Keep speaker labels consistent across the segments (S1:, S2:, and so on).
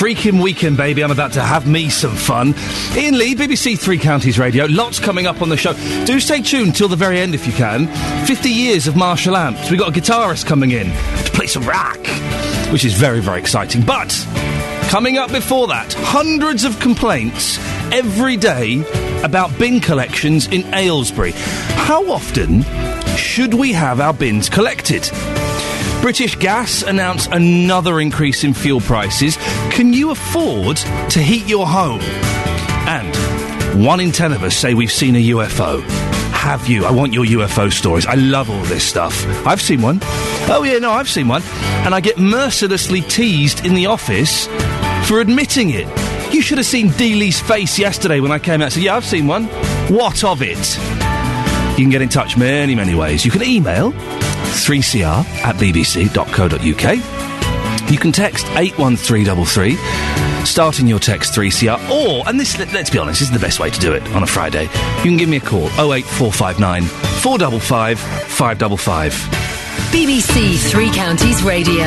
S1: freaking weekend, baby. I'm about to have me some fun. Iain Lee, BBC Three Counties Radio. Lots coming up on the show. Do stay tuned till the very end if you can. 50 years of Marshall amps. We've got a guitarist coming in to play some rock, which is very, very exciting. But coming up before that, hundreds of complaints every day about bin collections in Aylesbury. How often should we have our bins collected? British Gas announced another increase in fuel prices. Can you afford to heat your home? And one in ten of us say we've seen a UFO. Have you? I want your UFO stories. I love all this stuff. I've seen one. Oh, yeah, no, I've seen one. And I get mercilessly teased in the office for admitting it. You should have seen Dealey's face yesterday when I came out and said, Yeah, I've seen one. What of it? You can get in touch many, many ways. You can email 3cr at bbc.co.uk. You can text 81333, starting your text 3CR, or, and this, let, us be honest, this is the best way to do it on a Friday. You can give me a call, 08459 455 555.
S2: BBC Three Counties Radio.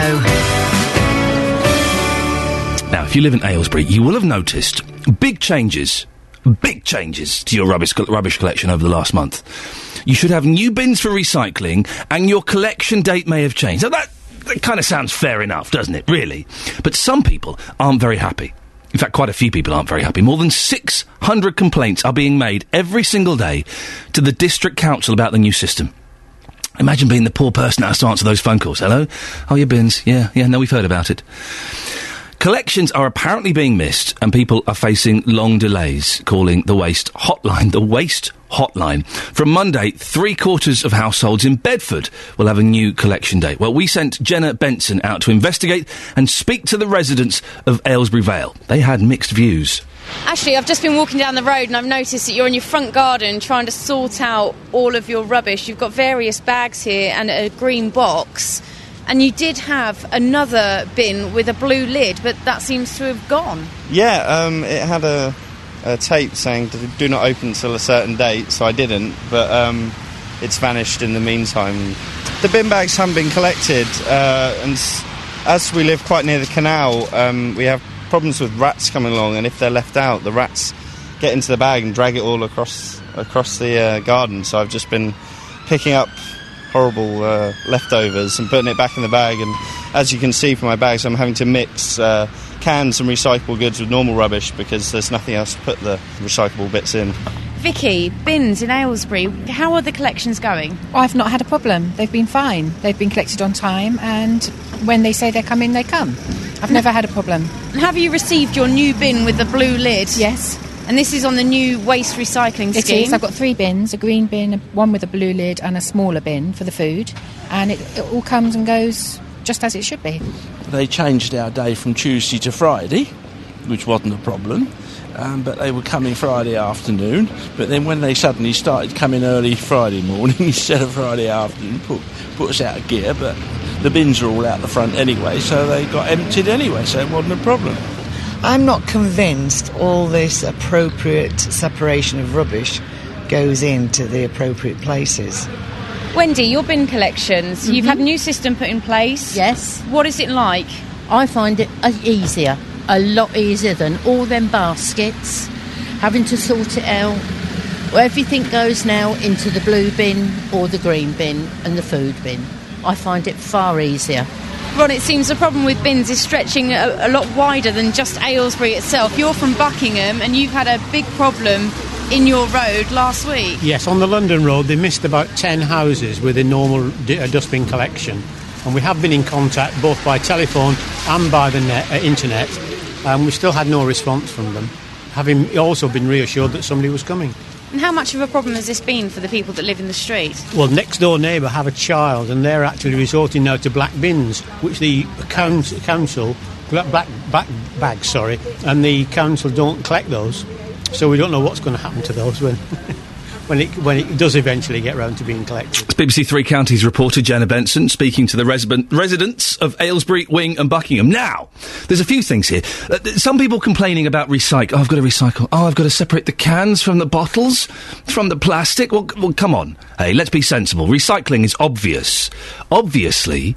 S1: Now, if you live in Aylesbury, you will have noticed big changes, big changes to your rubbish, rubbish collection over the last month. You should have new bins for recycling, and your collection date may have changed. Now, that, that kind of sounds fair enough, doesn't it, really? But some people aren't very happy. In fact, quite a few people aren't very happy. More than 600 complaints are being made every single day to the district council about the new system. Imagine being the poor person that has to answer those phone calls. Hello? Oh, your bins. Yeah, yeah, no, we've heard about it. Collections are apparently being missed, and people are facing long delays, calling the waste hotline the waste hotline. From Monday, three quarters of households in Bedford will have a new collection date. Well, we sent Jenna Benson out to investigate and speak to the residents of Aylesbury Vale. They had mixed views.
S3: Actually, I've just been walking down the road and I've noticed that you're in your front garden trying to sort out all of your rubbish. You've got various bags here and a green box. And you did have another bin with a blue lid, but that seems to have gone.
S4: Yeah, um, it had a, a, tape saying do not open until a certain date, so I didn't, but um, it's vanished in the meantime. The bin bags haven't been collected, uh, and as we live quite near the canal, um, we have problems with rats coming along, and if they're left out, the rats get into the bag and drag it all across across the uh, garden. So I've just been picking up horrible uh, leftovers and putting it back in the bag. And as you can see from my bags, I'm having to mix uh, cans and recyclable goods with normal rubbish because there's nothing else to put the recyclable bits in.
S3: Vicky, bins in Aylesbury, how are the collections going?
S5: I've not had a problem. They've been fine. They've been collected on time, and when they say they're coming, they come. I've never had a problem.
S3: Have you received your new bin with the blue lid?
S5: Yes.
S3: And this is on the new waste recycling
S5: it
S3: scheme?
S5: It is. I've got three bins a green bin, one with a blue lid, and a smaller bin for the food. And it, it all comes and goes just as it should be.
S6: They changed our day from Tuesday to Friday, which wasn't a problem. Um, but they were coming Friday afternoon. But then when they suddenly started coming early Friday morning instead of Friday afternoon, put, put us out of gear. But the bins are all out the front anyway, so they got emptied anyway, so it wasn't a problem.
S7: I'm not convinced all this appropriate separation of rubbish goes into the appropriate places.
S3: Wendy, your bin collections, mm-hmm. you've had a new system put in place.
S8: Yes.
S3: What is it like?
S8: I find it uh, easier, a lot easier than all them baskets, having to sort it out. Everything goes now into the blue bin or the green bin and the food bin. I find it far easier.
S3: Ron, it seems the problem with bins is stretching a, a, lot wider than just Aylesbury itself. You're from Buckingham and you've had a big problem in your road last week.
S9: Yes, on the London Road, they missed about 10 houses with a normal dustbin collection. And we have been in contact both by telephone and by the net, uh, internet, and we still had no response from them, having also been reassured that somebody was coming.
S3: And how much of a problem has this been for the people that live in the street?
S9: Well, next door neighbour have a child, and they're actually resorting now to black bins, which the council, black, black bags, sorry, and the council don't collect those. So we don't know what's going to happen to those when when it when it does eventually get round to being collected.
S1: BBC Three Counties reporter Jenna Benson speaking to the resident, residents of Aylesbury, Wing, and Buckingham. Now, there's a few things here. Uh, some people complaining about recycle. Oh, I've got to recycle. Oh, I've got to separate the cans from the bottles, from the plastic. Well, well, come on. Hey, let's be sensible. Recycling is obvious. Obviously,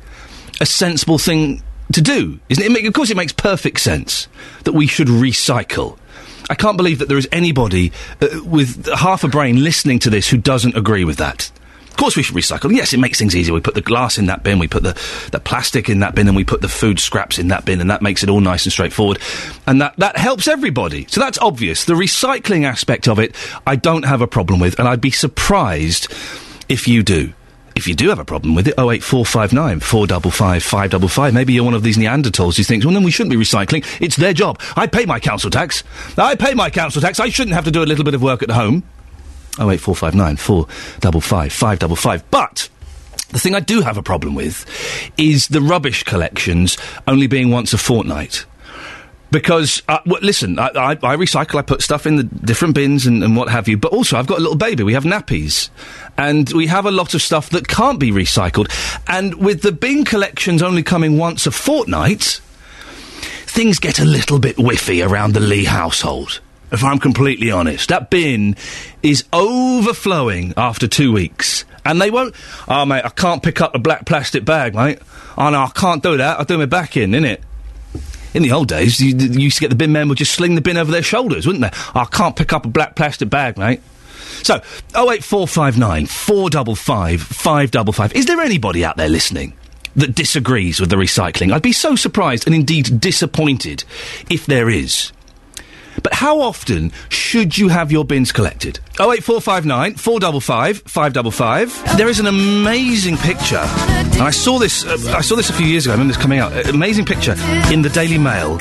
S1: a sensible thing to do, isn't it? Of course, it makes perfect sense that we should recycle. I can't believe that there is anybody uh, with half a brain listening to this who doesn't agree with that. Of course, we should recycle. Yes, it makes things easier. We put the glass in that bin, we put the, the plastic in that bin, and we put the food scraps in that bin, and that makes it all nice and straightforward. And that, that helps everybody. So that's obvious. The recycling aspect of it, I don't have a problem with, and I'd be surprised if you do. If you do have a problem with it, 08459 455 555. Maybe you're one of these Neanderthals who thinks, well, then we shouldn't be recycling. It's their job. I pay my council tax. I pay my council tax. I shouldn't have to do a little bit of work at home. 08459 455 555. But. The thing I do have a problem with is the rubbish collections only being once a fortnight. Because, uh, well, listen, I, I, I recycle, I put stuff in the different bins and, and what have you, but also I've got a little baby, we have nappies. And we have a lot of stuff that can't be recycled. And with the bin collections only coming once a fortnight, things get a little bit whiffy around the Lee household. If I'm completely honest, that bin is overflowing after two weeks. And they won't. Oh, mate, I can't pick up a black plastic bag, mate. Oh, no, I can't do that. I'll do my back in, innit? In the old days, you, you used to get the bin men would just sling the bin over their shoulders, wouldn't they? I can't pick up a black plastic bag, mate. So, 08459 455 555. Is there anybody out there listening that disagrees with the recycling? I'd be so surprised and indeed disappointed if there is. But how often should you have your bins collected? 08459 455 555. There is an amazing picture. And I saw this uh, I saw this a few years ago. I remember this coming out. An amazing picture in the Daily Mail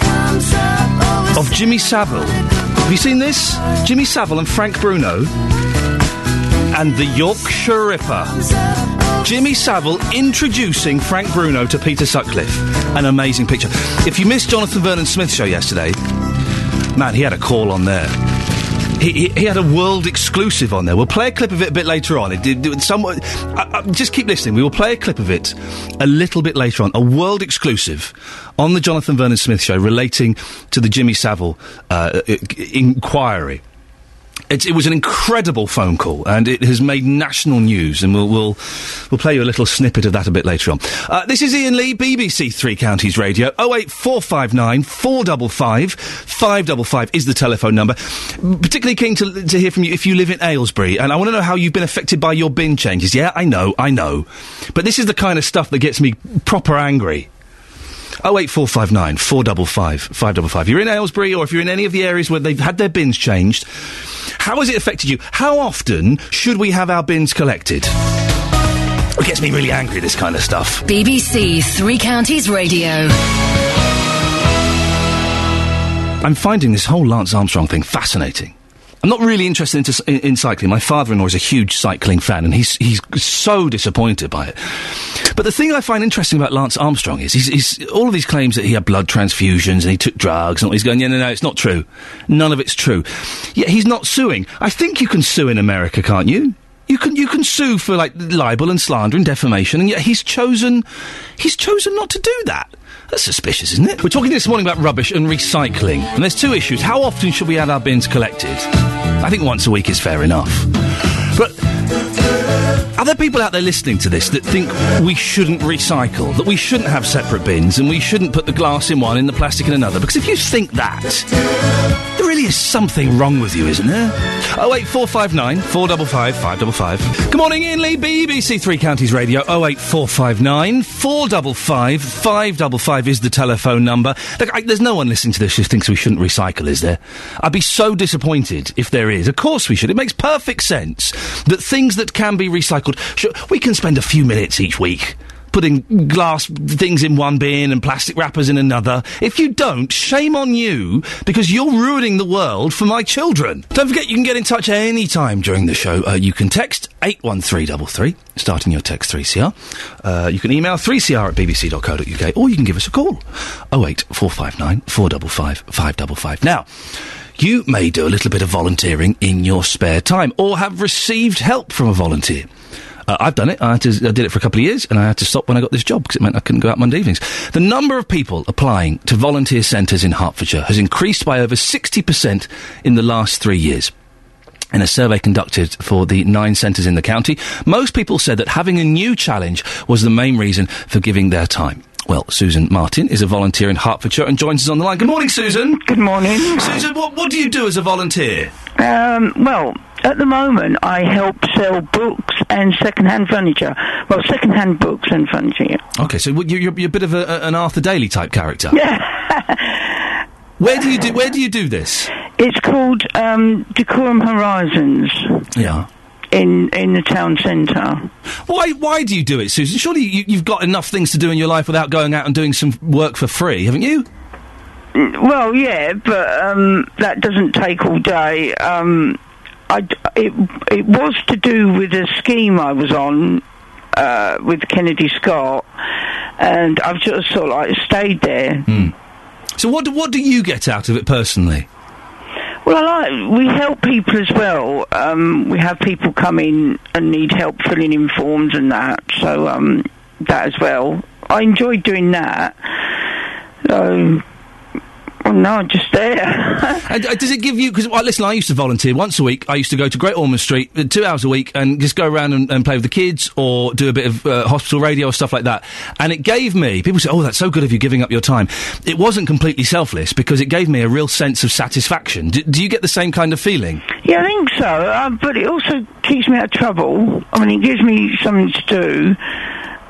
S1: of Jimmy Savile. Have you seen this? Jimmy Savile and Frank Bruno and the Yorkshire Ripper. Jimmy Savile introducing Frank Bruno to Peter Sutcliffe. An amazing picture. If you missed Jonathan Vernon Smith's show yesterday, man, he had a call on there. He, he, he had a world exclusive on there. We'll play a clip of it a bit later on. It did, it, somewhat, I, I, just keep listening. We will play a clip of it a little bit later on. A world exclusive on the Jonathan Vernon Smith show relating to the Jimmy Savile uh, inquiry. It's, it was an incredible phone call, and it has made national news. And we'll we'll, we'll play you a little snippet of that a bit later on. Uh, this is Iain Lee, BBC Three Counties Radio. Oh eight four five nine four double five five double five is the telephone number. Particularly keen to to hear from you if you live in Aylesbury, and I want to know how you've been affected by your bin changes. Yeah, I know, I know, but this is the kind of stuff that gets me proper angry. 08459 455 555. You're in Aylesbury, or if you're in any of the areas where they've had their bins changed, how has it affected you? How often should we have our bins collected? It gets me really angry, this kind of stuff.
S2: BBC Three Counties Radio.
S1: I'm finding this whole Lance Armstrong thing fascinating. I'm not really interested in, in cycling. My father-in-law is a huge cycling fan, and he's he's so disappointed by it. But the thing I find interesting about Lance Armstrong is he's, he's all of these claims that he had blood transfusions and he took drugs, and all- he's going, yeah, no, no, it's not true. None of it's true. Yet he's not suing. I think you can sue in America, can't you? You can you can sue for like libel and slander and defamation, and yet he's chosen he's chosen not to do that. That's suspicious, isn't it? We're talking this morning about rubbish and recycling, and there's two issues. How often should we have our bins collected? I think once a week is fair enough. But are there people out there listening to this that think we shouldn't recycle, that we shouldn't have separate bins, and we shouldn't put the glass in one and the plastic in another? Because if you think that, there really is something wrong with you, isn't there? Oh eight four five nine four double five five double five. Good morning, Iain Lee, BBC Three Counties Radio. Oh eight four five nine four double five five double five is the telephone number. Look, I, there's no one listening to this who thinks we shouldn't recycle, is there? I'd be so disappointed if there is. Of course we should. It makes perfect sense that things that can be recycled, sure, we can spend a few minutes each week putting glass things in one bin and plastic wrappers in another. If you don't, shame on you because you're ruining the world for my children. Don't forget you can get in touch any time during the show. Uh, you can text 81333, starting your text 3CR. Uh, you can email 3CR at bbc.co.uk or you can give us a call 08459 455 555. Now, you may do a little bit of volunteering in your spare time or have received help from a volunteer. Uh, I've done it. I, had to, I did it for a couple of years, and I had to stop when I got this job because it meant I couldn't go out Monday evenings. The number of people applying to volunteer centres in Hertfordshire has increased by over 60% in the last three years. In a survey conducted for the nine centres in the county, most people said that having a new challenge was the main reason for giving their time. Well, Susan Martin is a volunteer in Hertfordshire and joins us on the line. Good morning, Susan.
S10: Good morning.
S1: Susan, what, what do you do as a volunteer?
S10: Um, well, at the moment, I help sell books and second-hand furniture. Well, second-hand books and furniture.
S1: Okay, so you- you're, you're a bit of a, an Arthur Daley type character.
S10: Yeah.
S1: Where do you do Where do you do this?
S10: It's called um, Decorum Horizons
S1: Yeah.
S10: in in the town centre.
S1: Why Why do you do it, Susan? Surely you, you've got enough things to do in your life without going out and doing some work for free, haven't you?
S10: Mm, Well, yeah, but um, that doesn't take all day. Um, I it, it was to do with a scheme I was on uh, with Kennedy Scott, and I've just sort of like stayed there.
S1: So what do, what do you get out of it personally?
S10: Well, I like we help people as well. Um, we have people come in and need help filling in forms and that, so um, that as well. I enjoy doing that. So, well, no, just there.
S1: And, uh, does it give you? Because well, listen, I used to volunteer once a week. I used to go to Great Ormond Street uh, two hours a week and just go around and, and play with the kids or do a bit of uh, hospital radio or stuff like that. And it gave me. People say, "Oh, that's so good of you giving up your time." It wasn't completely selfless because it gave me a real sense of satisfaction. Do, do you get the same kind of feeling?
S10: yeah, I think so. Uh, but it also keeps me out of trouble. I mean, it gives me something to do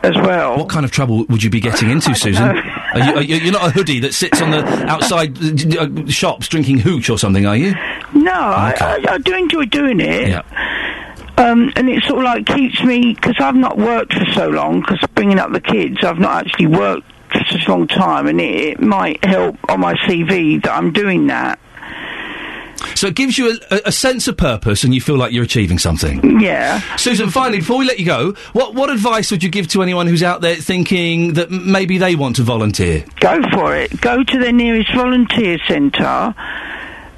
S10: as well.
S1: What kind of trouble would you be getting into, Susan? Are you, are you, you're not a hoodie that sits on the outside uh, shops drinking hooch or something, are you?
S10: No, I, I, I do enjoy doing it.
S1: Yeah.
S10: Um, and it sort of like keeps me because I've not worked for so long. Because bringing up the kids, I've not actually worked for such a long time, and it, it might help on my CV that I'm doing that.
S1: So it gives you a, a, sense of purpose, and you feel like you're achieving something.
S10: Yeah.
S1: Susan, finally, before we let you go, what what advice would you give to anyone who's out there thinking that maybe they want to volunteer?
S10: Go for it. Go to their nearest volunteer centre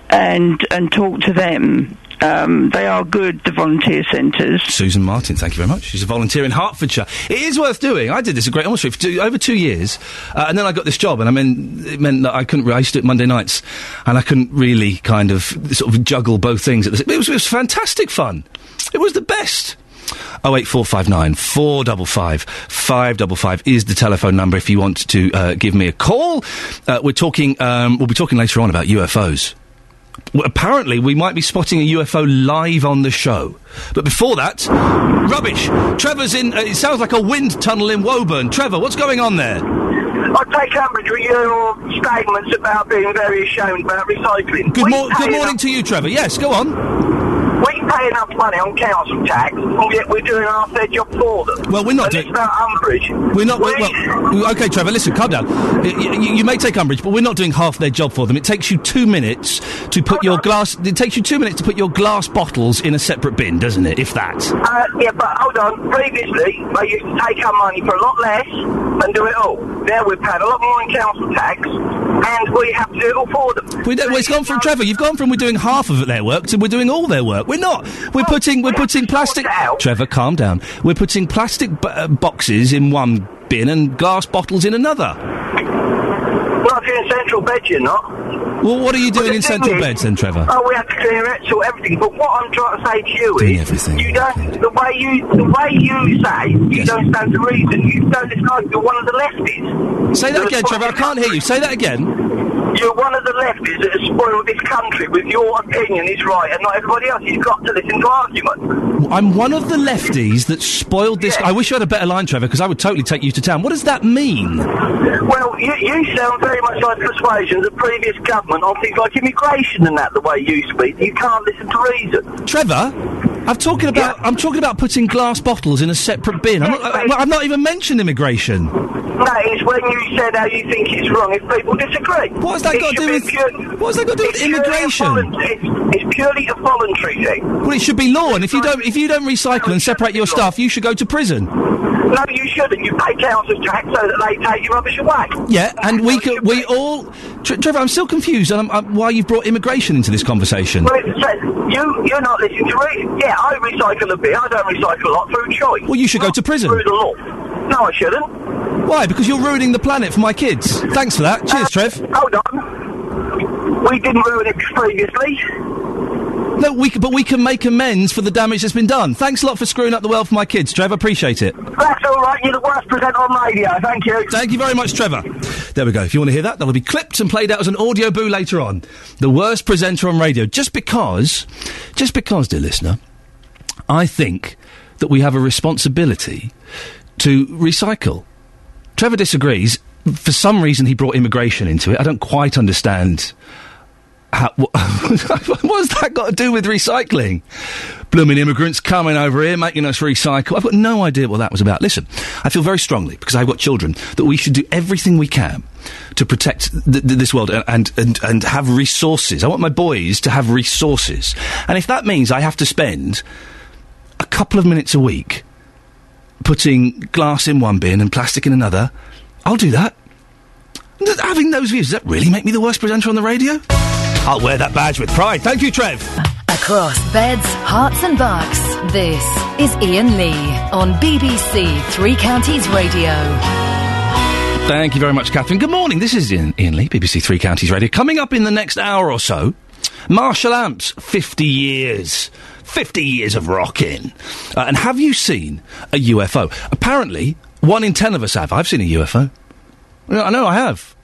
S10: and and talk to them. Um, they are good, the volunteer centres.
S1: Susan Martin, thank you very much. She's a volunteer in Hertfordshire. It is worth doing. I did this at Great Ormond Street for two, over two years, uh, and then I got this job, and I mean, it meant that I couldn't. I used to do it Monday nights, and I couldn't really kind of sort of juggle both things. At the, it was it was fantastic fun. It was the best. Oh eight four five nine four double five five double five is the telephone number if you want to uh, give me a call. Uh, we're talking. Um, we'll be talking later on about UFOs. Apparently, we might be spotting a UFO live on the show. But before that, rubbish. Trevor's in. Uh, it sounds like a wind tunnel in Woburn. Trevor, what's going on there?
S11: I take umbrage with your statements about being very ashamed about recycling.
S1: Good, mor- good morning to you, Trevor. Yes, go on.
S11: We pay enough money on council tax, and yet we're doing half their job for them.
S1: Well, we're not doing-
S11: It's about umbrage.
S1: We're not. we well, okay, Trevor. Listen, calm down. You, you may take umbrage, but we're not doing half their job for them. It takes you two minutes to put your glass. It takes you two minutes to put your glass bottles in a separate bin, doesn't it? If that.
S11: Uh, yeah, but hold on. Previously, they used to take our money for a lot less and do it all. Now we're paying a lot more in council tax, and we have to do it all for them.
S1: We don't, well, it's gone from Trevor. You've gone from we're doing half of their work to we're doing all their work. We're not. We're putting we're putting plastic. Trevor, calm down. We're putting plastic b- uh, boxes in one bin and glass bottles in another.
S11: You're in central bed, you're not.
S1: Well, what are you doing in central
S11: is-
S1: beds then, Trevor?
S11: Oh, we have to clear it, so everything. But what I'm trying to say to you
S1: Doing
S11: is,
S1: everything,
S11: you don't. The way you, the way you say, you don't stand to reason. You don't. Like you're one of the lefties.
S1: Say that again, Trevor. I can't hear you. Say that again.
S11: You're one of the lefties that has spoiled this country with your opinion is right, and not everybody else. You've got to listen to argument.
S1: I'm one of the lefties that spoiled this. I wish you had a better line, Trevor, because I would totally take you to town. What does that mean?
S11: Well, you, you sound very much like persuasions of previous government on things like immigration and that. The way you speak, you can't listen to reason.
S1: Trevor, I'm talking about. I'm talking about putting glass bottles in a separate bin. I'm not, I, I've not even mentioned immigration.
S11: That is when you said how you think it's wrong if people disagree.
S1: What has that
S11: It
S1: got to do with-
S11: pure-
S1: what has that got to do with
S11: it's purely a
S1: immigration?
S11: It's, it's purely a voluntary thing.
S1: Well, it should be law, and if you don't, if you don't recycle and separate your stuff, you should go to prison.
S11: No, you shouldn't. You pay council tax so that they take your rubbish away.
S1: Yeah, and we could, we all. Tre- Trevor, I'm still confused on um, why you've brought immigration into this conversation.
S11: Well, it's, uh, you, you're not listening to reason. Yeah, I recycle a bit. I don't recycle a lot through choice.
S1: Well, you should go to prison.
S11: Through the law. No, I shouldn't.
S1: Why? Because you're ruining the planet for my kids. Thanks for that. Cheers, Trev.
S11: Hold on. We didn't ruin it previously.
S1: No, we but we can make amends for the damage that's been done. Thanks a lot for screwing up the world for my kids, Trevor. Appreciate it.
S11: That's all right. You're the worst presenter on radio. Thank you.
S1: Thank you very much, Trevor. There we go. If you want to hear that, that'll be clipped and played out as an Audioboo later on. The worst presenter on radio. Just because, just because, dear listener, I think that we have a responsibility to recycle. Trevor disagrees. For some reason, he brought immigration into it. I don't quite understand. How, wh- what's that got to do with recycling? Blooming immigrants coming over here, making us recycle. I've got no idea what that was about. Listen, I feel very strongly, because I've got children, that we should do everything we can to protect th- th- this world and, and, and have resources. I want my boys to have resources. And if that means I have to spend a couple of minutes a week putting glass in one bin and plastic in another, I'll do that. Th- Having those views, does that really make me the worst presenter on the radio? I'll wear that badge with pride. Thank you, Trev.
S2: Across beds, hearts, and bucks, this is Iain Lee on BBC Three Counties Radio.
S1: Thank you very much, Catherine. Good morning. This is Iain, Iain Lee, BBC Three Counties Radio. Coming up in the next hour or so, Marshall Amps, 50 years. 50 years of rocking. Uh, and have you seen a UFO? Apparently, one in ten of us have. I've seen a UFO. I know I have.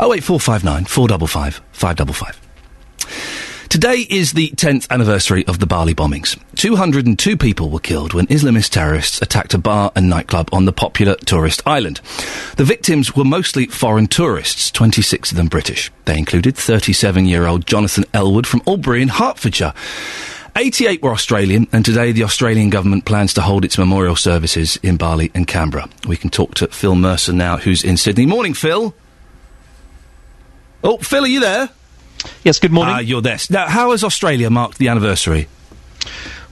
S1: Oh, wait, 459 455 555. Today is the 10th anniversary of the Bali bombings. 202 people were killed when Islamist terrorists attacked a bar and nightclub on the popular tourist island. The victims were mostly foreign tourists, 26 of them British. They included 37 year old Jonathan Elwood from Albury in Hertfordshire. 88 were Australian, and today the Australian government plans to hold its memorial services in Bali and Canberra. We can talk to Phil Mercer now, who's in Sydney. Morning, Phil. Oh, Phil, are you there?
S12: Yes, good morning.
S1: Ah, you're there. Now, how has Australia marked the anniversary?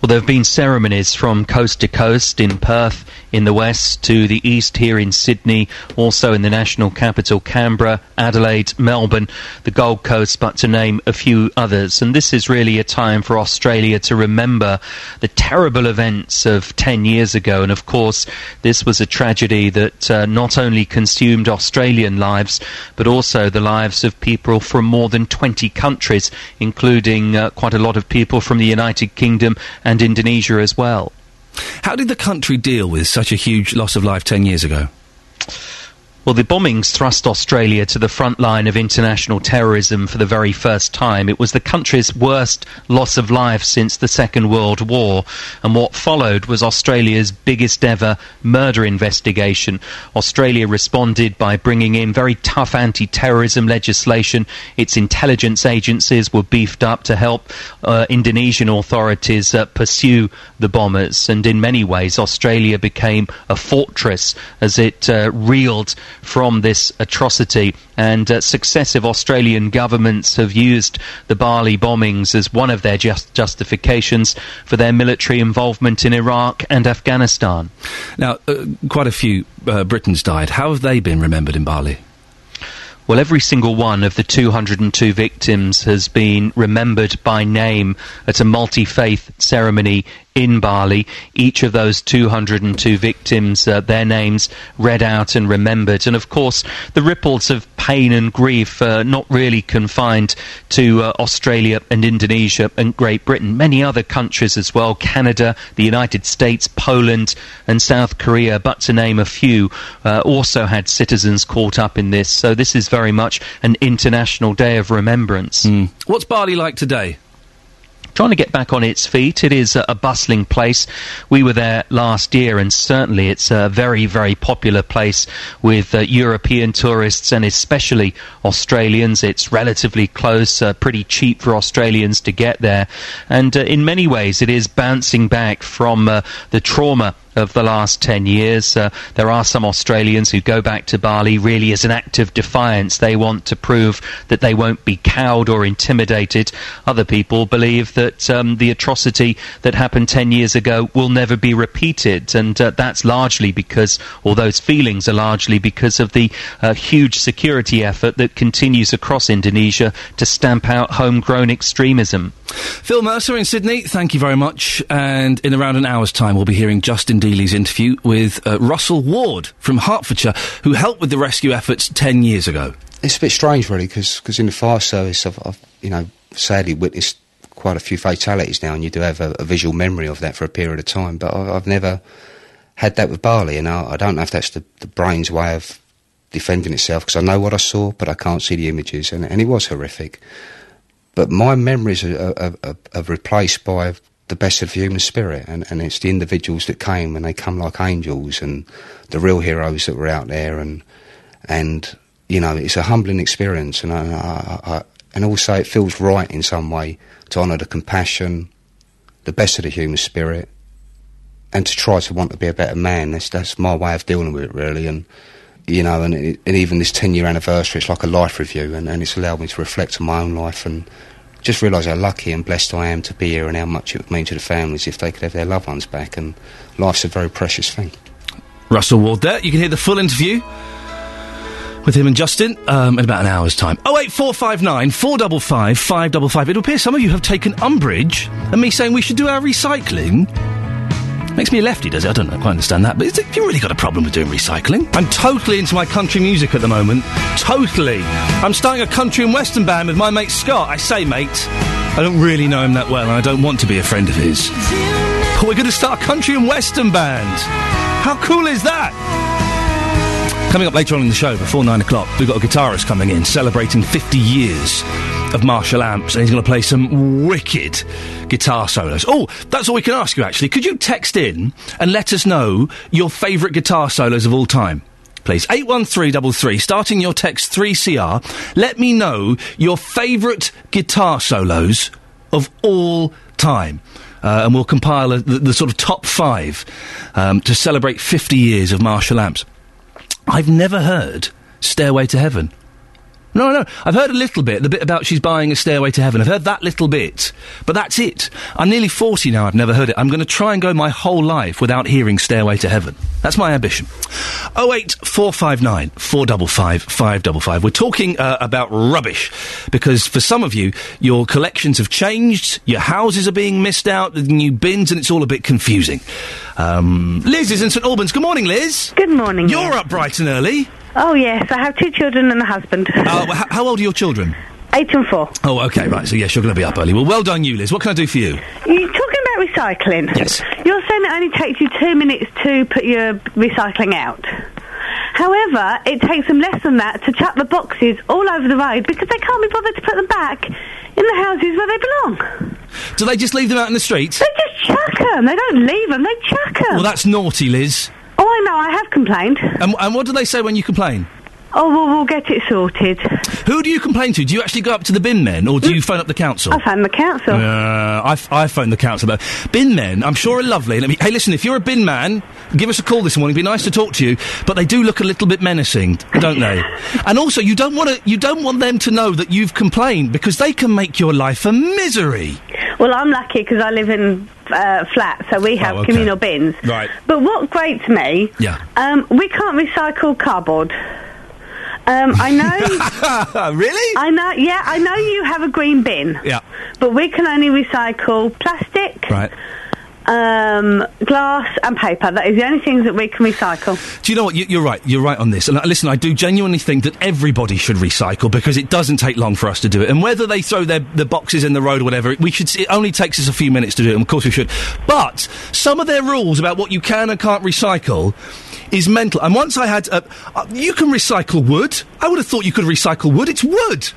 S12: Well, there have been ceremonies from coast to coast in Perth in the west to the east here in Sydney, also in the national capital Canberra, Adelaide, Melbourne, the Gold Coast, but to name a few others. And this is really a time for Australia to remember the terrible events of 10 years ago. And of course, this was a tragedy that uh, not only consumed Australian lives, but also the lives of people from more than 20 countries, including uh, quite a lot of people from the United Kingdom and Indonesia as well.
S1: How did the country deal with such a huge loss of life 10 years ago?
S12: Well, the bombings thrust Australia to the front line of international terrorism for the very first time. It was the country's worst loss of life since the Second World War, and what followed was Australia's biggest ever murder investigation. Australia responded by bringing in very tough anti terrorism legislation. Its intelligence agencies were beefed up to help uh, Indonesian authorities uh, pursue the bombers, and in many ways, Australia became a fortress as it uh, reeled from this atrocity. And uh, successive Australian governments have used the Bali bombings as one of their just justifications for their military involvement in Iraq and Afghanistan.
S1: Now, uh, quite a few uh, Britons died. How have they been remembered in Bali?
S12: Well, every single one of the 202 victims has been remembered by name at a multi faith ceremony in Bali. Each of those 202 victims, uh, their names read out and remembered. And of course, the ripples of pain and grief are not really confined to uh, Australia and Indonesia and Great Britain. Many other countries as well Canada, the United States, Poland, and South Korea, but to name a few, uh, also had citizens caught up in this. So this is very much an international day of remembrance.
S1: What's Bali like today?
S12: trying to get back on its feet. It is a, a bustling place. We were there last year, and certainly it's a very, very popular place with uh, European tourists and especially Australians. It's relatively close, uh, pretty cheap for Australians to get there, and uh, in many ways it is bouncing back from uh, the trauma of the last 10 years. Uh, there are some Australians who go back to Bali really as an act of defiance. They want to prove that they won't be cowed or intimidated. Other people believe that um, the atrocity that happened 10 years ago will never be repeated. And uh, that's largely because, or those feelings are largely because of the uh, huge security effort that continues across Indonesia to stamp out homegrown extremism.
S1: Phil Mercer in Sydney, thank you very much. And in around an hour's time, we'll be hearing Justin Dealey's interview with uh, Russell Ward from Hertfordshire, who helped with the rescue efforts 10 years ago.
S13: It's a bit strange, really, because in the fire service, I've, I've, you know, sadly witnessed quite a few fatalities now, and you do have a, a visual memory of that for a period of time. But I, I've never had that with Bali, and I, I don't know if that's the, the brain's way of defending itself because I know what I saw, but I can't see the images, and, and it was horrific. But my memories are, are, are, are replaced by the best of the human spirit, and, and it's the individuals that came, and they come like angels, and the real heroes that were out there, and and you know, it's a humbling experience, and I, I, I, and also it feels right in some way to honour the compassion, the best of the human spirit, and to try to want to be a better man. That's that's my way of dealing with it, really, and you know, and, and even this 10 year anniversary, it's like a life review, and, and it's allowed me to reflect on my own life and just realise how lucky and blessed I am to be here and how much it would mean to the families if they could have their loved ones back. And life's a very precious thing.
S1: Russell Ward there. You can hear the full interview with him and Justin um, in about an hour's time. 08459 455 555. It appears some of you have taken umbrage at me saying we should do our recycling. Makes me a lefty, does it? I don't quite understand that. But have you really got a problem with doing recycling? I'm totally into my country music at the moment. Totally. I'm starting a country and western band with my mate Scott. I say mate. I don't really know him that well and I don't want to be a friend of his. But we're going to start a country and western band. How cool is that? Coming up later on in the show, before nine o'clock, we've got a guitarist coming in celebrating 50 years of Marshall amps, and he's going to play some wicked guitar solos. Oh, that's all we can ask you, actually. Could you text in and let us know your favourite guitar solos of all time? Please. 81333, starting your text 3CR. Let me know your favourite guitar solos of all time. Uh, and we'll compile a, the, the, sort of top five um, to celebrate 50 years of Marshall amps. I've never heard Stairway to Heaven. No, no. I've heard a little bit, the bit about she's buying a stairway to heaven. I've heard that little bit. But that's it. I'm nearly 40 now, I've never heard it. I'm going to try and go my whole life without hearing Stairway to Heaven. That's my ambition. 08459 455 555. We're talking uh, about rubbish because for some of you, your collections have changed, your houses are being missed out, the new bins, and it's all a bit confusing. Um, Liz is in St Albans. Good morning, Liz.
S14: Good morning.
S1: You're up bright and early.
S14: Oh, yes. I have two children and a husband.
S1: Uh, how old are your children?
S14: Eight and four.
S1: Oh, okay, right. So, yes, you're going to be up early. Well, well done, you, Liz. What can I do for you?
S14: You're talking about recycling.
S1: Yes.
S14: You're saying it only takes you two minutes to put your recycling out. However, it takes them less than that to chuck the boxes all over the road because they can't be bothered to put them back in the houses where they belong.
S1: Do they just leave them out in the street?
S14: They just chuck them. They don't leave them. They chuck them.
S1: Well, that's naughty, Liz.
S14: Oh, I know. I have complained.
S1: And, and what do they say when you complain?
S14: Oh, well, we'll get it sorted.
S1: Who do you complain to? Do you actually go up to the bin men, or do you phone up the council?
S14: I phone the council.
S1: Uh, I, f- I phone the council bin men. I'm sure are lovely. Let me, hey, listen, if you're a bin man, give us a call this morning. It'd be nice to talk to you. But they do look a little bit menacing, don't they? and also, you don't want to. You don't want them to know that you've complained because they can make your life a misery.
S14: Well, I'm lucky because I live in uh, flat, so we have
S1: Oh, okay.
S14: communal bins.
S1: Right.
S14: But what grates me,
S1: Yeah.
S14: um, we can't recycle cardboard. Um, I know.
S1: really?
S14: I know. Yeah, I know you have a green bin,
S1: Yeah.
S14: but we can only recycle plastic,
S1: Right.
S14: um, glass, and paper. That is the only things that we can recycle.
S1: Do you know what? You, you're right. You're right on this. And uh, listen, I do genuinely think that everybody should recycle because it doesn't take long for us to do it. And whether they throw their the boxes in the road or whatever, we should. It only takes us a few minutes to do it. And of course we should. But some of their rules about what you can and can't recycle is mental. And once I had, uh, uh, you can recycle wood. I would have thought you could recycle wood. It's wood.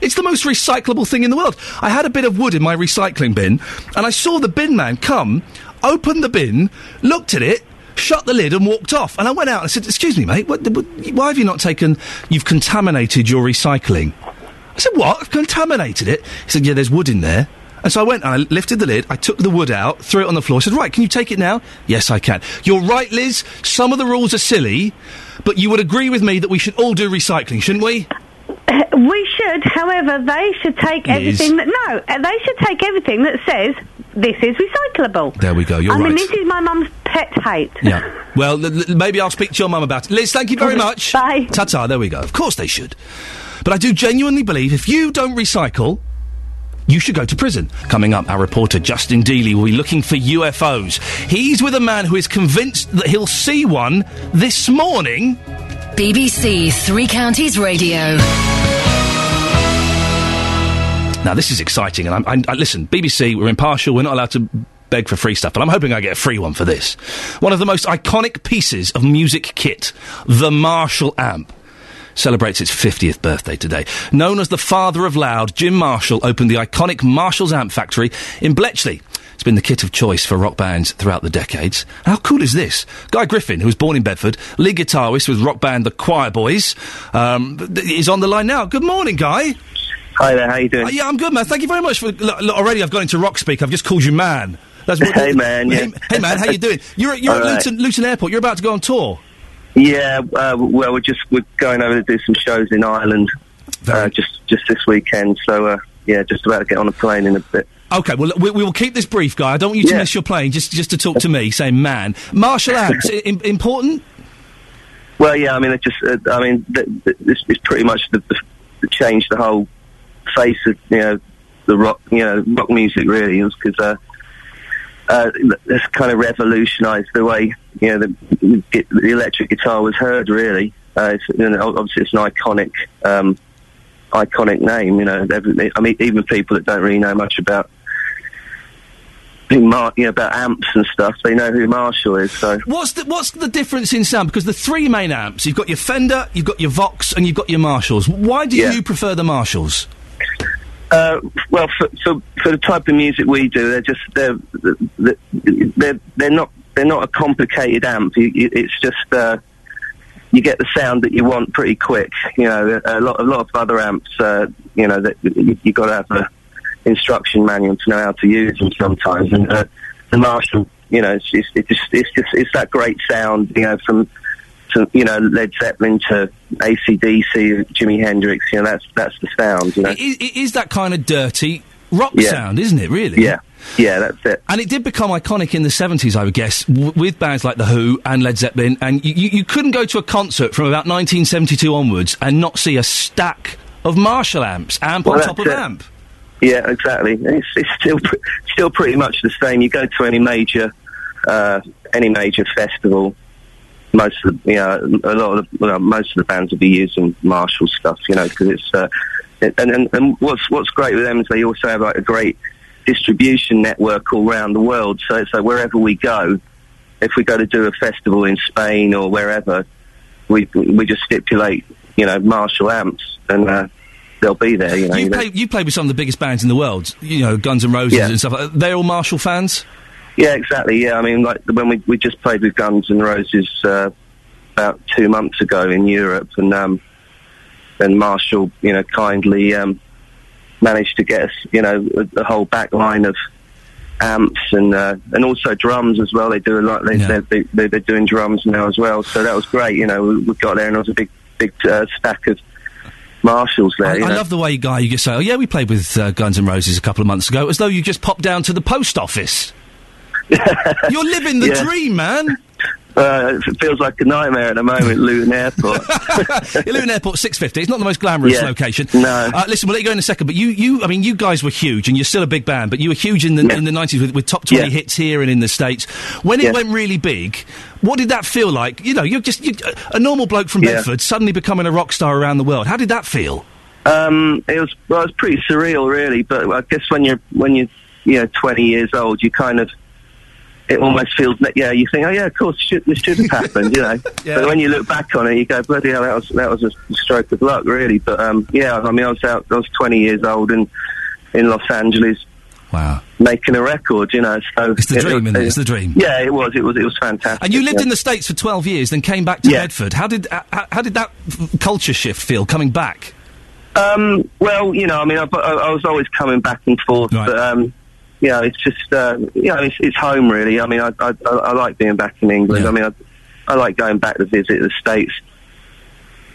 S1: It's the most recyclable thing in the world. I had a bit of wood in my recycling bin, and I saw the bin man come, open the bin, looked at it, shut the lid, and walked off. And I went out and I said, "Excuse me, mate, what, what, why have you not taken? You've contaminated your recycling." I said, "What? I've contaminated it?" He said, "Yeah, there's wood in there." And so I went and I lifted the lid, I took the wood out, threw it on the floor, I said, Right, can you take it now? Yes, I can. You're right, Liz, some of the rules are silly, but you would agree with me that we should all do recycling, shouldn't we?
S14: We should, however, they should take
S1: Liz.
S14: everything that no, uh, they should take everything that says this is recyclable.
S1: There we go, you're
S14: I
S1: right.
S14: mean, this is my mum's pet hate.
S1: Yeah. Well, l- l- maybe I'll speak to your mum about it. Liz, thank you very much. Bye. Ta ta, there we go. Of course they should. But I do genuinely believe if you don't recycle, you should go to prison. Coming up, our reporter Justin Dealey will be looking for UFOs. He's with a man who is convinced that he'll see one this morning.
S2: BBC Three Counties Radio.
S1: Now, this is exciting, and I'm, I'm, I, listen, BBC, we're impartial, we're not allowed to beg for free stuff, but I'm hoping I get a free one for this. One of the most iconic pieces of music kit, the Marshall amp. Celebrates its 50th birthday today. Known as the father of loud, Jim Marshall opened the iconic Marshall's Amp Factory in Bletchley. It's been the kit of choice for rock bands throughout the decades. How cool is this? Guy Griffin, who was born in Bedford, lead guitarist with rock band The Quireboys, um, is on the line now. Good morning, Guy.
S15: Hi there, how you doing?
S1: Uh, yeah, I'm good, man. Thank you very much for. Look, look, already, I've got into rock speak. I've just called you man. That's
S15: Hey, man, yeah.
S1: Hey, hey, man, how you doing? You're, at- you're at
S15: right.
S1: Luton, Luton Airport. You're about to go on tour.
S15: Yeah, uh, well, we're just we're going over to do some shows in Ireland uh, just just this weekend. So uh, yeah, just about to get on a plane in a bit.
S1: Okay, well, we, we will keep this brief, Guy. I don't want you to miss your plane. Just, just to talk to me, saying man. Marshall amps, I- important.
S15: Well, yeah, I mean, it just uh, I mean, th- th- this is pretty much the, the, the changed the whole face of you know the rock you know rock music really because uh, uh, it's kind of revolutionised the way you know the, the electric guitar was heard really. Uh, it's, you know, obviously, it's an iconic um, iconic name. You know, I mean, even people that don't really know much about Mar- you know, about amps and stuff, they know who Marshall is. So
S1: What's the what's the difference in sound? Because the three main amps, you've got your Fender, you've got your Vox, and you've got your Marshalls. Why do you prefer the Marshalls?
S15: Uh, well, for, for for the type of music we do, they're just they're they're they're, they're not they're not a complicated amp. You, you, it's just uh, you get the sound that you want pretty quick. You know, a lot a lot of other amps, uh, you know, that you, you got to have a instruction manual to know how to use them sometimes. And uh, the Marshall, you know, it's just it's just it's just it's that great sound. You know, from to, you know Led Zeppelin to ACDC, Jimi Hendrix. You know, that's that's the sound. You know.
S1: It, it is that kind of dirty rock
S15: Yeah.
S1: sound, isn't it? Really?
S15: Yeah, yeah, that's it.
S1: And it did become iconic in the 70s, I would guess, w- with bands like The Who and Led Zeppelin. And you, you, you couldn't go to a concert from about 1972 onwards and not see a stack of Marshall amps, amp
S15: Well,
S1: on top of
S15: it.
S1: amp.
S15: Yeah, exactly. It's, it's still pr- still pretty much the same. You go to any major uh, any major festival, most of the, you know a lot of the, well, most of the bands will be using Marshall stuff, you know, because it's uh, and, and and what's what's great with them is they also have like a great distribution network all around the world. So so wherever we go, if we go to do a festival in Spain or wherever, we we just stipulate you know Marshall amps and. Uh, They'll be there, you know.
S1: You play, you played with some of the biggest bands in the world, you know, Guns N' Roses
S15: Yeah.
S1: and stuff. like that. They're all Marshall fans?
S15: Yeah, exactly. Yeah, I mean, like when we we just played with Guns N' Roses uh, about two months ago in Europe, and um, and Marshall, you know, kindly um, managed to get us, you know, a, a whole back line of amps and uh, and also drums as well. They do a lot. They, they're, they, they're, doing drums now as well. So that was great. You know, we, we got there and there was a big big uh, stack of Marshalls there.
S1: I, I love the way, Guy, you just say, oh, yeah, we played with uh, Guns N' Roses a couple of months ago, as though you just popped down to the post office. You're living the
S15: Yeah.
S1: dream, man.
S15: Uh, it feels like a nightmare at the moment, Luton Airport.
S1: Luton Airport, six fifty. It's not the most glamorous
S15: Yeah.
S1: location.
S15: No.
S1: Uh, listen, we'll let you go in a second. But you, you, I mean, you guys were huge, and you're still a big band. But you were huge in the in the nineties with, with top twenty
S15: Yeah.
S1: hits here and in the states. When it
S15: Yeah.
S1: went really big, what did that feel like? You know, you're just you a normal bloke from
S15: Yeah.
S1: Bedford suddenly becoming a rock star around the world. How did that feel?
S15: Um, it was well, it was pretty surreal, really. But I guess when you're when you're you know 20 years old, you kind of it almost feels yeah, you think oh yeah, of course, should, this should have happened, you know.
S1: Yeah.
S15: But when you look back on it, you go bloody hell, that was that was a stroke of luck, really. But um, yeah, I mean, I was out, I was 20 years old and in Los Angeles.
S1: Wow.
S15: Making a record, you know. So
S1: It's the dream, isn't it? It's the dream.
S15: Yeah, it was. It was. It was fantastic.
S1: And you lived
S15: yeah.
S1: in the states for twelve years, then came back to Bedford. How did uh, how, how did that culture shift feel coming back?
S15: Um, well, you know, I mean, I, I, I was always coming back and forth, but um, you know, it's just uh, you know, it's, it's home really. I mean, I, I, I like being back in England. I mean, I, I like going back to visit the states.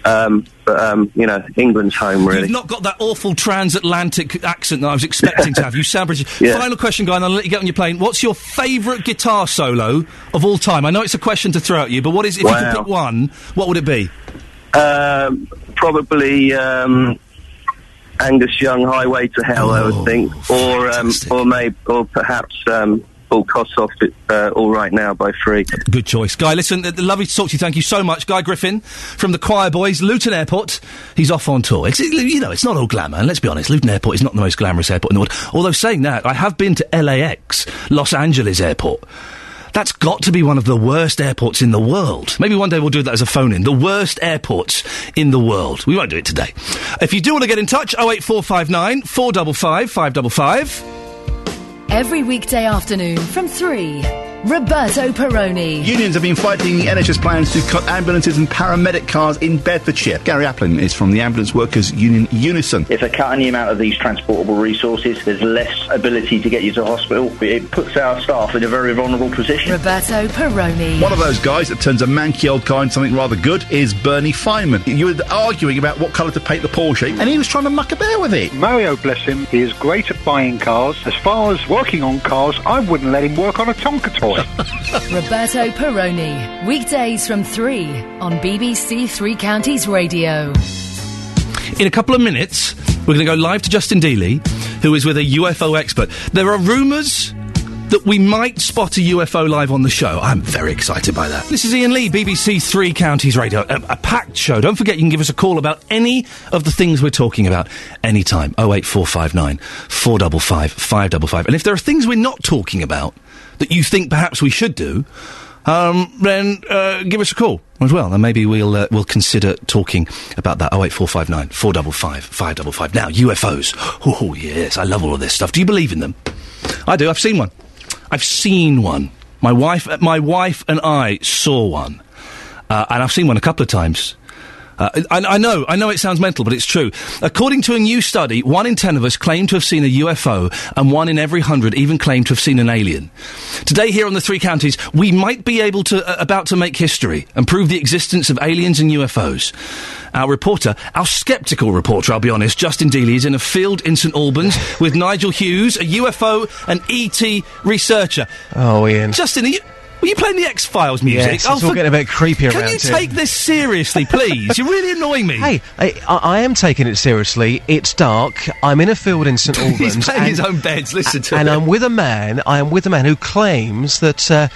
S15: Um, but um, you know, England's home really.
S1: You've not got that awful transatlantic accent that I was expecting to have. You sound British.
S15: Yeah.
S1: Final question, guy, and I'll let you get on your plane. What's your favourite guitar solo of all time? I know it's a question to throw at you, but what is if you could pick one? What would it be?
S15: Um, probably um, Angus Young, Highway to Hell, I would think, or um, or maybe, or perhaps um, transport Kossoff it uh, all right now by free.
S1: Good choice. Guy, listen, uh, lovely to talk to you. Thank you so much. Guy Griffin from the Quireboys, Luton Airport. He's off on tour. It's, you know, it's not all glamour, and let's be honest, Luton Airport is not the most glamorous airport in the world. Although saying that, I have been to LAX, Los Angeles Airport. That's got to be one of the worst airports in the world. Maybe one day we'll do that as a phone in. The worst airports in the world. We won't do it today. If you do want to get in touch, 08459 455 555.
S2: Every weekday afternoon from 3. Roberto Perrone.
S16: Unions have been fighting the NHS plans to cut ambulances and paramedic cars in Bedfordshire. Gary Applin is from the Ambulance Workers Union Unison.
S17: If they're cutting the amount of these transportable resources, there's less ability to get you to hospital. It puts our staff in a very vulnerable position.
S2: Roberto Perrone.
S16: One of those guys that turns a manky old car into something rather good is Bernie Feynman. You were arguing about what colour to paint the Porsche, and he was trying to muck about with it.
S18: Mario, bless him, he is great at buying cars. As far as working on cars, I wouldn't let him work on a Tonka toy.
S2: Roberto Perrone. Weekdays from 3 on BBC Three Counties Radio.
S1: In a couple of minutes, we're going to go live to Justin Dealey, who is with a UFO expert. There are rumours that we might spot a UFO live on the show. I'm very excited by that. This is Iain Lee, BBC Three Counties Radio, a, a packed show. Don't forget you can give us a call about any of the things we're talking about anytime. 08459 455 555. And if there are things we're not talking about that you think perhaps we should do, um, then uh, give us a call as well, and maybe we'll uh, we'll consider talking about that. Oh eight four five nine four double five five double five. Now UFOs. Oh yes, I love all of this stuff. Do you believe in them? I do. I've seen one. I've seen one. My wife, my wife and I saw one, uh, and I've seen one a couple of times. Uh, I, I know, I know it sounds mental, but it's true. According to a new study, one in ten of us claim to have seen a UFO, and one in every hundred even claim to have seen an alien. Today, here on the three counties, we might be able to uh, about to make history and prove the existence of aliens and UFOs. Our reporter, our sceptical reporter, I'll be honest, Justin Dealey, is in a field in St Albans with Nigel Hughes, a UFO and ET researcher.
S19: Oh, Iain.
S1: Justin, are you, were you playing the X Files music?
S19: Yes, it's all getting a bit creepy
S1: Can
S19: around
S1: you
S19: here.
S1: take this seriously, please? You're really annoying me.
S19: Hey, I, I, am taking it seriously. It's dark. I'm in a field in St Albans.
S1: He's playing
S19: and-
S1: his own beds. Listen to
S19: and
S1: him.
S19: I'm with a man. I am with a man who claims that uh,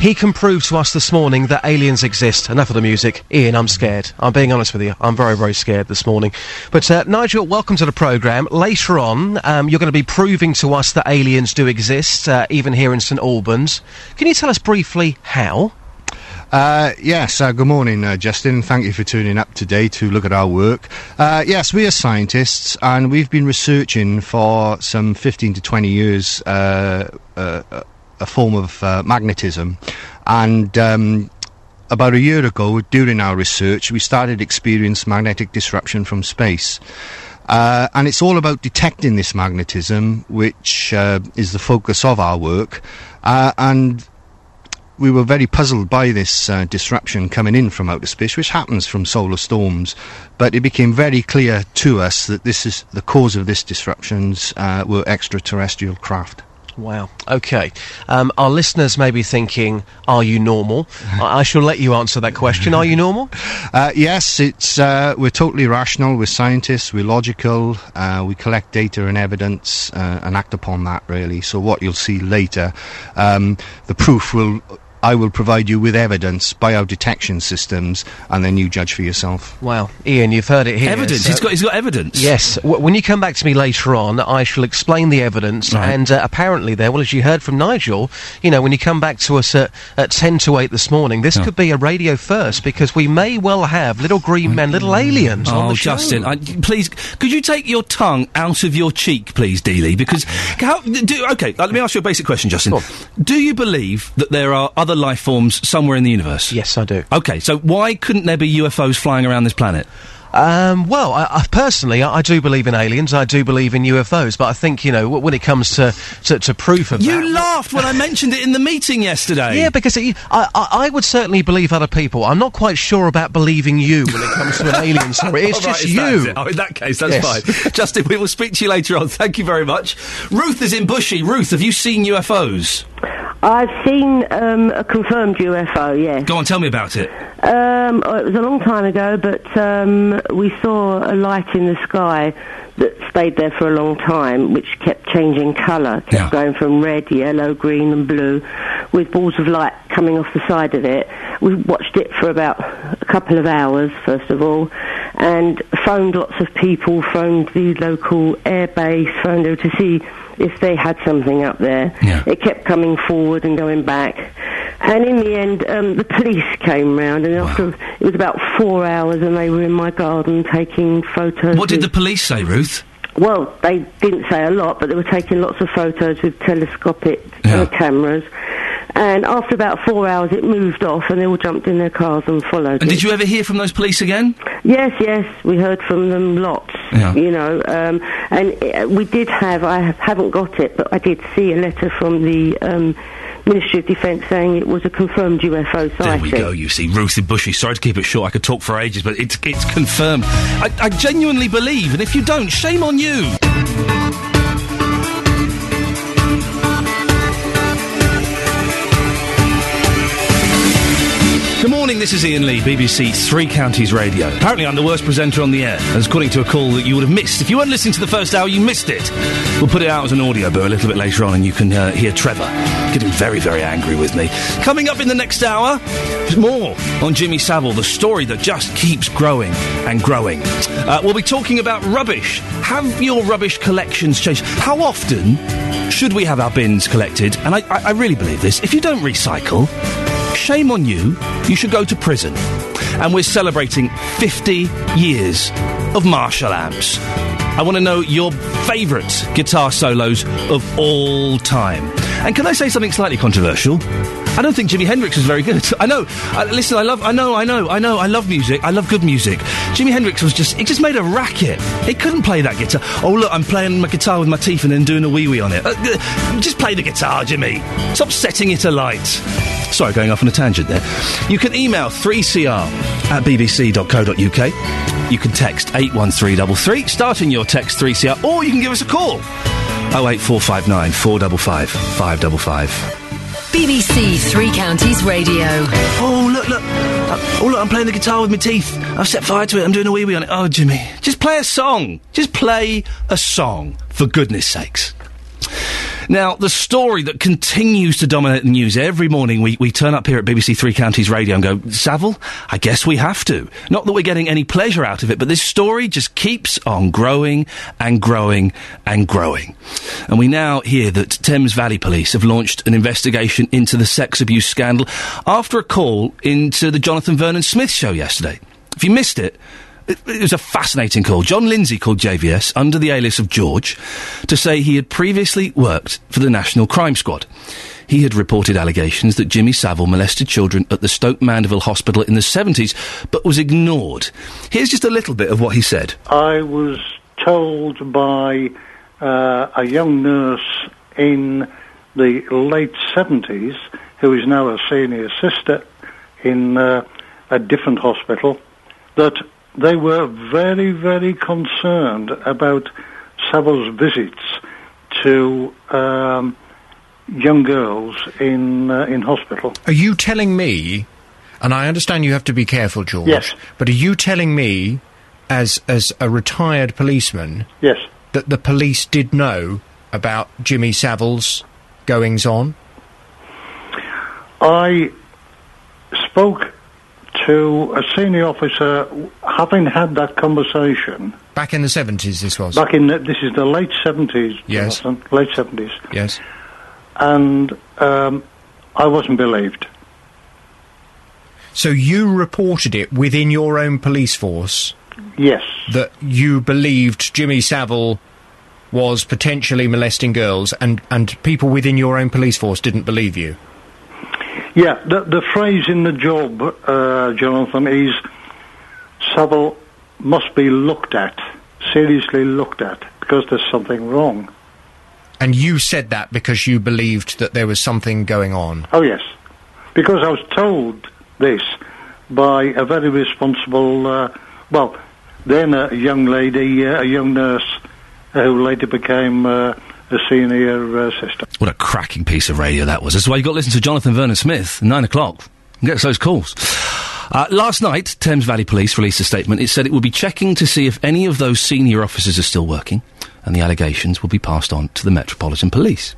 S19: he can prove to us this morning that aliens exist. Enough of the music, Iain. I'm scared. I'm being honest with you. I'm very, very scared this morning. But uh, Nigel, welcome to the program. Later on, um, you're going to be proving to us that aliens do exist, uh, even here in St Albans. Can you tell us briefly how?
S20: Uh, yes, uh, good morning, uh, Justin. Thank you for tuning up today to look at our work. Uh, yes, we are scientists and we've been researching for some 15 to 20 years uh, uh, a form of uh, magnetism. And um, about a year ago, during our research, we started experience magnetic disruption from space. Uh, and it's all about detecting this magnetism, which uh, is the focus of our work. Uh, and we were very puzzled by this uh, disruption coming in from outer space, which happens from solar storms. But it became very clear to us that this is the cause of this disruptions uh, were extraterrestrial craft.
S19: Wow. Okay. Um, our listeners may be thinking, "Are you normal?" I, I shall let you answer that question. Are you normal?
S20: Uh, yes, it's uh, we're totally rational. We're scientists. We're logical. Uh, we collect data and evidence uh, and act upon that. Really. So what you'll see later, um, the proof will. I will provide you with evidence by our detection systems, and then you judge for yourself.
S19: Wow, Iain, you've heard it here.
S1: Evidence.
S19: So-
S1: He's got. He's got evidence.
S19: Yes. W- when you come back to me later on, I shall explain the evidence.
S1: Right.
S19: And uh, apparently, there, well, as you heard from Nigel, you know, when you come back to us at, at 10 to 8 this morning, this could be a radio first because we may well have little green men, little aliens on
S1: Oh,
S19: the show.
S1: Justin, I, please, could you take your tongue out of your cheek, please, Dealey? Because, how, do, okay, uh, let me ask you a basic question, Justin. Do you believe that there are other life forms somewhere in the universe?
S19: Yes, I do.
S1: Okay, so why couldn't there be UFOs flying around this planet?
S19: Um, well, I, I personally, I, I do believe in aliens. I do believe in UFOs. But I think, you know, when it comes to, to, to proof of that,
S1: You laughed when I mentioned it in the meeting yesterday.
S19: Yeah, because it, I, I, I would certainly believe other people. I'm not quite sure about believing you when it comes to an alien story. It's
S1: All right,
S19: just
S1: is that
S19: you.
S1: it? Oh, in that case, that's
S19: Yes.
S1: fine. Justin, we will speak to you later on. Thank you very much. Ruth is in Bushey. Ruth, have you seen UFOs?
S21: I've seen um, a confirmed UFO, yes.
S1: Go on, tell me about it.
S21: Um, oh, it was a long time ago, but um, we saw a light in the sky that stayed there for a long time, which kept changing colour, kept going from red, yellow, green, and blue, with balls of light coming off the side of it. We watched it for about a couple of hours, first of all, and phoned lots of people, phoned the local air base, phoned them to see if they had something up there. It kept coming forward and going back. And in the end, um, the police came round, and after it was about four hours, and they were in my garden taking photos.
S1: What did the police say, Ruth?
S21: well, they didn't say a lot, but they were taking lots of photos with telescopic uh, cameras. And after about four hours, it moved off, and they all jumped in their cars and followed.
S1: And
S21: it.
S1: did you ever hear from those police again?
S21: Yes, yes, we heard from them lots.
S1: Yeah.
S21: You know, um, and uh, we did have. I have- haven't got it, but I did see a letter from the um, Ministry of Defence saying it was a confirmed UFO sighting.
S1: There we go. You see, Ruth in Bushey. Sorry to keep it short. I could talk for ages, but it's it's confirmed. I, I genuinely believe, and if you don't, shame on you. This is Iain Lee, BBC Three Counties Radio. Apparently, I'm the worst presenter on the air, as according to a call that you would have missed. If you weren't listening to the first hour, you missed it. We'll put it out as an Audioboo a little bit later on, and you can uh, hear Trevor getting very, very angry with me. Coming up in the next hour, more on Jimmy Savile, the story that just keeps growing and growing. Uh, we'll be talking about rubbish. Have your rubbish collections changed? How often should we have our bins collected? And I, I, I really believe this. If you don't recycle, shame on you. You should go to prison. And we're celebrating 50 years of Marshall amps. I want to know your favourite guitar solos of all time. And can I say something slightly controversial? I don't think Jimi Hendrix was very good. I know. Uh, listen, I love. I know. I know. I know. I love music. I love good music. Jimi Hendrix was just. It just made a racket. He couldn't play that guitar. Oh look, I'm playing my guitar with my teeth and then doing a wee wee on it. Uh, uh, just play the guitar, Jimi. Stop setting it alight. Sorry, going off on a tangent there. You can email 3cr at bbc.co.uk. You can text 81333, starting your text 3cr, or you can give us a call. 08459 455 555.
S2: BBC Three Counties Radio.
S1: Oh, look, look. Uh, oh, look, I'm playing the guitar with my teeth. I've set fire to it. I'm doing a wee wee on it. Oh, Jimi. Just play a song. Just play a song, for goodness sakes. Now, the story that continues to dominate the news every morning, we, we turn up here at BBC Three Counties Radio and go, Savile, I guess we have to. Not that we're getting any pleasure out of it, but this story just keeps on growing and growing and growing. And we now hear that Thames Valley Police have launched an investigation into the sex abuse scandal after a call into the Jonathan Vernon Smith show yesterday. If you missed it, it, was a fascinating call. John Lindsay called JVS under the alias of George to say he had previously worked for the National Crime Squad. He had reported allegations that Jimmy Savile molested children at the Stoke Mandeville Hospital in the 70s, but was ignored. Here's just a little bit of what he said.
S22: I was told by uh, a young nurse in the late 70s, who is now a senior sister in uh, a different hospital, that they were very, very concerned about Savile's visits to um, young girls in uh, in hospital.
S23: Are you telling me, and I understand you have to be careful, George,
S22: Yes.
S23: but are you telling me, as, as a retired policeman,
S22: Yes.
S23: that the police did know about Jimmy Savile's goings on?
S22: I spoke to a senior officer, having had that conversation
S23: Back in the 70s, this was?
S22: back in the, this is the late seventies,
S23: Yes.
S22: Jonathan, late seventies,
S23: Yes.
S22: and um, I wasn't believed.
S23: So you reported it within your own police force?
S22: Yes.
S23: That you believed Jimmy Savile was potentially molesting girls, and, and people within your own police force didn't believe you?
S22: Yeah, the, the phrase in the job, uh, Jonathan, is Savile must be looked at, seriously looked at, because there's something wrong.
S23: And you said that because you believed that there was something going on?
S22: Oh, yes. Because I was told this by a very responsible, uh, well, then a young lady, uh, a young nurse, uh, who later became a senior uh, sister.
S1: What a cracking piece of radio that was. That's why you got to listen to Jonathan Vernon Smith, nine o'clock. and Get those calls. Uh, last night, Thames Valley Police released a statement. It said it will be checking to see if any of those senior officers are still working, and the allegations will be passed on to the Metropolitan Police.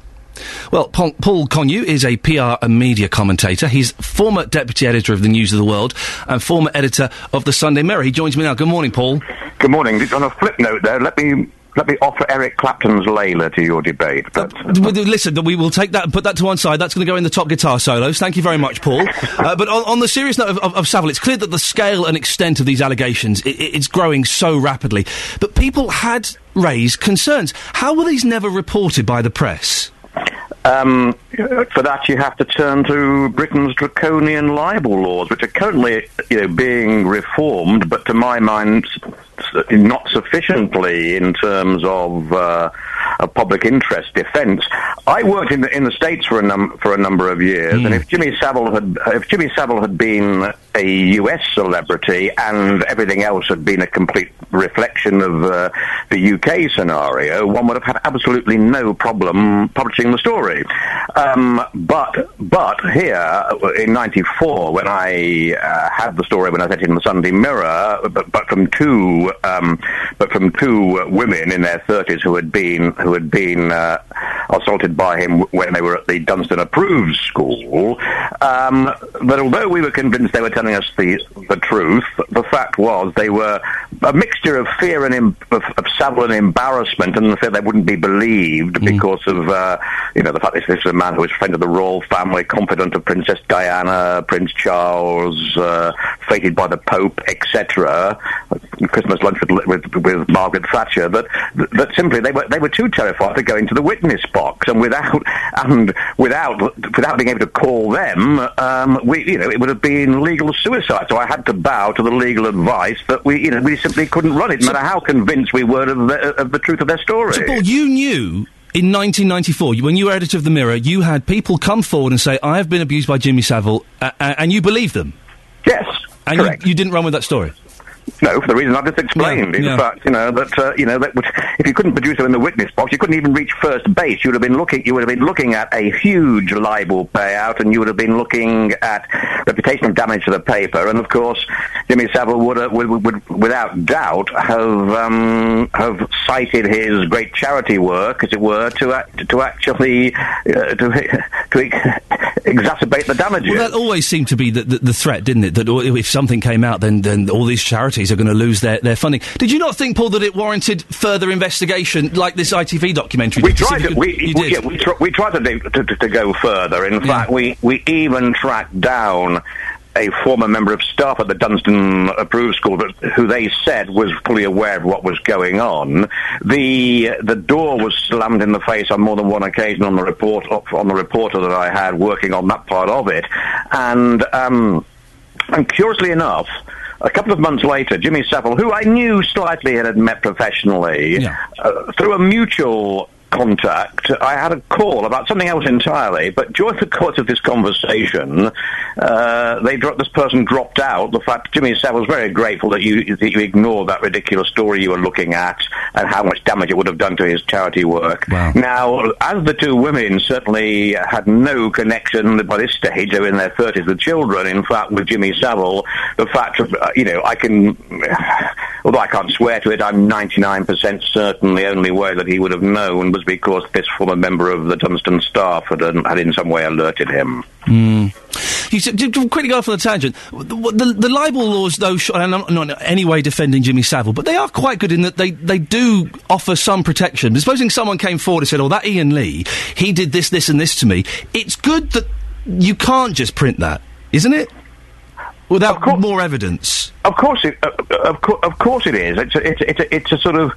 S1: Well, Paul, Paul Connew is a PR and media commentator. He's former deputy editor of the News of the World and former editor of the Sunday Mirror. He joins me now. Good morning, Paul.
S24: Good morning. On a flip note, there, let me let me offer Eric Clapton's Layla to your debate. But
S1: Well, Listen, we will take that and put that to one side. That's going to go in the top guitar solos. Thank you very much, Paul. uh, but on, on the serious note of, of, of Savile, it's clear that the scale and extent of these allegations i i- it's growing so rapidly. But people had raised concerns. How were these never reported by the press?
S24: um, for that, you have to turn to Britain's draconian libel laws, which are currently, you know, being reformed, but to my mind, not sufficiently in terms of uh, a public interest defence. I worked in the in the states for a num- for a number of years, and if Jimmy Savile had if Jimmy Savile had been a U.S. celebrity and everything else had been a complete reflection of uh, the UK scenario, one would have had absolutely no problem publishing the story. Um, but but here in '94, when I uh, had the story when I was in the Sunday Mirror, but, but from two um, but from two women in their 30s who had been who had been uh, assaulted by him when they were at the Duncroft approved school. Um, but although we were convinced they were telling us the the truth, the fact was they were a mixture of fear and em- of, of Savile and embarrassment, and the fear they wouldn't be believed because of uh, you know the fact that this is a man who was a friend of the royal family, confidant of Princess Diana, Prince Charles, uh, fated by the Pope, etc. Christmas lunch with, with with Margaret Thatcher. That that simply they were they were too terrified to go into the witness box, and without and without without being able to call them, um, we you know it would have been legal suicide. So I had to bow to the legal advice that we you know we simply couldn't run it, no matter how convinced we were of the, of the truth of their story.
S1: So, Paul, you knew in 1994, when you were editor of the Mirror, you had people come forward and say, "I have been abused by Jimmy Savile," uh, and you believed them.
S24: Yes,
S1: and you, you didn't run with that story.
S24: No, for the reason I've just explained. in
S1: yeah.
S24: fact, you know that uh, you know that would, if you couldn't produce them in the witness box, you couldn't even reach first base. You would have been looking. You would have been looking at a huge libel payout, and you would have been looking at reputational damage to the paper. And of course, Jimmy Savile would, uh, would, would, would without doubt, have um, have cited his great charity work, as it were, to act, to actually uh, to to exacerbate the damages.
S1: Well, that always seemed to be the, the, the threat, didn't it? That if something came out, then then all these charities are going to lose their, their funding. Did you not think, Paul, that it warranted further investigation, like this ITV documentary?
S24: We
S1: Did you see
S24: tried to,
S1: could-
S24: we,
S1: you
S24: we,
S1: did.
S24: yeah, we, tr- we tried to, do, to, to, go further. In fact, we, we even tracked down a former member of staff at the Duncroft approved school that, who they said was fully aware of what was going on. The the door was slammed in the face on more than one occasion on the report on the reporter that I had working on that part of it, and um, and curiously enough. A couple of months later, Jimmy Savile, who I knew slightly and had met professionally, uh, through a mutual contact, I had a call about something else entirely. But during the course of this conversation, uh, they this person dropped out. The fact Jimmy Savile was very grateful that you that you ignored that ridiculous story you were looking at and how much damage it would have done to his charity work. Now, as the two women certainly had no connection by this stage, they were in their thirties, the children, in fact, with Jimmy Savile, the fact of, uh, you know, I can, although I can't swear to it, I'm 99% certain the only way that he would have known was because this former member of the Duncroft staff had, um, had in some way alerted him.
S1: Mm. You said, quickly go off on a tangent. The, the, the libel laws, though, and I'm not in any way defending Jimmy Savile, but they are quite good in that they, they do offer some protection. Supposing someone came forward and said, "Oh, that Iain Lee, he did this, this, and this to me." It's good that you can't just print that, isn't it? Without more evidence.
S24: Of course, it, uh, of, co- of course it is. It's a, it's, a, it's, a, it's a sort of,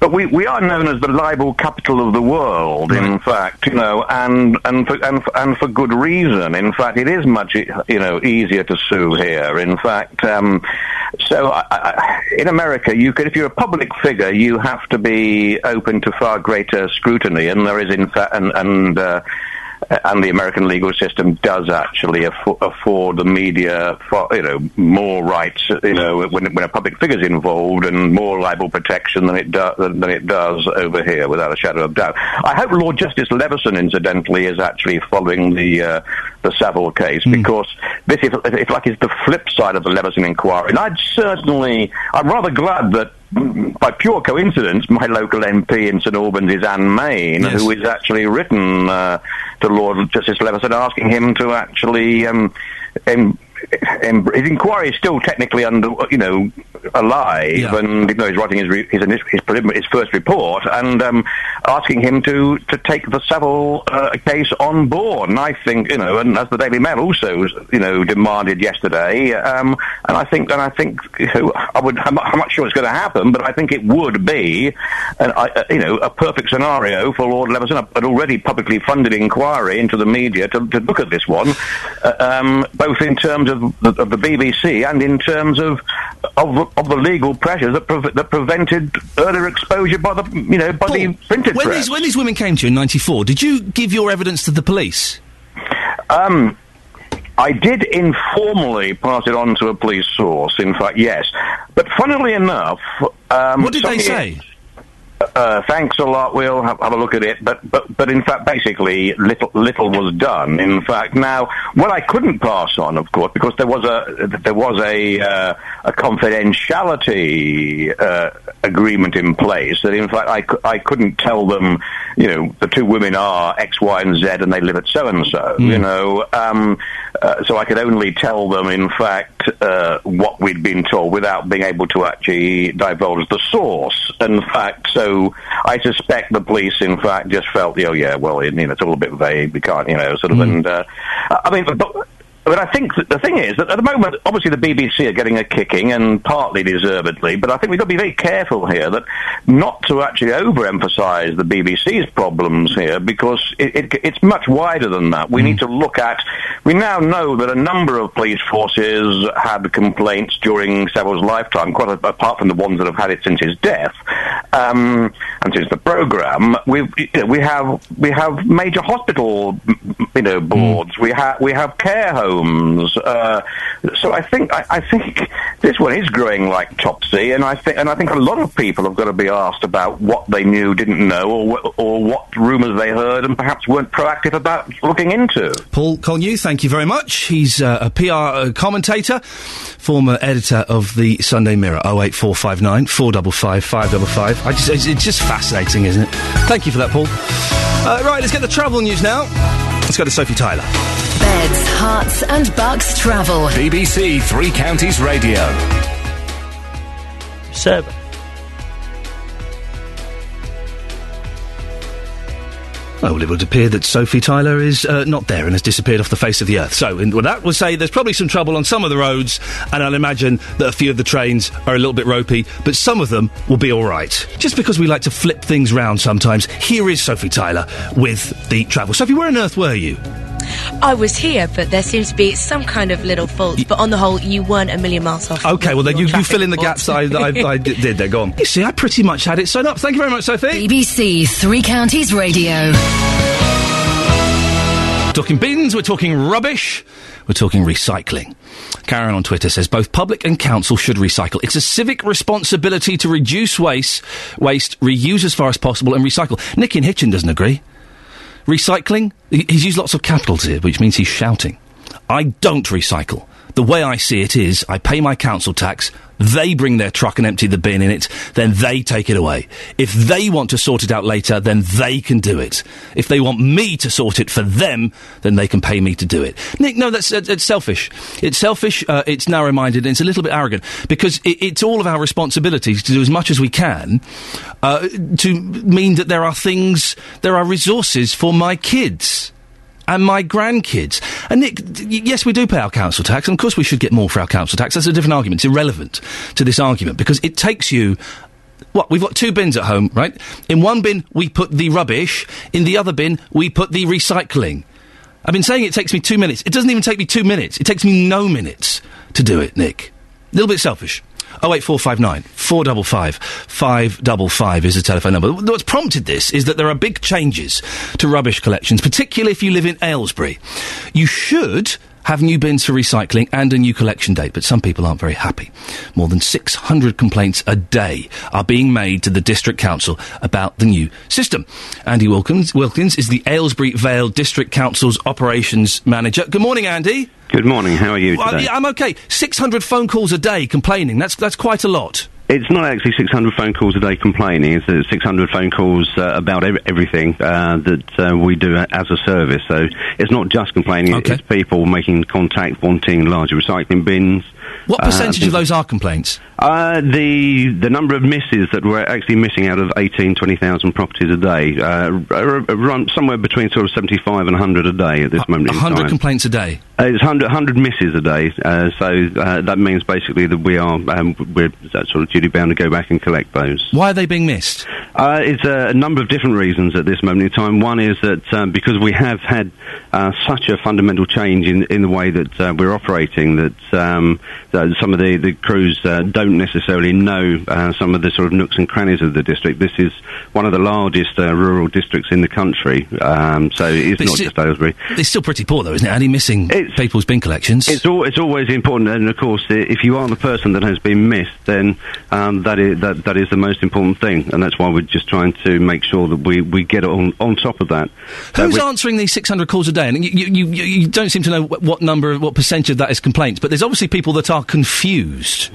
S24: but we, we are known as the libel capital of the world. In fact, you know, and and for, and for, and for good reason. In fact, it is much you know easier to sue here. In fact, um, so I, I, in America, you could, if you're a public figure, you have to be open to far greater scrutiny, and there is in fact, and and. Uh, and the American legal system does actually affo- afford the media, for, you know, more rights, you know, when, when a public figure is involved, and more libel protection than it do- than it does over here, without a shadow of doubt. I hope Lord Justice Leveson, incidentally, is actually following the uh, the Savile case because this, if, if like, is the flip side of the Leveson inquiry. And I'd certainly, I'm rather glad that mm, by pure coincidence, my local MP in St Albans is Anne Main, who is actually written uh, to Lord Justice Leveson asking him to actually. Um, his inquiry is still technically under, you know, alive, and even though he's writing his re- his, his, his, first report, and um, asking him to, to take the Savile uh, case on board. And I think, you know, and as the Daily Mail also, you know, demanded yesterday, um, and I think, and I think, you know, I would, I'm not, I'm not sure it's going to happen, but I think it would be, an, I, uh, you know, a perfect scenario for Lord Leveson, an already publicly funded inquiry into the media to, to look at this one, uh, um, both in terms of the, of the BBC and in terms of of, of the legal pressures that, pre- that prevented earlier exposure by the you know by the printed
S1: When
S24: press.
S1: these, when these women came to you in 94, did you give your evidence to the police?
S24: Um, I did informally pass it on to a police source. In fact, yes. But funnily enough, um,
S1: What did they say?
S24: Uh, thanks a lot. We'll have, have a look at it. But, but, but in fact, basically, little, little was done. In fact, now what I couldn't pass on, of course, because there was a there was a uh, a confidentiality uh, agreement in place that, in fact, I, I couldn't tell them, you know, the two women are X, Y, and Z, and they live at so and so. You know, um, uh, so I could only tell them, in fact, uh, what we'd been told without being able to actually divulge the source. In fact, so I suspect the police, in fact, just felt, oh yeah, well, you know, it's all a little bit vague. We can't, you know, sort of. And uh, I mean, but, but I think the thing is that at the moment, obviously, the BBC are getting a kicking, and partly deservedly. But I think we've got to be very careful here that not to actually overemphasise the BBC's problems here, because it, it, it's much wider than that. We need to look at. We now know that a number of police forces had complaints during Savile's lifetime, quite a, apart from the ones that have had it since his death um, and since the program. We've, you know, we have we have major hospital, you know, boards. We have we have care homes. Uh, so I think I, I think this one is growing like Topsy, and I think and I think a lot of people have got to be asked about what they knew, didn't know, or or what rumours they heard, and perhaps weren't proactive about looking into.
S1: Paul Connew, thank you very much. He's uh, a PR uh, commentator, former editor of the Sunday Mirror. 08459 455 555. I just, it's, it's just fascinating, isn't it? Thank you for that, Paul. Uh, right, let's get the travel news now. Let's go to Sophie Tyler.
S2: Beds, Herts, and bucks travel.
S25: BBC Three Counties Radio.
S26: Seb.
S1: Oh, well, it would appear that Sophie Tyler is uh, not there and has disappeared off the face of the earth. So, in, well, that would say there's probably some trouble on some of the roads, and I'll imagine that a few of the trains are a little bit ropey, but some of them will be all right. Just because we like to flip things round sometimes, here is Sophie Tyler with the travel. Sophie, where on earth were you?
S27: I was here, but there seems to be some kind of little fault. But on the whole, you weren't a million miles off.
S1: Okay, well, then you, you fill in the
S27: reports.
S1: gaps I did there. Go on. You see, I pretty much had it sewn up. Thank you very much, Sophie.
S2: BBC Three Counties Radio.
S1: Talking bins, we're talking rubbish, we're talking recycling. Karen on Twitter says both public and council should recycle. It's a civic responsibility to reduce waste, waste, reuse as far as possible, and recycle. Nick in Hitchin doesn't agree. Recycling, he's used lots of capitals here, which means he's shouting. I don't recycle. The way I see it is, I pay my council tax, they bring their truck and empty the bin in it, then they take it away. If they want to sort it out later, then they can do it. If they want me to sort it for them, then they can pay me to do it. Nick, no, that's it's selfish. It's selfish. Uh, it's narrow-minded. And it's a little bit arrogant because it, it's all of our responsibilities to do as much as we can uh, to mean that there are things, there are resources for my kids and my grandkids. And Nick, yes, we do pay our council tax, and of course we should get more for our council tax. That's a different argument. It's irrelevant to this argument because it takes you. What we've got two bins at home, right? In one bin we put the rubbish. In the other bin we put the recycling. I've been saying it takes me two minutes. It doesn't even take me two minutes. It takes me no minutes to do it, Nick. A little bit selfish. 08459 455 555 is the telephone number. What's prompted this is that there are big changes to rubbish collections, particularly if you live in Aylesbury. You should have new bins for recycling and a new collection date, but some people aren't very happy. More than 600 complaints a day are being made to the District Council about the new system. Andy Wilkins, Wilkins is the Aylesbury Vale District Council's operations manager. Good morning, Andy.
S28: Good morning. How are you
S1: Well,
S28: today?
S1: I'm okay. 600 phone calls a day complaining. That's, that's quite a lot.
S28: It's not actually 600 phone calls a day complaining. It's uh, 600 phone calls uh, about ev- everything uh, that uh, we do as a service. So it's not just complaining. It's people making contact, wanting larger recycling bins.
S1: What
S28: uh,
S1: percentage of those are complaints?
S28: Uh, the the number of misses that we're actually missing out of 18, 20,000 properties a day, uh, around somewhere between sort of 75 and 100 a day at this moment in
S1: 100
S28: time.
S1: complaints a day.
S28: Uh, it's 100, 100 misses a day, uh, so uh, that means basically that we are um, we're uh, sort of duty bound to go back and collect those.
S1: Why are they being missed?
S28: Uh, it's a, a number of different reasons at this moment in time. One is that um, because we have had uh, such a fundamental change in, in the way that uh, we're operating, that, um, that some of the, the crews uh, don't necessarily know uh, some of the sort of nooks and crannies of the district. This is one of the largest uh, rural districts in the country, um, so it's
S1: But
S28: not
S1: si-
S28: just Aylesbury.
S1: It's still pretty poor, though, isn't it, Andy? Missing people's bin collections.
S28: It's, it's always important, and of course, if you are the person that has been missed, then um, that is that, that is the most important thing, and that's why we're just trying to make sure that we, we get on on top of that.
S1: Who's
S28: we-
S1: answering these 600 calls a day? And you, you, you, you don't seem to know what number, what percentage of that is complaints, but there's obviously people that are confused.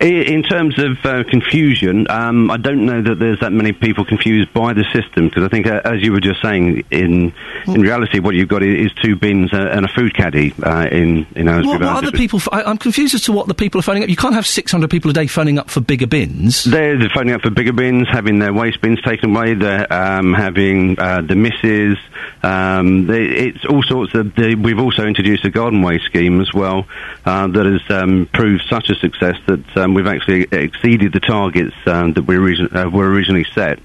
S28: In terms of uh, confusion, um, I don't know that there's that many people confused by the system because I think, uh, as you were just saying, in in reality, what you've got is two bins and a food caddy uh, in in Aylesbury
S1: What, what other people? F- I, I'm confused as to what the people are phoning up. You can't have 600 people a day phoning up for bigger bins.
S28: They're, phoning up for bigger bins, having their waste bins taken away. They're um, having uh, the misses. Um, they, it's all sorts of. The, we've also introduced a garden waste scheme as well uh, that has um, proved such a success that we've actually exceeded the targets um, that we origi- uh, were originally set.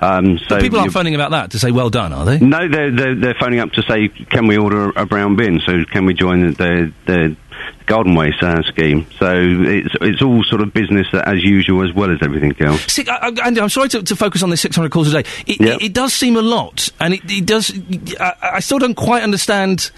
S28: Um, so
S1: But people aren't phoning about that to say well done, are they?
S28: no, they're, they're, they're phoning up to say, can we order a brown bin? So can we join the, the garden waste uh, scheme? So it's, it's all sort of business as usual as well as everything else.
S1: See, I, I, Andy, I'm sorry to, to focus on this 600 calls a day. It, it, it does seem a lot, and it, it does. I, I still don't quite understand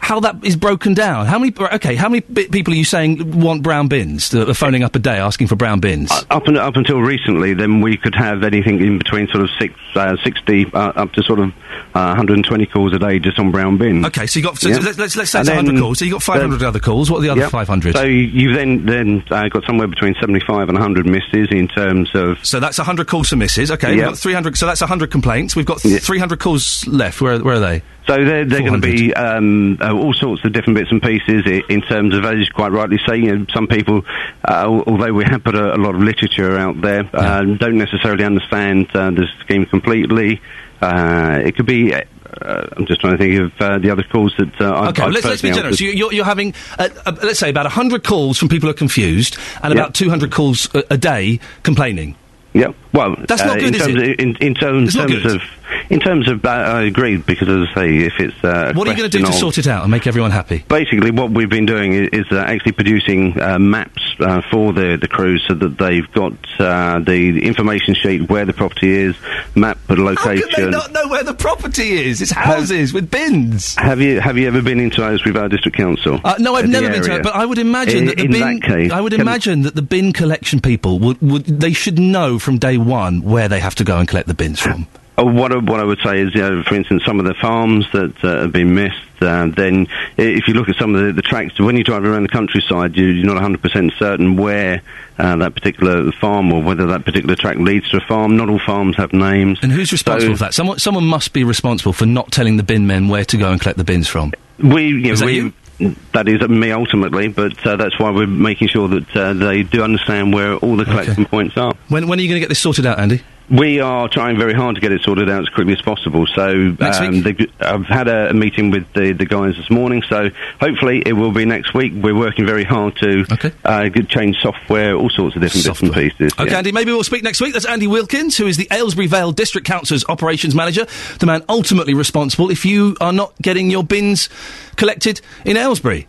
S1: how that is broken down. How many? Okay, how many bi- people are you saying want brown bins? That are phoning up a day asking for brown bins.
S28: Up, and, up until recently, then we could have anything in between sort of six, uh, 60 uh, up to sort of uh, 120 calls a day just on brown bins.
S1: Okay, so you got. So
S28: Yeah.
S1: let's, let's, let's say 100 calls. So you got 500 other calls. What are the other
S28: Yep.
S1: 500?
S28: So you then then uh, got somewhere between 75 and 100 misses in terms of.
S1: So that's 100 calls for misses. Okay, we've
S28: Yeah.
S1: got 300. So that's 100 complaints. We've got 300 calls left. Where, where are they?
S28: So they're, they're going to be um, uh, all sorts of different bits and pieces in terms of, as you quite rightly say, you know, some people, uh, although we have put a, a lot of literature out there, uh, don't necessarily understand uh, the scheme completely. Uh, it could be. Uh, I'm just trying to think of uh, the other calls that uh,
S1: Okay,
S28: I've
S1: let's, let's be generous. You, you're, you're having, uh, uh, let's say, about 100 calls from people who are confused and
S28: Yeah.
S1: about 200 calls a, a day complaining.
S28: Yeah, well,
S1: That's not good,
S28: in terms in, in terms, terms of, in terms of, uh, I agree because as I say, if it's uh,
S1: What are you going to do to sort it out and make everyone happy?
S28: Basically, what we've been doing is, is uh, actually producing uh, maps uh, for the the crews so that they've got uh, the information sheet where the property is, map the location.
S1: How can they not know where the property is? It's houses with bins.
S28: Have you have you ever been into Aylesbury Vale District Council?
S1: Uh, no, I've never been to it, but I would imagine
S28: in,
S1: that the
S28: in
S1: bin.
S28: that case,
S1: I would imagine that the bin collection people would, would they should know from day one where they have to go and collect the bins from.
S28: Uh, what, I, what I would say is, you know, for instance, some of the farms that uh, have been missed, uh, then if you look at some of the, the tracks, when you drive around the countryside, you, you're not 100% certain where uh, that particular farm or whether that particular track leads to a farm. Not all farms have names.
S1: And who's responsible
S28: So
S1: for that? Someone, someone must be responsible for not telling the bin men where to go and collect the bins from.
S28: We, you know,
S1: Is that
S28: we,
S1: you?
S28: That is me ultimately, but uh, that's why we're making sure that uh, they do understand where all the collection points are.
S1: When, when are you going to get this sorted out, Andy?
S28: We are trying very hard to get it sorted out as quickly as possible. So um, the, I've had a, a meeting with the, the guys this morning. So hopefully it will be next week. We're working very hard to uh, get, change software, all sorts of different bits and pieces.
S1: Okay,
S28: yeah.
S1: Andy, maybe we'll speak next week. That's Andy Wilkins, who is the Aylesbury Vale District Council's operations manager, the man ultimately responsible if you are not getting your bins collected in Aylesbury.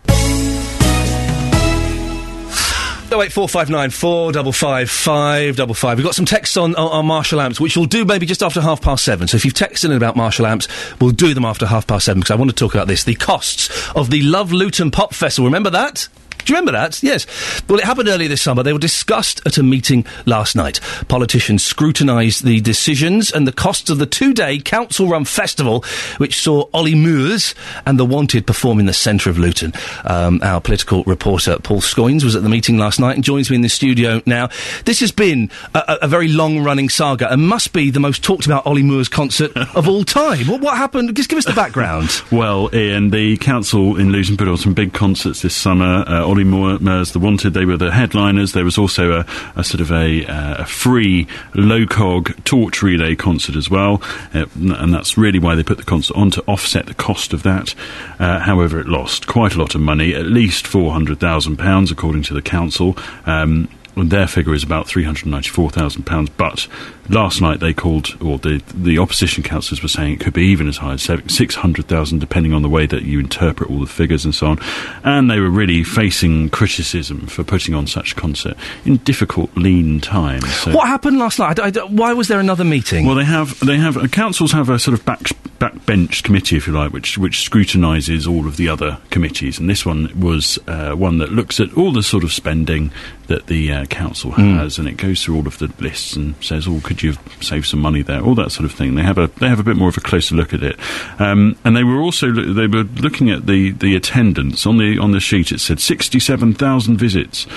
S1: Oh eight four five nine four double five five double five. We've got some texts on, on on Marshall amps, which we'll do maybe just after half past seven. So if you've texted in about Marshall amps, we'll do them after half past seven because I want to talk about this: the costs of the Love Luton Pop Festival. Remember that? Do you remember that? Yes. Well, it happened earlier this summer. They were discussed at a meeting last night. Politicians scrutinised the decisions and the costs of the two-day council-run festival, which saw Olly Murs and The Wanted perform in the centre of Luton. Um, our political reporter Paul Scoins was at the meeting last night and joins me in the studio now. This has been a, a, very long-running saga and must be the most talked about Olly Murs concert of all time. What, what happened? Just give us the background.
S26: Well, Iain, the council in Luton put on some big concerts this summer. Uh, Olly Murs, The Wanted, they were the headliners. There was also a, a sort of a, uh, a free LOCOG torch relay concert as well, uh, and that's really why they put the concert on to offset the cost of that. Uh, however, it lost quite a lot of money, at least £400,000 according to the council. Um, their figure is about £394,000. But last night they called, or the, the opposition councillors were saying it could be even as high as 600,000, depending on the way that you interpret all the figures and so on. And they were really facing criticism for putting on such a concert in difficult, lean times. So
S1: What happened last night? I I why was there another meeting?
S26: well, they have they have uh, councils have a sort of back backbench committee, if you like, which which scrutinises all of the other committees, and this one was uh, one that looks at all the sort of spending that the uh, council
S1: Hmm.
S26: has, and it goes through all of the lists and says, "Oh, could you save some money there?" All that sort of thing. They have a they have a bit more of a closer look at it, um, and they were also loo- they were looking at the the attendance on the on the sheet. It said sixty seven thousand visits.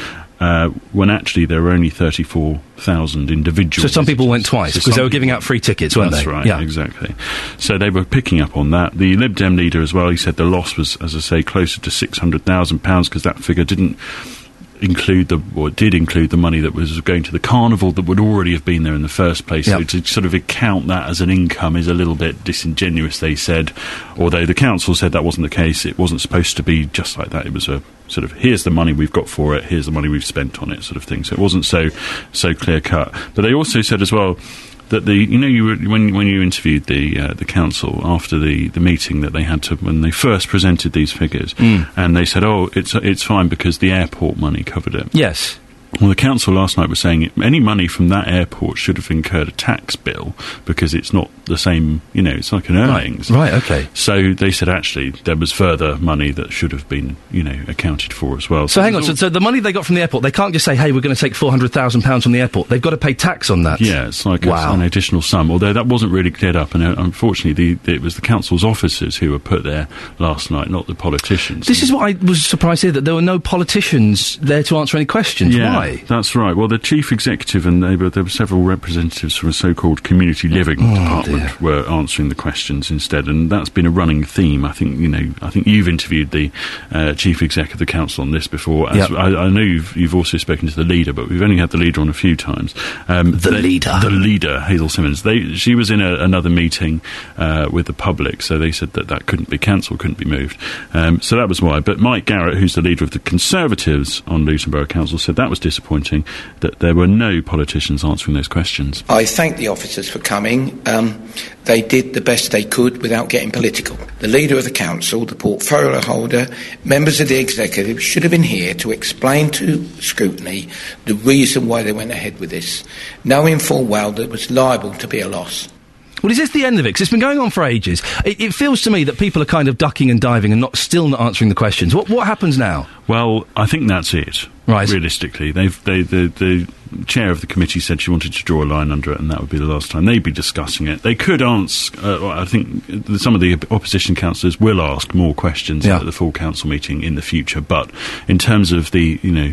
S26: Uh, when actually there were only 34,000 individuals.
S1: So some people went twice, 'cause they were giving out free tickets, weren't
S26: That's
S1: they?
S26: right,
S1: Yeah.
S26: exactly. So they were picking up on that. The Lib Dem leader as well, he said the loss was, as I say, closer to £600,000 because that figure didn't include the, or did include the money that was going to the carnival that would already have been there in the first place. So to sort of account that as an income is a little bit disingenuous, they said. Although the council said that wasn't the case, it wasn't supposed to be just like that. It was a sort of here's the money we've got for it, here's the money we've spent on it, sort of thing. So it wasn't so so clear cut. But they also said as well that the you know you were, when when you interviewed the uh, the council after the, the meeting that they had to when they first presented these figures
S1: Mm.
S26: and they said oh it's it's fine because the airport money covered it
S1: yes
S26: well the council last night was saying any money from that airport should have incurred a tax bill because it's not the same you know it's like an earnings
S1: Right, okay.
S26: so they said actually there was further money that should have been you know accounted for as well
S1: So hang on. So, so the money they got from the airport, they can't just say, "Hey, we're going to take four hundred thousand pounds from the airport." They've got to pay tax on that.
S26: Yeah, it's like a- an additional sum. Although that wasn't really cleared up, and uh, unfortunately, the, it was the council's officers who were put there last night, not the politicians.
S1: This is what I was surprised to hear that there were no politicians there to answer any questions.
S26: yeah,
S1: Why?
S26: that's right. Well, the chief executive and they were, there were several representatives from a so-called community living
S1: Oh,
S26: department were answering the questions instead, and that's been a running theme. I think you know. I think you've interviewed the uh, chief exec of the council on this before. As
S1: Yep.
S26: I, I know you've, you've also spoken to the leader, but we've only had the leader on a few times. Um,
S1: The
S26: they-
S1: leader.
S26: the leader, Hazel Simons. They, she was in a, another meeting uh, with the public, so they said that that couldn't be cancelled, couldn't be moved. Um, so that was why. But Mike Garrett, who's the leader of the Conservatives on Luton Borough Council, said that was disappointing that there were no politicians answering those questions.
S29: I thank the officers for coming. Um, they did the best they could without getting political. The leader of the council, the portfolio holder, members of the executive should have been here to explain to scrutiny the reason why they went ahead with this, knowing full well that it was liable to be a loss.
S1: Well, is this the end of it? Because it's been going on for ages. It, it feels to me that people are kind of ducking and diving and not still not answering the questions. What what happens now?
S26: Well, I think that's it.
S1: Right.
S26: Realistically, they've they, the the chair of the committee said she wanted to draw a line under it, and that would be the last time they'd be discussing it. They could ask. Uh, I think some of the opposition councillors will ask more questions
S1: Yeah.
S26: at the full council meeting in the future. But in terms of the you know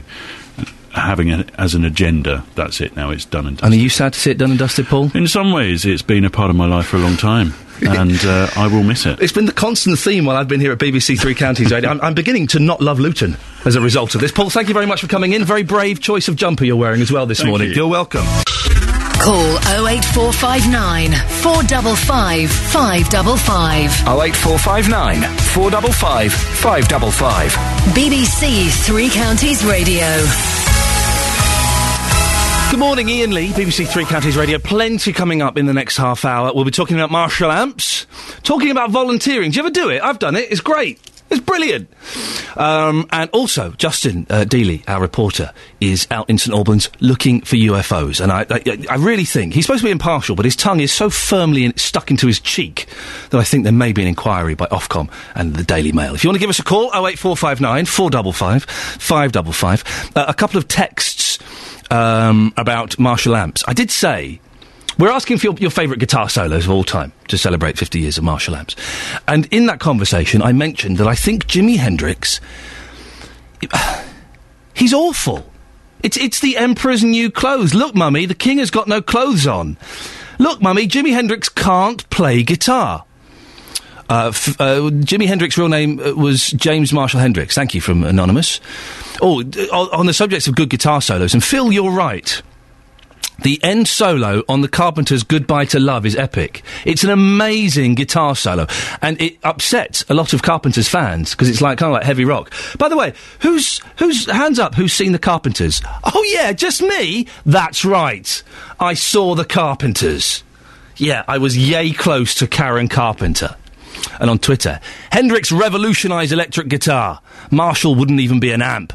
S26: having it as an agenda, that's it now. It's done and done.
S1: And are you sad to see it done and dusted, Paul?
S26: In some ways, it's been a part of my life for a long time, and uh, I will miss it.
S1: It's been the constant theme while I've been here at BBC Three Counties Radio. I'm, I'm beginning to not love Luton as a result of this. Paul, thank you very much for coming in. Very brave choice of jumper you're wearing as well this
S26: Thank
S1: morning.
S26: you.
S1: You're welcome.
S2: Call 08459 455 555.
S25: 08459 455 555.
S2: BBC Three Counties Radio.
S1: Good morning, Iain Lee, BBC Three Counties Radio. Plenty coming up in the next half hour. We'll be talking about Marshall Amps, talking about volunteering. Do you ever do it? I've done it. It's great. It's brilliant. Um, and also, Justin uh, Dealey, our reporter, is out in St Albans looking for UFOs. And I, I, I really think he's supposed to be impartial, but his tongue is so firmly in, stuck into his cheek that I think there may be an inquiry by Ofcom and the Daily Mail. If you want to give us a call, 08459 455 555. Uh, a couple of texts um, about Marshall amps. I did say we're asking for your, your favourite guitar solos of all time to celebrate 50 years of Marshall amps. And in that conversation, I mentioned that I think Jimi Hendrix. He's awful. It's, it's the Emperor's new clothes. Look, Mummy, the King has got no clothes on. Look, Mummy, Jimi Hendrix can't play guitar. Uh, f- uh, Jimi Hendrix's real name uh, was James Marshall Hendrix. Thank you from Anonymous. Oh, d- on on the subject of good guitar solos, and Phil, you're right. The end solo on the Carpenters' Goodbye to Love is epic. It's an amazing guitar solo, and it upsets a lot of Carpenters fans because it's like kind of like heavy rock. By the way, who's who's hands up? Who's seen the Carpenters? Oh yeah, just me. That's right. I saw the Carpenters. Yeah, I was yay close to Karen Carpenter. And on Twitter, Hendrix revolutionised electric guitar. Marshall wouldn't even be an amp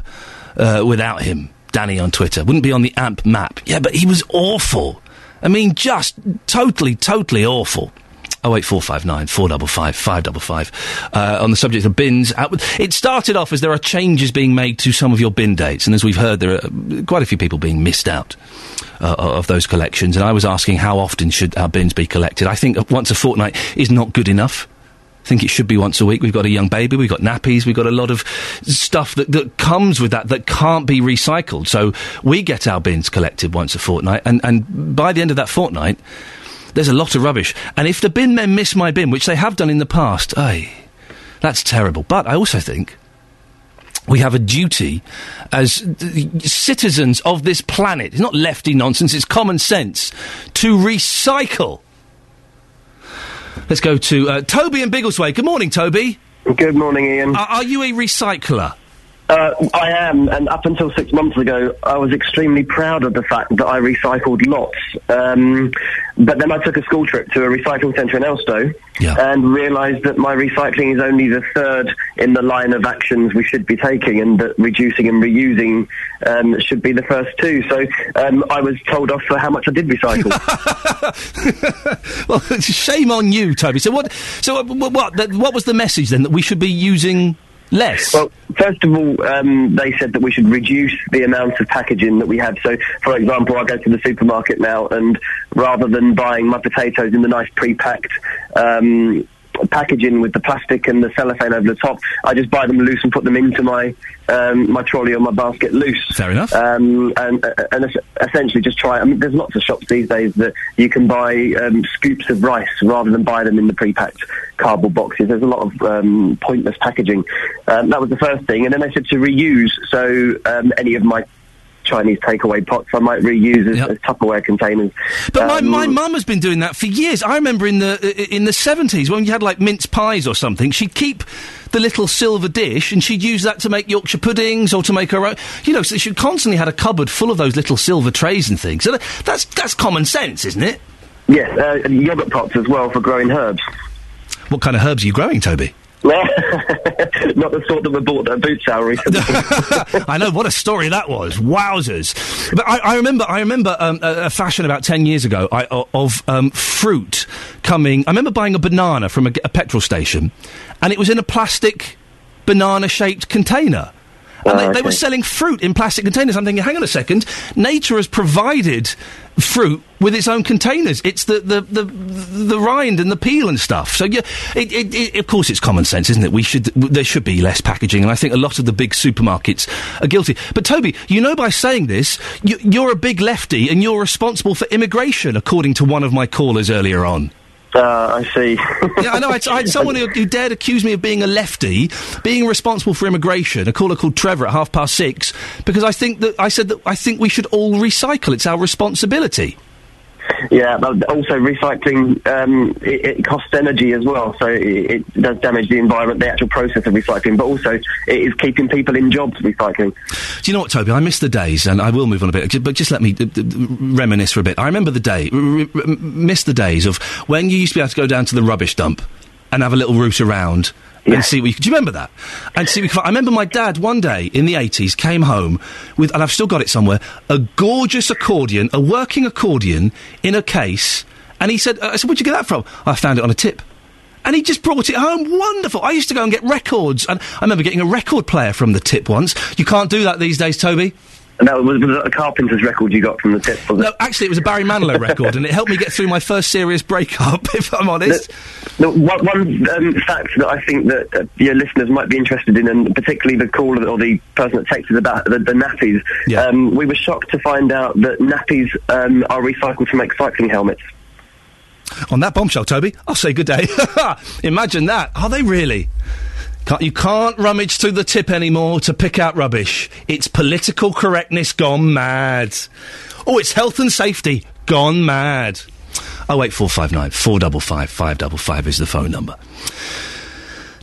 S1: uh, without him. Danny on Twitter wouldn't be on the amp map. Yeah, but he was awful. I mean, just totally, totally awful. 08459 455 555. Uh, on the subject of bins, it started off as there are changes being made to some of your bin dates, and as we've heard, there are uh, quite a few people being missed out uh, of those collections. And I was asking how often should our bins be collected. I think once a fortnight is not good enough. Think it should be once a week. We've got a young baby, we've got nappies, we've got a lot of stuff that, that comes with that that can't be recycled. So we get our bins collected once a fortnight, and, and by the end of that fortnight, there's a lot of rubbish. And if the bin men miss my bin, which they have done in the past, ay, that's terrible. But I also think we have a duty as citizens of this planet. It's not lefty nonsense, it's common sense to recycle. Let's go to uh, Toby and Biggleswade. Good morning, Toby.
S15: Good morning, Iain.
S1: Are, are you a recycler?
S15: Uh, I am, and up until six months ago, I was extremely proud of the fact that I recycled lots. Um, but then I took a school trip to a recycling centre in Elstow and realised that my recycling is only the third in the line of actions we should be taking, and that reducing and reusing um, should be the first two. So um, I was told off for how much I did recycle.
S1: well, shame on you, Toby. So what? So what? What, what was the message then that we should be using less?
S15: Well, first of all, um, they said that we should reduce the amount of packaging that we have. So, for example, I go to the supermarket now, and rather than buying my potatoes in the nice pre-packed um, packaging with the plastic and the cellophane over the top, I just buy them loose and put them into my um, my trolley or my basket loose.
S1: Fair enough.
S15: Um, and and essentially just try. I mean, there's lots of shops these days that you can buy um, scoops of rice rather than buy them in the pre-packed cardboard boxes. There's a lot of um, pointless packaging. Um, that was the first thing, and then they said to reuse. So um, any of my Chinese takeaway pots I might reuse as, as Tupperware containers.
S1: But my,
S15: Um,
S1: my mum has been doing that for years. I remember in the in the seventies when you had like mince pies or something, she'd keep the little silver dish and she'd use that to make Yorkshire puddings or to make her own. You know, so she constantly had a cupboard full of those little silver trays and things. So that's that's common sense, isn't it?
S15: Yes, uh, yogurt pots as well for growing herbs.
S1: What kind of herbs are you growing, Toby?
S15: Not the sort that were bought at a boot sale recently.
S1: I know what a story that was. Wowzers! But I, I remember, I remember um, a, a fashion about ten years ago I, of um, fruit coming. I remember buying a banana from a petrol station, and it was in a plastic banana-shaped container. Oh, and they, they were selling fruit in plastic containers. I'm thinking, hang on a second. Nature has provided fruit with its own containers. It's the the, the, the rind and the peel and stuff. So yeah, it, it, it, of course it's common sense, isn't it? We should there should be less packaging, and I think a lot of the big supermarkets are guilty. But Toby, you know, by saying this, you, you're a big lefty, and you're responsible for immigration, according to one of my callers earlier on.
S15: Uh, I see.
S1: yeah, I know. I, I had someone who, who dared accuse me of being a lefty, being responsible for immigration. A caller called Trevor at half past six because I think that I said that I think we should all recycle. It's our responsibility.
S15: Yeah, but also recycling um, it, it costs energy as well, so it, it does damage the environment, the actual process of recycling. But also, it is keeping people in jobs. Recycling.
S1: Do you know what, Toby? I miss the days, and I will move on a bit, but just let me reminisce for a bit. I remember the day, r- r- r- miss the days of when you used to be able to go down to the rubbish dump and have a little route around and see what you, do you remember that? And see. I remember my dad one day in the 80s came home with, and I've still got it somewhere, a gorgeous accordion, a working accordion in a case. And he said, uh, I said, where'd you get that from? I found it on a tip. And he just brought it home. Wonderful. I used to go and get records. And I remember getting a record player from the tip once. You can't do that these days, Toby.
S15: No, was, was it a Carpenter's record you got from the tip? Was
S1: No, actually, it was a Barry Manilow record, and it helped me get through my first serious breakup, if I'm honest.
S15: The, one one um, fact that I think that uh, your listeners might be interested in, and particularly the caller or the person that texted about the, the nappies, um, we were shocked to find out that nappies um, are recycled to make cycling helmets.
S1: On that bombshell, Toby, I'll say good day. Imagine that. Are they really? Can't, you can't rummage through the tip anymore to pick out rubbish. It's political correctness gone mad. Oh, it's health and safety gone mad. Oh wait, four five nine four double five five double five is the phone number.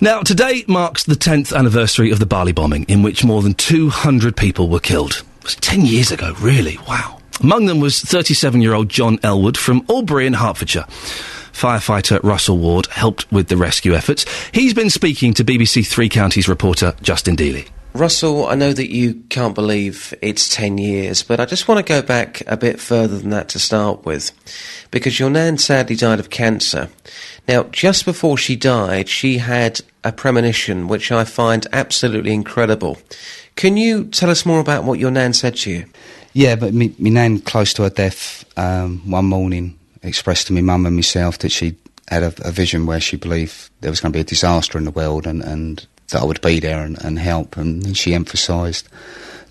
S1: Now, today marks the 10th anniversary of the Bali bombing, in which more than 200 people were killed. It was 10 years ago, really. Wow. Among them was 37 year old John Elwood from Albury in Hertfordshire. Firefighter Russell Ward helped with the rescue efforts. He's been speaking to BBC Three Counties reporter Justin Dealey.
S19: Russell, I know that you can't believe it's 10 years, but I just want to go back a bit further than that to start with. Because your nan sadly died of cancer. Now, just before she died, she had a premonition, which I find absolutely incredible. Can you tell us more about what your nan said to you?
S13: Yeah, but me, me nan, close to her death, um, one morning expressed to me mum and myself that she had a, a vision where she believed there was going to be a disaster in the world and, and that I would be there and, and help. And she emphasised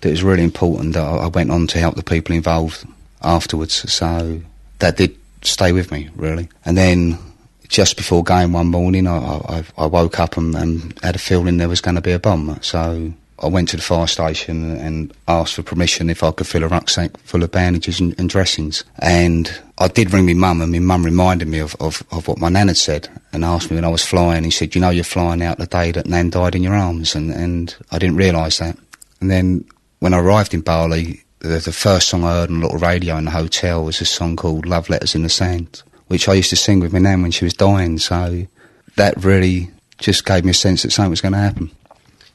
S13: that it was really important that I, I went on to help the people involved afterwards. So that did stay with me, really. And then just before going one morning, I, I, I woke up and, and had a feeling there was going to be a bomb. So I went to the fire station and asked for permission if I could fill a rucksack full of bandages and, and dressings. And I did ring my mum, and my mum reminded me of, of, of what my nan had said and asked me when I was flying. He said, You know, you're flying out the day that Nan died in your arms. And, and I didn't realise that. And then when I arrived in Bali, the, the first song I heard on a little radio in the hotel was a song called Love Letters in the Sand, which I used to sing with my nan when she was dying. So that really just gave me a sense that something was going to happen.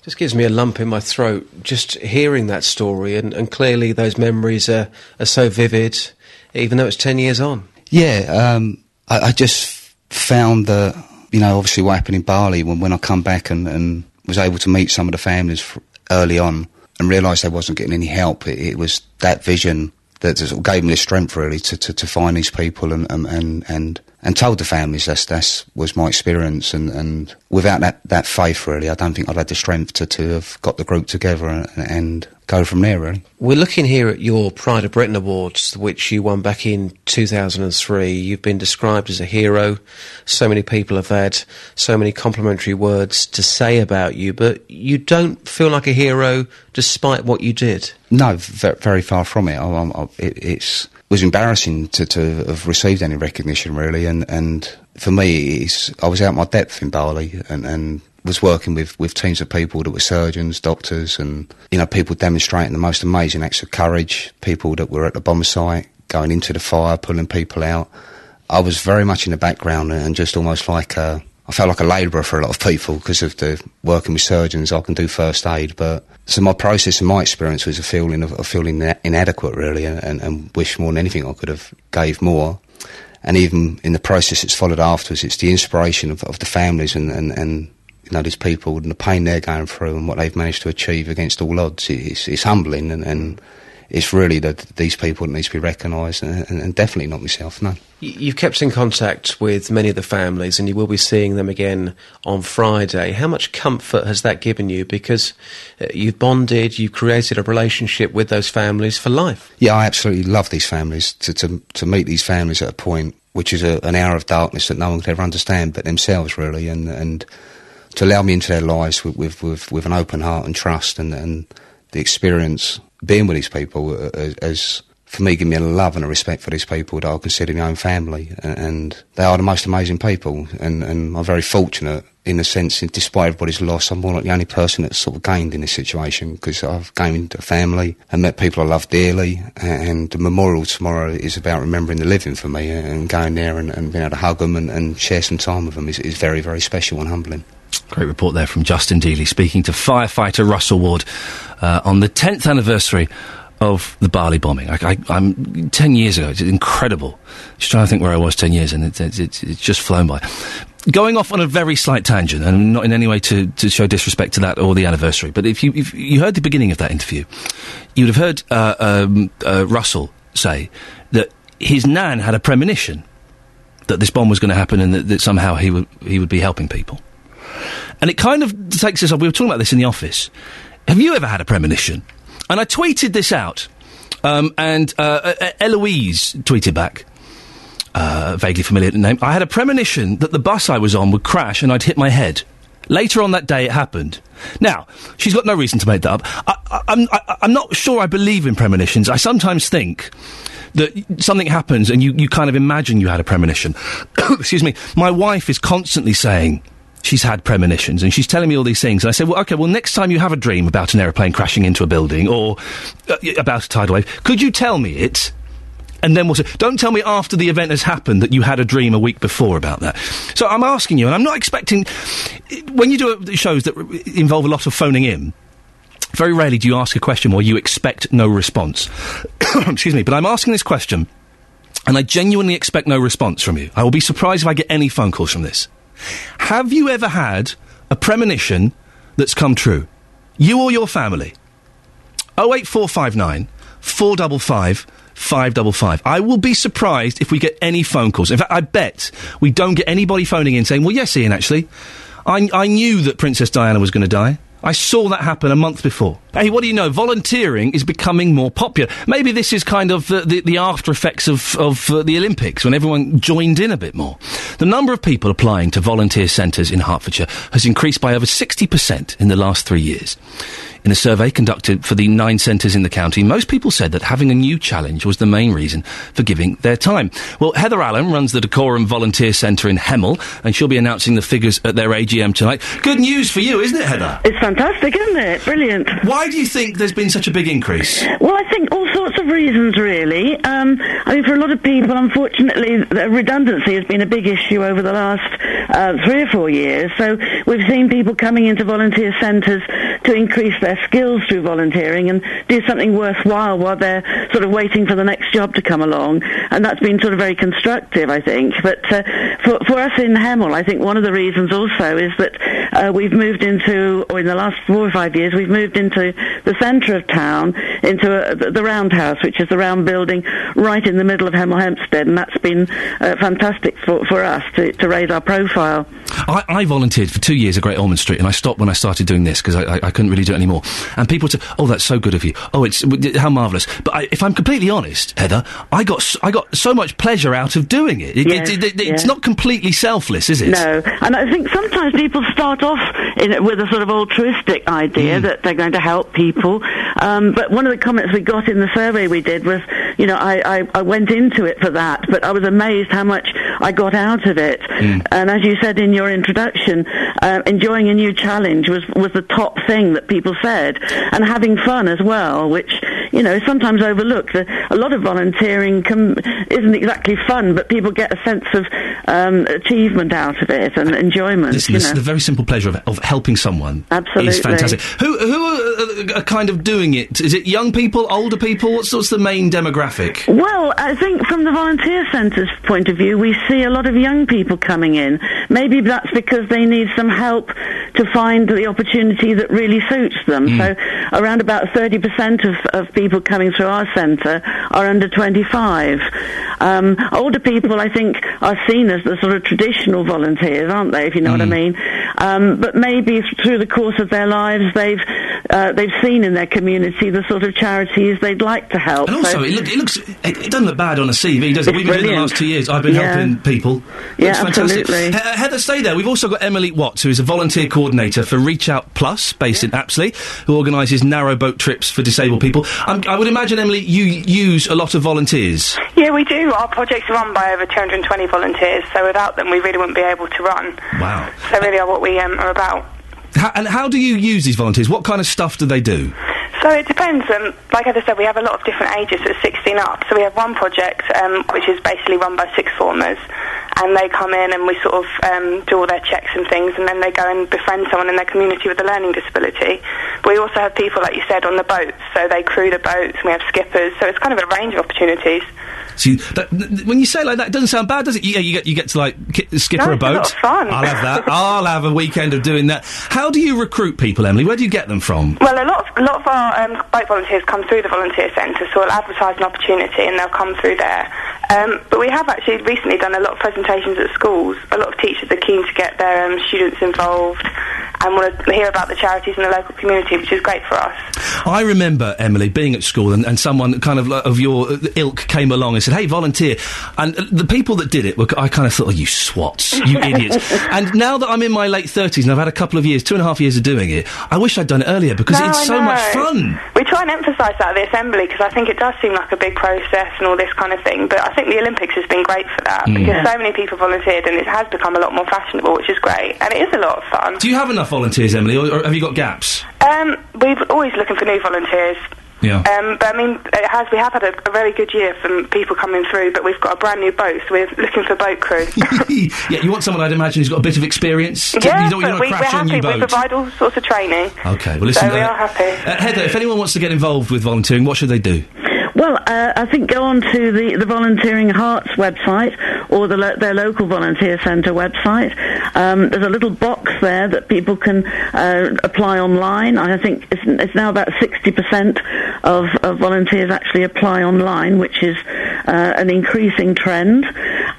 S19: Just gives me a lump in my throat just hearing that story, and, and clearly those memories are, are so vivid, even though it's 10 years on.
S13: Yeah, um, I, I just found that, you know, obviously what happened in Bali when, when I come back and, and was able to meet some of the families early on and realised they wasn't getting any help. It, it was that vision that gave me the strength really to, to, to find these people and, and, and, and, and told the families that's, that's was my experience and, and without that, that faith really I don't think I'd had the strength to, to have got the group together and, and go from there really.
S19: We're looking here at your Pride of Britain Awards, which you won back in 2003. You've been described as a hero. So many people have had so many complimentary words to say about you, but you don't feel like a hero despite what you did.
S13: No, very far from it. I, I, it it's was embarrassing to, to have received any recognition really, and, and for me, I was out my depth in Bali and, and was working with, with teams of people that were surgeons, doctors, and you know people demonstrating the most amazing acts of courage. People that were at the bomb site, going into the fire, pulling people out. I was very much in the background and just almost like a, I felt like a labourer for a lot of people because of the working with surgeons. I can do first aid, but so my process and my experience was a feeling of, of feeling inadequate, really, and, and, and wish more than anything I could have gave more. And even in the process that's followed afterwards, it's the inspiration of, of the families and, and, and you know these people and the pain they're going through and what they've managed to achieve against all odds. It's, it's humbling and, and it's really that these people that need to be recognised and, and, definitely not myself. No.
S19: You've kept in contact with many of the families, and you will be seeing them again on Friday. How much comfort has that given you? Because uh, you've bonded, you've created a relationship with those families for life.
S13: Yeah, I absolutely love these families. To, to, to meet these families at a point which is a, an hour of darkness that no one could ever understand but themselves, really, and, and to allow me into their lives with, with, with, with an open heart and trust and, and the experience being with these people uh, has for me, give me a love and a respect for these people that I consider my own family, and, they are the most amazing people, and, and I'm very fortunate in the sense, despite everybody's loss, I'm more like the only person that's sort of gained in this situation because I've gained a family and met people I love dearly, and the memorial tomorrow is about remembering the living for me, and going there and, and being able to hug them and, and share some time with them is, is very, very special and humbling.
S1: Great report there from Justin Dealey speaking to firefighter Russell Ward uh, on the 10th anniversary of the Bali bombing. I, am 10 years ago. It's incredible. Just trying to think where I was 10 years and it's, it's, it's just flown by. Going off on a very slight tangent, and not in any way to, to show disrespect to that or the anniversary, but if you, if you heard the beginning of that interview, you'd have heard uh, um, uh, Russell say that his nan had a premonition that this bomb was going to happen and that, that somehow he would, he would be helping people. And it kind of takes us off. We were talking about this in the office. Have you ever had a premonition? And I tweeted this out, um, and uh, uh, Eloise tweeted back. Uh, vaguely familiar name. I had a premonition that the bus I was on would crash and I'd hit my head. Later on that day, it happened. Now, she's got no reason to make that up. I, am I'm not sure I believe in premonitions. I sometimes think that something happens and you, you kind of imagine you had a premonition. Excuse me. My wife is constantly saying, she's had premonitions and she's telling me all these things. And I said, well, okay, well, next time you have a dream about an aeroplane crashing into a building or uh, about a tidal wave, could you tell me it? And then we'll say, don't tell me after the event has happened that you had a dream a week before about that. So I'm asking you, and I'm not expecting, when you do shows that involve a lot of phoning in, very rarely do you ask a question where you expect no response. Excuse me, but I'm asking this question, and I genuinely expect no response from you. I will be surprised if I get any phone calls from this. Have you ever had a premonition that's come true? You or your family? 08459 455 555. I will be surprised if we get any phone calls. In fact, I bet we don't get anybody phoning in saying, well, yes, Iain, actually. I, I knew that Princess Diana was going to die. I saw that happen a month before. Hey, what do you know? Volunteering is becoming more popular. Maybe this is kind of the, the, the after effects of, of uh, the Olympics when everyone joined in a bit more. The number of people applying to volunteer centres in Hertfordshire has increased by over 60% in the last three years. In a survey conducted for the nine centres in the county, most people said that having a new challenge was the main reason for giving their time. Well, Heather Allen runs the Dacorum Volunteer Centre in Hemel, and she'll be announcing the figures at their AGM tonight. Good news for you, isn't it, Heather?
S30: It's fantastic, isn't it? Brilliant.
S1: Why do you think there's been such a big increase?
S30: Well, I think all sorts of reasons, really. Um, I mean, for a lot of people, unfortunately, redundancy has been a big issue over the last uh, three or four years. So we've seen people coming into volunteer centres to increase their their skills through volunteering and do something worthwhile while they're sort of waiting for the next job to come along. And that's been sort of very constructive, I think. But uh, for, for us in Hemel, I think one of the reasons also is that uh, we've moved into, or in the last four or five years, we've moved into the centre of town, into a, the Roundhouse, which is the round building right in the middle of Hemel Hempstead, and that's been uh, fantastic for, for us to, to raise our profile.
S1: I, I, volunteered for two years at Great Ormond Street, and I stopped when I started doing this because I, I, I, couldn't really do it anymore. And people say, "Oh, that's so good of you. Oh, it's how marvelous." But if I'm completely honest, Heather, I got I got so much pleasure out of doing it. it,
S30: yes,
S1: it, it
S30: yes.
S1: It's not completely selfless, is it?
S30: No, and I think sometimes people start off in, with a sort of altruistic idea mm. that they're going to help people. Um, but one of the comments we got in the survey we did was, you know, I, I, I went into it for that, but I was amazed how much I got out of it. Mm. And as you said in your introduction, uh, enjoying a new challenge was, was the top thing that people said. And having fun as well, which, you know, sometimes overlooked. A lot of volunteering can, isn't exactly fun, but people get a sense of um, achievement out of it and enjoyment.
S1: This, this, the very simple pleasure of, of helping someone
S30: Absolutely.
S1: is fantastic. Who, who are, are, kind of doing it? Is it young people, older people? What's, what's the main demographic?
S30: Well, I think from the volunteer centre's point of view, we see a lot of young people coming in. Maybe that's because they need some help to find the opportunity that really suits them. Mm. So around about 30% of, of people coming through our centre are under 25. Um, older people, I think, are seen as the sort of traditional volunteers, aren't they, if you know mm. what I mm. mean? Um, but maybe through the course of their lives, they've uh, they've seen in their community the sort of charities they'd like to help.
S1: And also,
S30: So-
S1: it, look, it looks it, it doesn't look bad on a CV, does it? We've been doing it the last two years. I've been
S30: Yeah.
S1: helping people.
S30: Yeah,
S1: Looks fantastic.
S30: absolutely.
S1: He- uh, Heather, stay there. We've also got Emily Watts, who is a volunteer coordinator for Reach Out Plus, based in Apsley, who organises narrowboat trips for disabled people. Um, I would imagine, Emily, you use a lot of volunteers.
S31: Yeah, we do. Our project's are run by over 220 volunteers, so without them, we really wouldn't be able to run.
S1: Wow.
S31: So really are what we um, are about.
S1: How, and how do you use these volunteers? What kind of stuff do they do?
S31: So it depends. Um, like I said, we have a lot of different ages, so 16 up. So we have one project um, which is basically run by sixth formers, and they come in and we sort of um, do all their checks and things, and then they go and befriend someone in their community with a learning disability. But we also have people, like you said, on the boats, so they crew the boats, and we have skippers, so it's kind of a range of opportunities.
S1: So you, that, when you say it like that, it doesn't sound bad, does it? Yeah, you get you get to like ki- skipper
S31: No,
S1: a
S31: a
S1: boat.
S31: of fun.
S1: I'll have that. I'll have a weekend of doing that. How do you recruit people, Emily? Where do you get them from?
S31: Well, a lot of a lot of our um, boat volunteers come through the volunteer centre, so we'll advertise an opportunity and they'll come through there. Um, but we have actually recently done a lot of presentations at schools. A lot of teachers are keen to get their um, students involved and want to hear about the charities in the local community, which is great for us.
S1: I remember Emily being at school, and, and someone kind of like, of your ilk came along and said, "Hey, volunteer." And the people that did it, were, I kind of thought, "Oh, you swats, you idiots!" and now that I'm in my late thirties and I've had a couple of years, two and a half years of doing it, I wish I'd done it earlier because
S31: No,
S1: it's
S31: I
S1: so much fun.
S31: We try and emphasise that at the assembly because I think it does seem like a big process and all this kind of thing. But I think the Olympics has been great for that
S1: Mm.
S31: because so many people volunteered and it has become a lot more fashionable, which is great. And it is a lot of fun.
S1: Do you have enough volunteers, Emily, or, or have you got gaps?
S31: Um, we're always looking for new volunteers.
S1: Yeah.
S31: Um, but I mean, it has. We have had a, a very good year from people coming through, but we've got a brand new boat, so we're looking for boat crew.
S1: yeah, you want someone I'd imagine who's got a bit of experience.
S31: yeah,
S1: you don't, you don't
S31: we, we're happy. We provide all sorts of training.
S1: Okay, well listen.
S31: so we
S1: uh,
S31: are happy.
S1: uh, Heather, if anyone wants to get involved with volunteering, what should they do?
S30: Well, uh, I think go on to the, the Volunteering Herts website or the lo- their local volunteer centre website. Um, there's a little box there that people can uh, apply online. I think it's, it's now about 60% of, of volunteers actually apply online, which is uh, an increasing trend.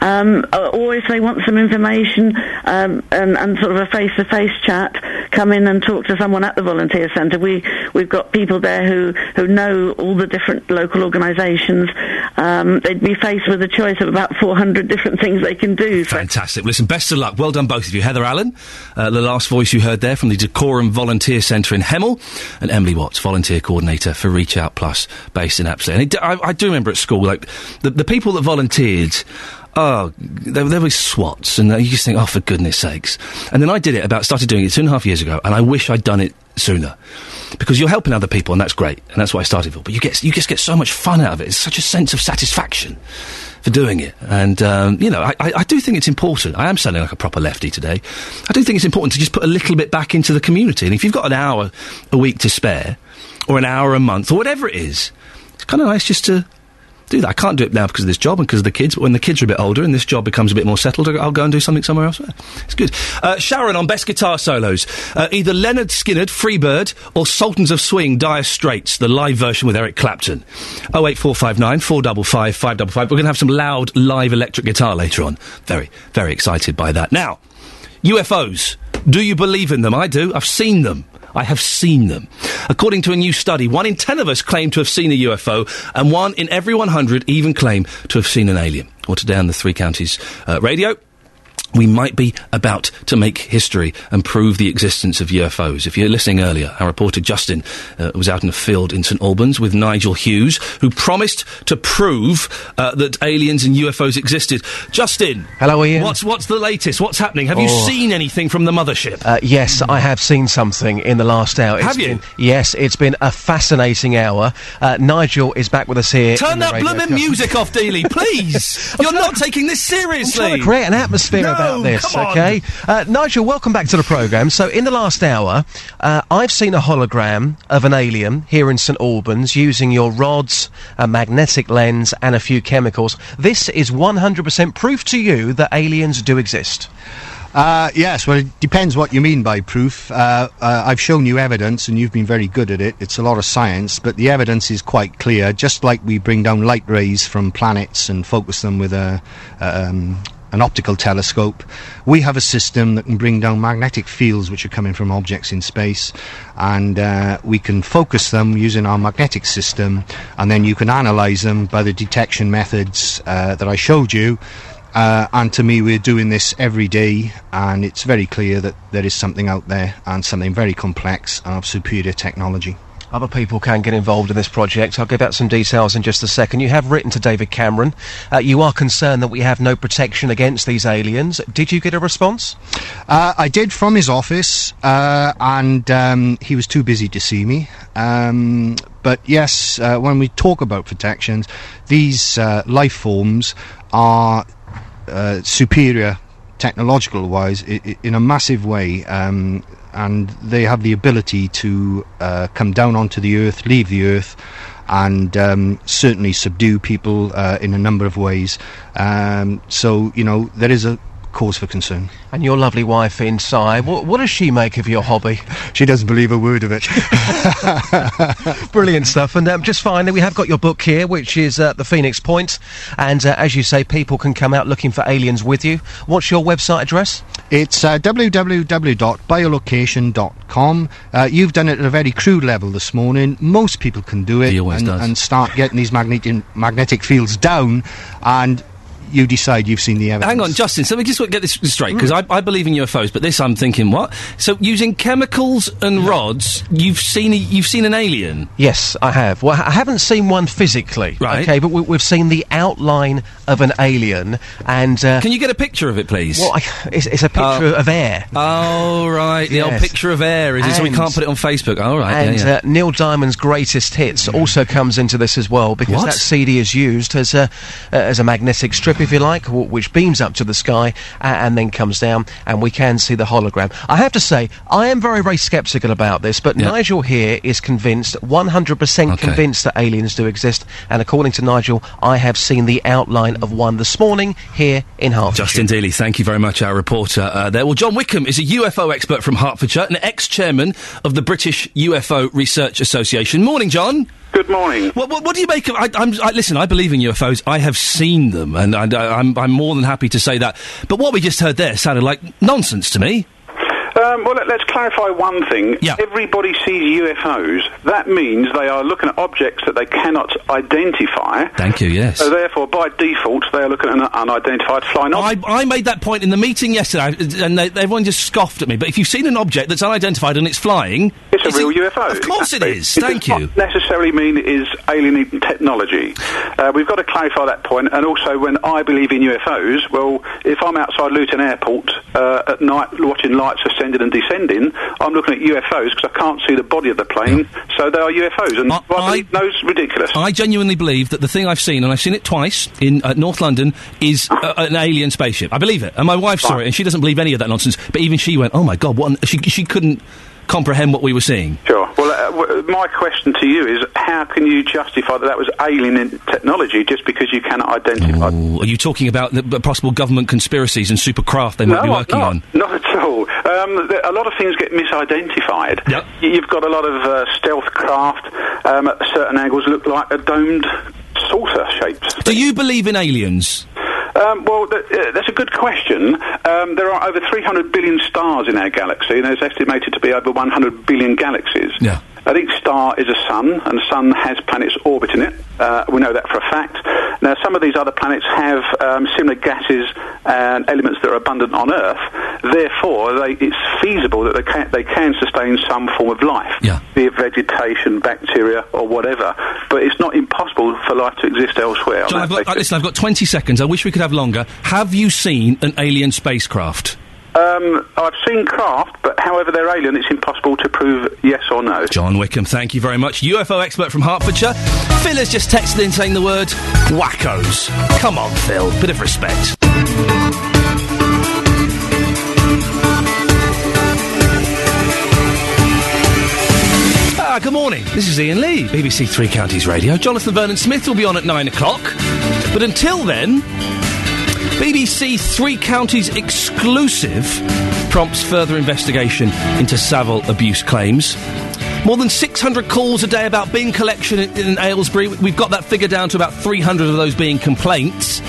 S30: Um, uh, or if they want some information um, and, and sort of a face-to-face chat, come in and talk to someone at the volunteer centre. We we've got people there who who know all the different local organisations. Um, they'd be faced with a choice of about 400 different things they can do.
S1: Fantastic. Listen, best of luck. Well done, both of you. Heather Allen, uh, the last voice you heard there from the Dacorum Volunteer Centre in Hemel, and Emily Watts, volunteer coordinator for Reach Out Plus, based in Apsley. And it, I, I do remember at school, like the, the people that volunteered. Oh, there, there were swats, and you just think, oh, for goodness sakes. And then I did it about, started doing it two and a half years ago, and I wish I'd done it sooner. Because you're helping other people, and that's great, and that's what I started for. But you get, you just get so much fun out of it. It's such a sense of satisfaction for doing it. And, um, you know, I, I, I do think it's important. I am sounding like a proper lefty today. I do think it's important to just put a little bit back into the community. And if you've got an hour a week to spare, or an hour a month, or whatever it is, it's kind of nice just to do that. I can't do it now because of this job and because of the kids, but when the kids are a bit older and this job becomes a bit more settled, I'll go and do something somewhere else. It's good. Uh, Sharon on best guitar solos. Uh, either Lynyrd Skynyrd, Freebird, or Sultans of Swing, Dire Straits, the live version with Eric Clapton. 08459 455 555. We're going to have some loud live electric guitar later on. Very, very excited by that. Now, UFOs. Do you believe in them? I do. I've seen them. I have seen them. According to a new study, one in ten of us claim to have seen a UFO, and one in every 100 even claim to have seen an alien. Well, today on the Three Counties uh, radio, we might be about to make history and prove the existence of UFOs. If you're listening earlier, our reporter Justin uh, was out in a field in St Albans with Nigel Hughes, who promised to prove uh, that aliens and UFOs existed. Justin,
S19: hello, Iain.
S1: What's what's the latest? What's happening? Have you
S19: Oh.
S1: seen anything from the mothership?
S19: Uh, yes, I have seen something in the last hour.
S1: Have you?
S19: been- yes, it's been a fascinating hour. Uh, Nigel is back with us here.
S1: Turn that blooming music off, Dealey, please. You're not taking this seriously.
S19: I'm trying to create an atmosphere
S1: No,
S19: about this, okay? Uh, Nigel, welcome back to the programme. So, in the last hour, uh, I've seen a hologram of an alien here in St Albans using your rods, a magnetic lens, and a few chemicals. This is 100% proof to you that aliens do exist.
S20: Uh, yes, well, it depends what you mean by proof. Uh, uh, I've shown you evidence, and you've been very good at it. It's a lot of science, but the evidence is quite clear. Just like we bring down light rays from planets and focus them with a um, an optical telescope. We have a system that can bring down magnetic fields which are coming from objects in space, and uh, we can focus them using our magnetic system, and then you can analyze them by the detection methods uh, that I showed you. Uh, and to me, we're doing this every day, and it's very clear that there is something out there and something very complex and of superior technology.
S19: Other people can get involved in this project. I'll give out some details in just a second. You have written to David Cameron. Uh, you are concerned that we have no protection against these aliens. Did you get a response?
S20: Uh, I did from his office, uh, and um, he was too busy to see me. Um, but yes, uh, when we talk about protections, these uh, life forms are uh, superior technological wise in a massive way. Um, and they have the ability to uh, come down onto the earth, leave the earth, and um, certainly subdue people uh, in a number of ways. Um, so, you know, there is a cause for concern.
S19: And your lovely wife inside, what, what does she make of your hobby?
S20: She doesn't believe a word of it.
S19: Brilliant stuff. And um, just finally, we have got your book here, which is uh, The Phoenix Point. And uh, as you say, people can come out looking for aliens with you. What's your website address?
S20: It's uh, www.biolocation.com. Uh, you've done it at a very crude level this morning. Most people can do it
S1: always
S20: and,
S1: does.
S20: and start getting these magnetic, magnetic fields down, and you decide you've seen the evidence.
S1: Hang on, Justin. So let me just get this straight because I, I believe in UFOs, but this I'm thinking what? So using chemicals and rods, you've seen a, you've seen an alien.
S19: Yes, I have. Well, I haven't seen one physically.
S1: Right.
S19: Okay, but we, we've seen the outline of an alien, and uh,
S1: Can you get a picture of it, please?
S19: well, I, it's, it's a picture of air.
S1: Oh right, the old picture of air is it? So we can't put it on Facebook. All right,
S19: and
S1: yeah, yeah.
S19: Uh, Neil Diamond's greatest hits also comes into this as well because
S1: What?
S19: that CD is used as a uh, as a magnetic strip, if you like, which beams up to the sky uh, and then comes down, and we can see the hologram. I have to say, I am very very sceptical about this, but Nigel here is convinced, 100% convinced that aliens do exist, and according to Nigel, I have seen the outline of one this morning here in Hertfordshire.
S1: Justin Dealey, thank you very much, our reporter uh, there. Well, John Wickham is a UFO expert from Hertfordshire, an ex-chairman of the British UFO Research Association. Morning, John.
S32: Good morning.
S1: What, what, what do you make of? I, I, listen, I believe in UFOs. I have seen them, and I, uh, I'm, I'm more than happy to say that. But what we just heard there sounded like nonsense to me.
S32: Um, well, let, us clarify one thing.
S1: Yeah.
S32: Everybody sees UFOs. That means they are looking at objects that they cannot identify.
S1: Thank you. Yes.
S32: So therefore, by default, they are looking at an unidentified flying object.
S1: I, I made that point in the meeting yesterday, and they, everyone just scoffed at me. But if you've seen an object that's unidentified and it's flying,
S32: It's a real UFO.
S1: Of course it
S32: exactly.
S1: is.
S32: It
S1: Thank
S32: does
S1: you.
S32: Necessarily mean it is alien technology. Uh, we've got to clarify that point. And also, when I believe in UFOs, well, if I'm outside Luton Airport uh, at night watching lights ascending and descending, I'm looking at UFOs because I can't see the body of the plane. So they are UFOs. And I, believe those ridiculous.
S1: I genuinely believe that the thing I've seen, and I've seen it twice in uh, North London, is uh, an alien spaceship. I believe it, and my wife saw it, and she doesn't believe any of that nonsense. But even she went, "Oh my god!" What? An-" She she couldn't comprehend what we were seeing.
S32: Sure. Well, uh, w- my question to you is, how can you justify that that was alien in technology just because you cannot identify?
S1: Ooh, are you talking about the, the possible government conspiracies and supercraft they might
S32: no,
S1: be working
S32: not.
S1: on?
S32: Not all. Um, th- a lot of things get misidentified.
S1: Yep.
S32: You've got a lot of uh, stealth craft um, at certain angles look like a domed saucer shapes.
S1: Do you believe in aliens?
S32: Um, well, th- uh, that's a good question. Um, there are over 300 billion stars in our galaxy, and there's estimated to be over 100 billion galaxies.
S1: Yeah.
S32: And each star is a sun, and the sun has planets orbiting it. Uh, we know that for a fact. Now, some of these other planets have um, similar gases and elements that are abundant on Earth. Therefore, they, it's feasible that they can, they can sustain some form of life,
S1: Yeah.
S32: be it vegetation, bacteria, or whatever. But it's not impossible for life to exist elsewhere.
S1: John, I've got, uh, listen, I've got 20 seconds. I wish we could have longer. Have you seen an alien spacecraft?
S32: Um, I've seen craft, but however they're alien, it's impossible to prove yes or no.
S1: John Wickham, thank you very much. UFO expert from Hertfordshire. Phil has just texted in saying the word wackos. Come on, Phil. Bit of respect. Ah, good morning. This is Iain Lee, BBC Three Counties Radio. Jonathan Vernon Smith will be on at nine o'clock. But until then, BBC Three Counties exclusive prompts further investigation into Savile abuse claims. More than 600 calls a day about bin collection in, in Aylesbury. We've got that figure down to about 300 of those being complaints.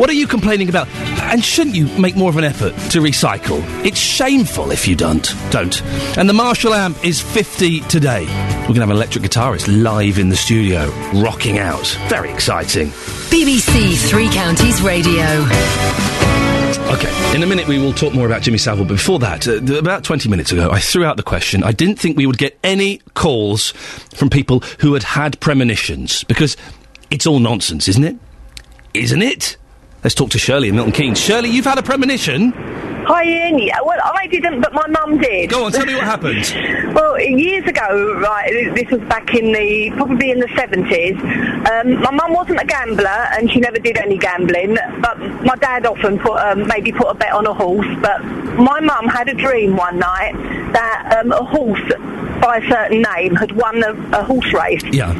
S1: What are you complaining about? And shouldn't you make more of an effort to recycle? It's shameful if you don't. Don't. And the Marshall amp is 50 today. We're going to have an electric guitarist live in the studio, rocking out. Very exciting.
S2: BBC Three Counties Radio.
S1: Okay, in a minute we will talk more about Jimmy Savile, but before that, uh, th- about 20 minutes ago, I threw out the question. I didn't think we would get any calls from people who had had premonitions, because it's all nonsense, isn't it? Isn't it? Let's talk to Shirley in Milton Keynes. Shirley, you've had a premonition?
S33: Hi, Iain. Yeah, well, I didn't, but my mum did.
S1: Go on, tell me what happened.
S33: well, years ago, right, this was back in the, probably in the 70s, um, my mum wasn't a gambler and she never did any gambling, but my dad often put, um, maybe put a bet on a horse, but my mum had a dream one night that um, a horse by a certain name had won a, a horse race.
S1: Yeah.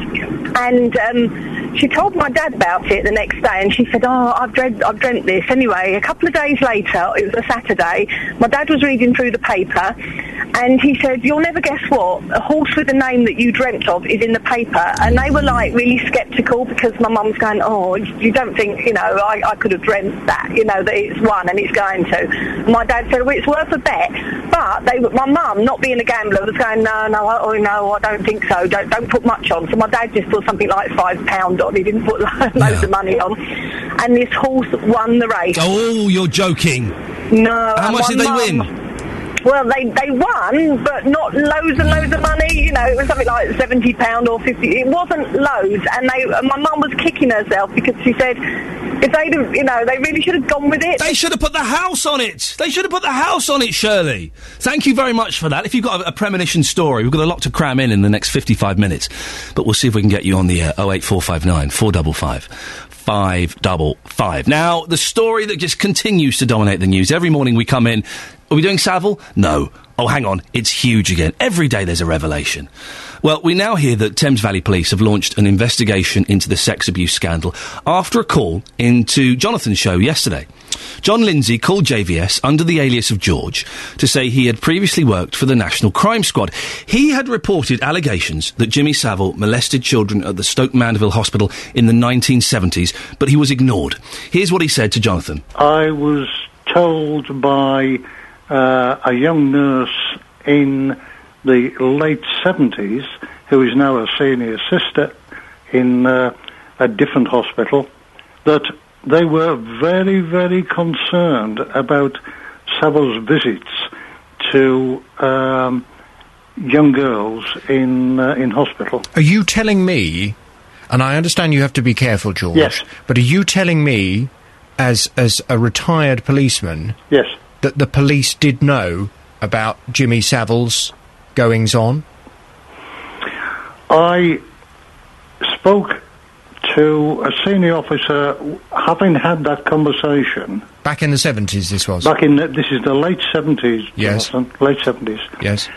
S33: And um, she told my dad about it the next day, and she said, "Oh, I've dreamt, I've dreamt this." Anyway, a couple of days later, it was a Saturday. My dad was reading through the paper, and he said, "You'll never guess what? A horse with a name that you dreamt of is in the paper." And they were like really sceptical because my mum's going, "Oh, you don't think you know I, I could have dreamt that? You know that it's one and it's going to." My dad said, "Well, it's worth a bet," but they, my mum, not being a gambler, was going, "No, no, oh, no, I don't think so. Don't don't put much on." So my dad just put something like five pound on. He didn't put lo- loads of money on, and this horse won the race.
S1: Oh, you're joking.
S33: No.
S1: How much did they
S33: mum-
S1: win?
S33: Well, they they won, but not loads and loads of money. You know, it was something like seventy pound or fifty. It wasn't loads, and they. My mum was kicking herself because she said, if they'd have, you know, they really should have gone with it.
S1: They should have put the house on it. They should have put the house on it, Shirley. Thank you very much for that. If you've got a, a premonition story, we've got a lot to cram in in the next 55 minutes. But we'll see if we can get you on the air. 08459 455 555. Now, the story that just continues to dominate the news. Every morning we come in. Are we doing Savile? No. Oh, hang on. It's huge again. Every day there's a revelation. Well, we now hear that Thames Valley Police have launched an investigation into the sex abuse scandal after a call into Jonathan's show yesterday. John Lindsay called JVS under the alias of George to say he had previously worked for the National Crime Squad. He had reported allegations that Jimmy Savile molested children at the Stoke Mandeville Hospital in the 1970s, but he was ignored. Here's what he said to Jonathan.
S22: I was told by uh, a young nurse in the late 70s, who is now a senior sister in uh, a different hospital, that they were very, very concerned about Savile's visits to um, young girls in uh, in hospital.
S23: Are you telling me, and I understand you have to be careful, George,
S22: Yes.
S23: but are you telling me, as, as a retired policeman,
S22: Yes.
S23: That the police did know about Jimmy Savile's goings on?
S22: I spoke to a senior officer, having had that conversation
S23: Back in the 70s, this was?
S22: back in the, this is the late seventies,
S23: Yes.
S22: Jonathan, late seventies,
S23: Yes.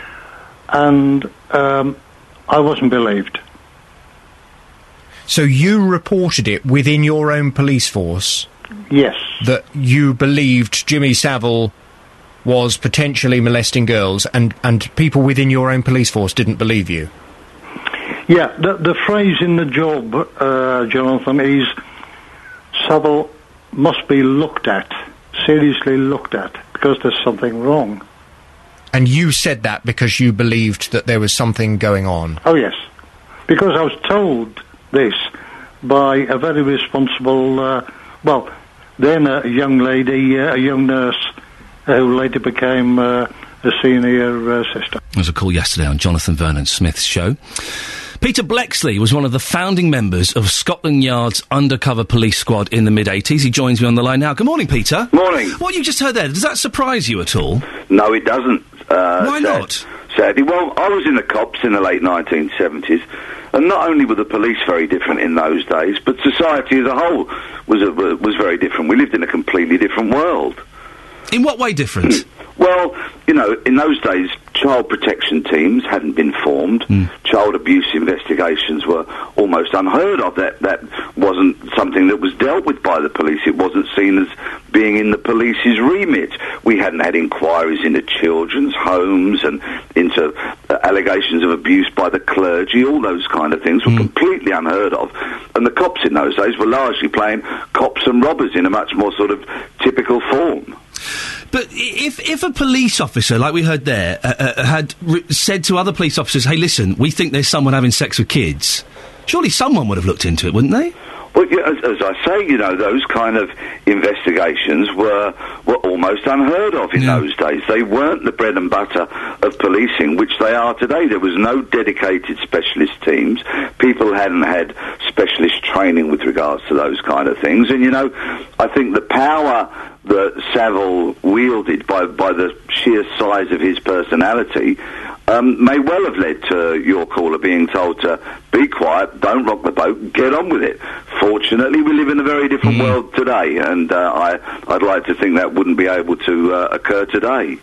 S22: and um, I wasn't believed.
S23: So you reported it within your own police force?
S22: Yes.
S23: That you believed Jimmy Savile was potentially molesting girls, and, and people within your own police force didn't believe you?
S22: Yeah, the, the phrase in the job, uh, Jonathan, is Savile must be looked at, seriously looked at, because there's something wrong.
S23: And you said that because you believed that there was something going on?
S22: Oh, yes. Because I was told this by a very responsible, uh, well, then a young lady, uh, a young nurse, uh, who later became uh, a senior uh, sister.
S1: There was a call yesterday on Jonathan Vernon Smith's show. Peter Bleksley was one of the founding members of Scotland Yard's undercover police squad in the mid 80s. He joins me on the line now. Good morning, Peter.
S34: Morning.
S1: What you just heard there, does that surprise you at all?
S34: No, it doesn't. Uh,
S1: Why
S34: sad-
S1: not?
S34: Sadly, well, I was in the cops in the late 1970s, and not only were the police very different in those days, but society as a whole was a, was very different. We lived in a completely different world.
S1: In what way different?
S34: Well, you know, in those days, child protection teams hadn't been formed. Child abuse investigations were almost unheard of. That that wasn't something that was dealt with by the police. It wasn't seen as being in the police's remit. We hadn't had inquiries into children's homes and into uh, allegations of abuse by the clergy. All those kind of things were completely unheard of. And the cops in those days were largely playing cops and robbers in a much more sort of typical form.
S1: But if if a police officer, like we heard there, uh, uh, had re- said to other police officers, "Hey, listen, we think there's someone having sex with kids," surely someone would have looked into it, wouldn't they?
S34: Well, yeah, as, as I say, you know, those kind of investigations were were almost unheard of in those days. They weren't the bread and butter of policing, which they are today. There was no dedicated specialist teams. People hadn't had specialist training with regards to those kind of things. And you know, I think the power that Savile wielded by by the sheer size of his personality um, may well have led to your caller being told to be quiet, don't rock the boat, get on with it. Fortunately, we live in a very different world today, and uh, I, I'd like to think that wouldn't be able to uh, occur today.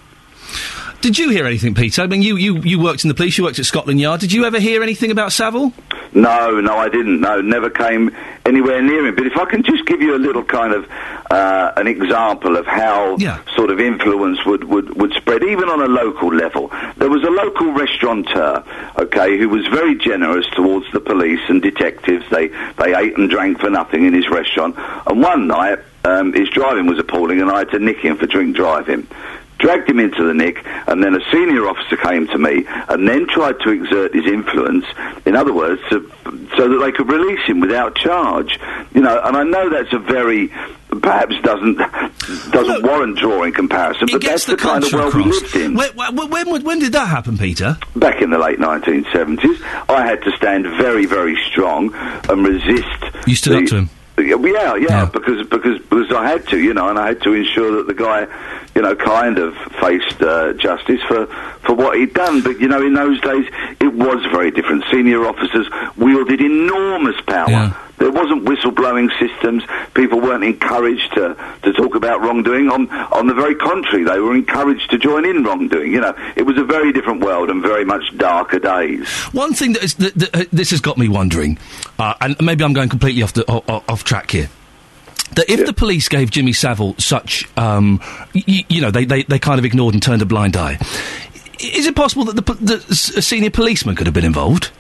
S1: Did you hear anything, Peter? I mean, you, you, you worked in the police, you worked at Scotland Yard. Did you ever hear anything about Savile?
S34: No, no, I didn't. No, never came anywhere near him. But if I can just give you a little kind of uh, an example of how sort of influence would, would, would spread, even on a local level. There was a local restaurateur, okay, who was very generous towards the police and detectives. They they ate and drank for nothing in his restaurant. And one night, um, his driving was appalling, and I had to nick him for drink driving dragged him into the nick, and then a senior officer came to me and then tried to exert his influence, in other words, to, so that they could release him without charge. You know, and I know that's a very perhaps doesn't doesn't warrant drawing comparison, but that's the, kind of world we lived in.
S1: When, when, when, did that happen, Peter?
S34: Back in the late 1970s, I had to stand very, very strong and resist.
S1: You stood up to him?
S34: Yeah, yeah, yeah, because because because I had to, you know, and I had to ensure that the guy, you know, kind of faced uh, justice for for what he'd done. But you know, in those days, it was very different. Senior officers wielded enormous power. There wasn't whistleblowing systems. People weren't encouraged to, to talk about wrongdoing. On on the very contrary, they were encouraged to join in wrongdoing. You know, it was a very different world and very much darker days.
S1: One thing that, is, that, that uh, this has got me wondering, uh, and maybe I'm going completely off the o- o- off track here. That if the police gave Jimmy Savile such, um, y- you know, they, they, they kind of ignored and turned a blind eye, is it possible that the, the a senior policeman could have been involved?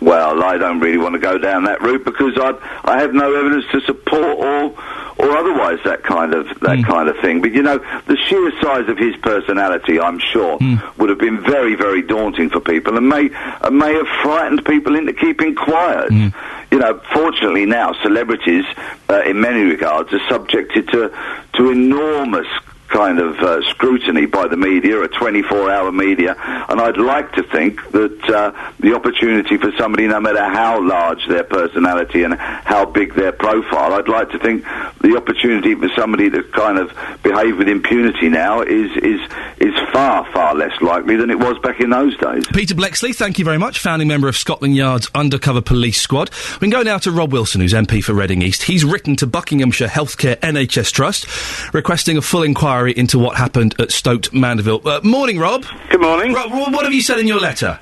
S34: Well, I don't really want to go down that route because I I have no evidence to support or or otherwise that kind of that hmm. kind of thing. But you know, the sheer size of his personality, I'm sure, hmm. would have been very very daunting for people and may and may have frightened people into keeping quiet. Hmm. You know, fortunately now celebrities, uh, in many regards, are subjected to to enormous kind of uh, scrutiny by the media, a 24-hour media, and I'd like to think that uh, the opportunity for somebody, no matter how large their personality and how big their profile, I'd like to think the opportunity for somebody to kind of behave with impunity now is is is far far less likely than it was back in those days.
S1: Peter Bleksley, thank you very much, founding member of Scotland Yard's Undercover Police Squad. We can go now to Rob Wilson, who's MP for Reading East. He's written to Buckinghamshire Healthcare NHS Trust, requesting a full inquiry into what happened at Stoke Mandeville. Uh, morning, Rob.
S35: Good morning.
S1: Rob, what have you said in your letter?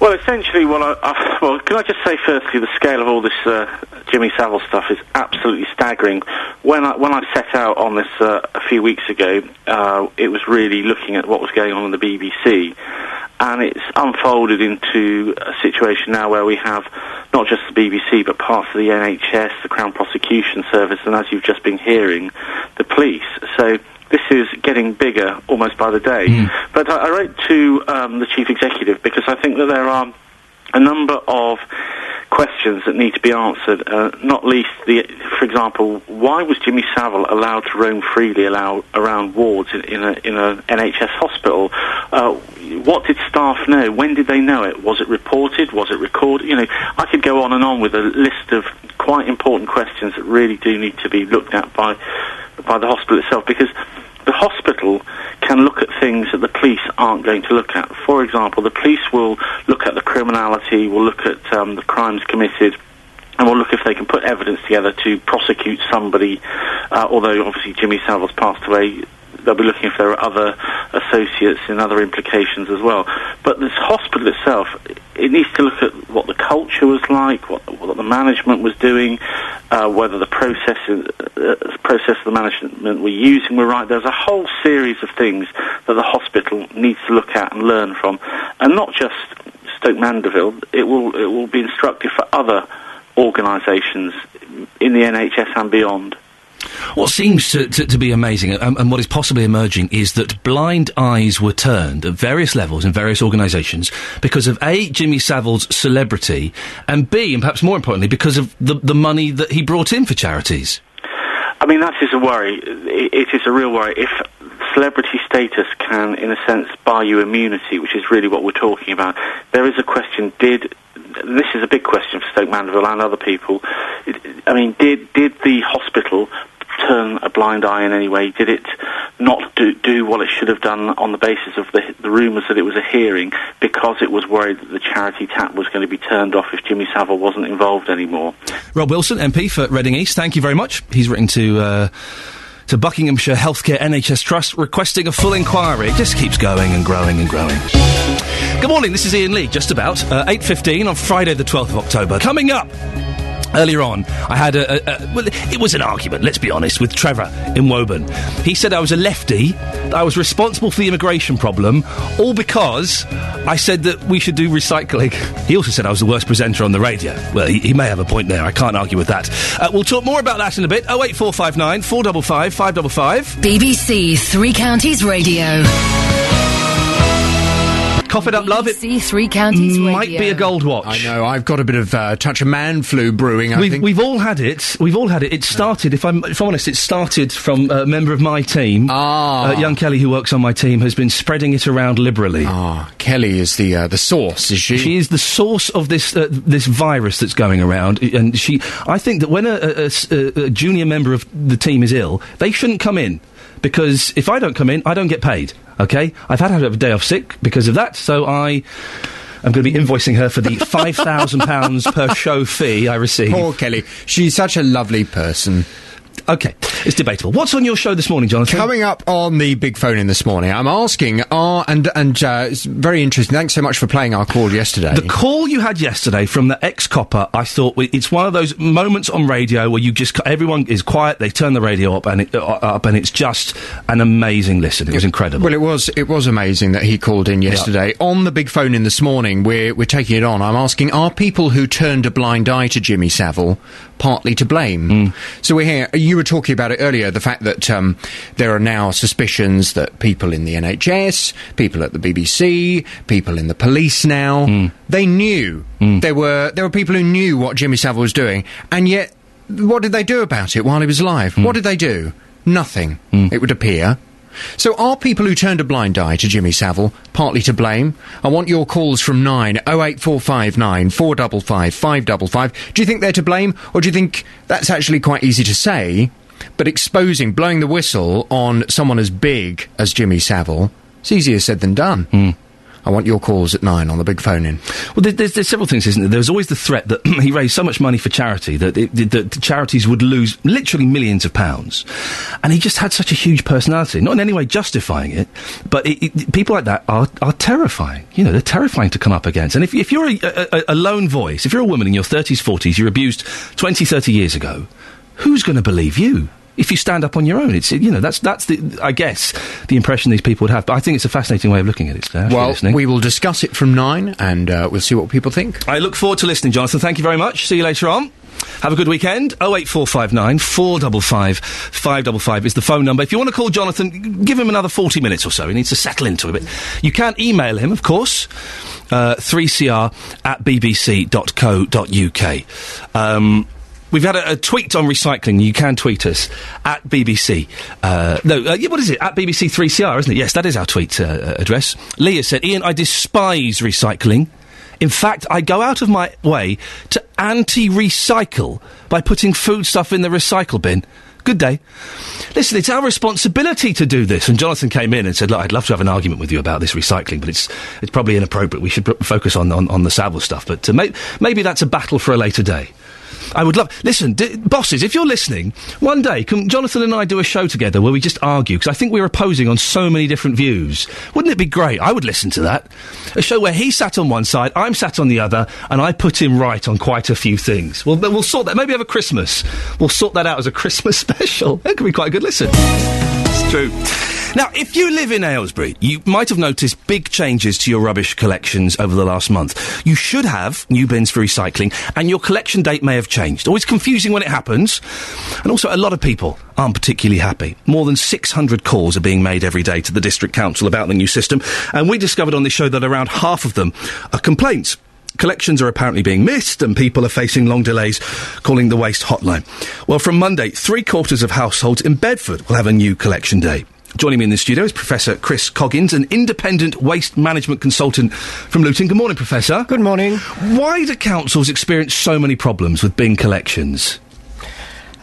S35: Well, essentially, what I, I well, can I just say firstly, the scale of all this uh, Jimmy Savile stuff is absolutely staggering. When I when I set out on this uh, a few weeks ago, uh, it was really looking at what was going on in the BBC, and it's unfolded into a situation now where we have not just the BBC but parts of the NHS, the Crown Prosecution Service, and as you've just been hearing, the police. So this is getting bigger almost by the day. But I, I wrote to um, the chief executive because I think that there are a number of questions that need to be answered. Uh, not least, the, for example, why was Jimmy Savile allowed to roam freely allow, around wards in, in, a, in a NHS hospital? Uh, what did staff know? When did they know it? Was it reported? Was it recorded? You know, I could go on and on with a list of quite important questions that really do need to be looked at by by the hospital itself because the hospital can look at things that the police aren't going to look at. For example, the police will look at the criminality, will look at um, the crimes committed, and will look if they can put evidence together to prosecute somebody. Uh, although obviously Jimmy Savile's passed away, they'll be looking if there are other associates and other implications as well. But this hospital itself, it needs to look at what the culture was like, what, what the management was doing, uh, whether the process, uh, process of the management were using were right. There's a whole series of things that the hospital needs to look at and learn from, and not just Stoke Mandeville. It will it will be instructive for other organisations in the NHS and beyond.
S1: What seems to, to, to be amazing um, and what is possibly emerging is that blind eyes were turned at various levels in various organisations because of A, Jimmy Savile's celebrity, and B, and perhaps more importantly, because of the, the money that he brought in for charities.
S35: I mean, that is a worry. It, it is a real worry. If celebrity status can, in a sense, buy you immunity, which is really what we're talking about, there is a question: Did this is a big question for Stoke Mandeville and other people? I mean, did did the hospital turn a blind eye in any way? Did it not do, do what it should have done on the basis of the, the rumours that it was a hearing because it was worried that the charity tap was going to be turned off if Jimmy Savile wasn't involved anymore?
S1: Rob Wilson, MP for Reading East, thank you very much. He's written to. Uh, to Buckinghamshire Healthcare NHS Trust requesting a full inquiry. It just keeps going and growing and growing. Good morning, this is Iain Lee, just about uh, 8.15 on Friday the 12th of October. Coming up, Earlier on, I had a, a, a, well, it was an argument. Let's be honest with Trevor in Woburn. He said I was a lefty, I was responsible for the immigration problem, all because I said that we should do recycling. He also said I was the worst presenter on the radio. Well, he, he may have a point there. I can't argue with that. Uh, we'll talk more about that in a bit. Oh eight four five nine four double five five double five.
S2: BBC Three Counties Radio.
S1: Cough it up, love. It
S2: BBC Three Counties
S1: might
S2: Radio.
S1: be a gold watch.
S23: I know. I've got a bit of uh, touch of man flu brewing. I
S1: We've,
S23: think.
S1: we've all had it. We've all had it. It started, if I'm, if I'm honest, it started from a member of my team.
S23: Ah.
S1: Uh, young Kelly, who works on my team, has been spreading it around liberally.
S23: Ah, Kelly is the uh, the source, is she?
S1: She is the source of this uh, this virus that's going around, and she. I think that when a junior member of the team is ill, they shouldn't come in because if I don't come in, I don't get paid. Okay, I've had a day off sick because of that, so I. I'm going to be invoicing her for the five thousand pounds per show fee I receive.
S23: Poor Kelly. She's such a lovely person.
S1: Okay, it's debatable. What's on your show this morning, Jonathan?
S23: Coming up on the big phone in this morning, I'm asking, are and and uh, it's very interesting. Thanks so much for playing our call yesterday.
S1: The call you had yesterday from the ex-copper, I thought it's one of those moments on radio where you just everyone is quiet, they turn the radio up, and it, uh, up, and it's just an amazing listen. It was incredible.
S23: Well, it was it was amazing that he called in yesterday on the big phone in this morning. We're we're taking it on. I'm asking: Are people who turned a blind eye to Jimmy Savile partly to blame?
S1: Hmm.
S23: So we're here. You were talking about it earlier. The fact that um, there are now suspicions that people in the NHS, people at the BBC, people in the police now,
S1: Hmm.
S23: they knew there were there were people who knew what Jimmy Savile was doing, and yet what did they do about it while he was alive?
S1: Hmm.
S23: What did they do? Nothing. It would appear. So are people who turned a blind eye to Jimmy Savile partly to blame? I want your calls from 9 08459 455 555. Do you think they're to blame or do you think that's actually quite easy to say but exposing blowing the whistle on someone as big as Jimmy Savile it's easier said than done. Hmm. I want your calls at 9 on the big phone in.
S1: Well, there's, there's several things, isn't there? There's always the threat that he raised so much money for charity that, it, that charities would lose literally millions of pounds. And he just had such a huge personality, not in any way justifying it, but it, it, people like that are, are terrifying. You know, they're terrifying to come up against. And if, if you're a, a, a lone voice, if you're a woman in your 30s, 40s, you're abused 20, 30 years ago, who's going to believe you? If you stand up on your own, it's you know that's that's the I guess the impression these people would have. But I think it's a fascinating way of looking at it.
S23: Well, we will discuss it from 9 and uh, we'll see what people think.
S1: I look forward to listening, Jonathan. Thank you very much. See you later on. Have a good weekend. 08459 455 555 is the phone number. If you want to call Jonathan, give him another 40 minutes or so. He needs to settle into it. You can email him, of course, uh, 3cr at bbc.co.uk. Um, We've had a, a tweet on recycling. You can tweet us at BBC. Uh, no, uh, yeah, what is it? At BBC3CR, isn't it? Yes, that is our tweet uh, uh, address. Leah said, Iain, I despise recycling. In fact, I go out of my way to anti recycle by putting foodstuff in the recycle bin. Good day. Listen, it's our responsibility to do this. And Jonathan came in and said, Look, I'd love to have an argument with you about this recycling, but it's, it's probably inappropriate. We should focus on, on, on the Savile stuff. But uh, may- maybe that's a battle for a later day. I would love. Listen, d- bosses, if you're listening, one day can Jonathan and I do a show together where we just argue because I think we're opposing on so many different views. Wouldn't it be great? I would listen to that. A show where he sat on one side, I'm sat on the other, and I put him right on quite a few things. Well, we'll sort that. Maybe over Christmas, we'll sort that out as a Christmas special. That could be quite a good listen. It's true. Now, if you live in Aylesbury, you might have noticed big changes to your rubbish collections over the last month. You should have new bins for recycling, and your collection date may have changed. Always confusing when it happens. And also, a lot of people aren't particularly happy. More than 600 calls are being made every day to the District Council about the new system, and we discovered on this show that around half of them are complaints. Collections are apparently being missed and people are facing long delays calling the waste hotline. Well, from Monday, three quarters of households in Bedford will have a new collection day. Joining me in the studio is Professor Chris Coggins, an independent waste management consultant from Luton. Good morning, Professor.
S36: Good morning.
S1: Why do councils experience so many problems with bin collections?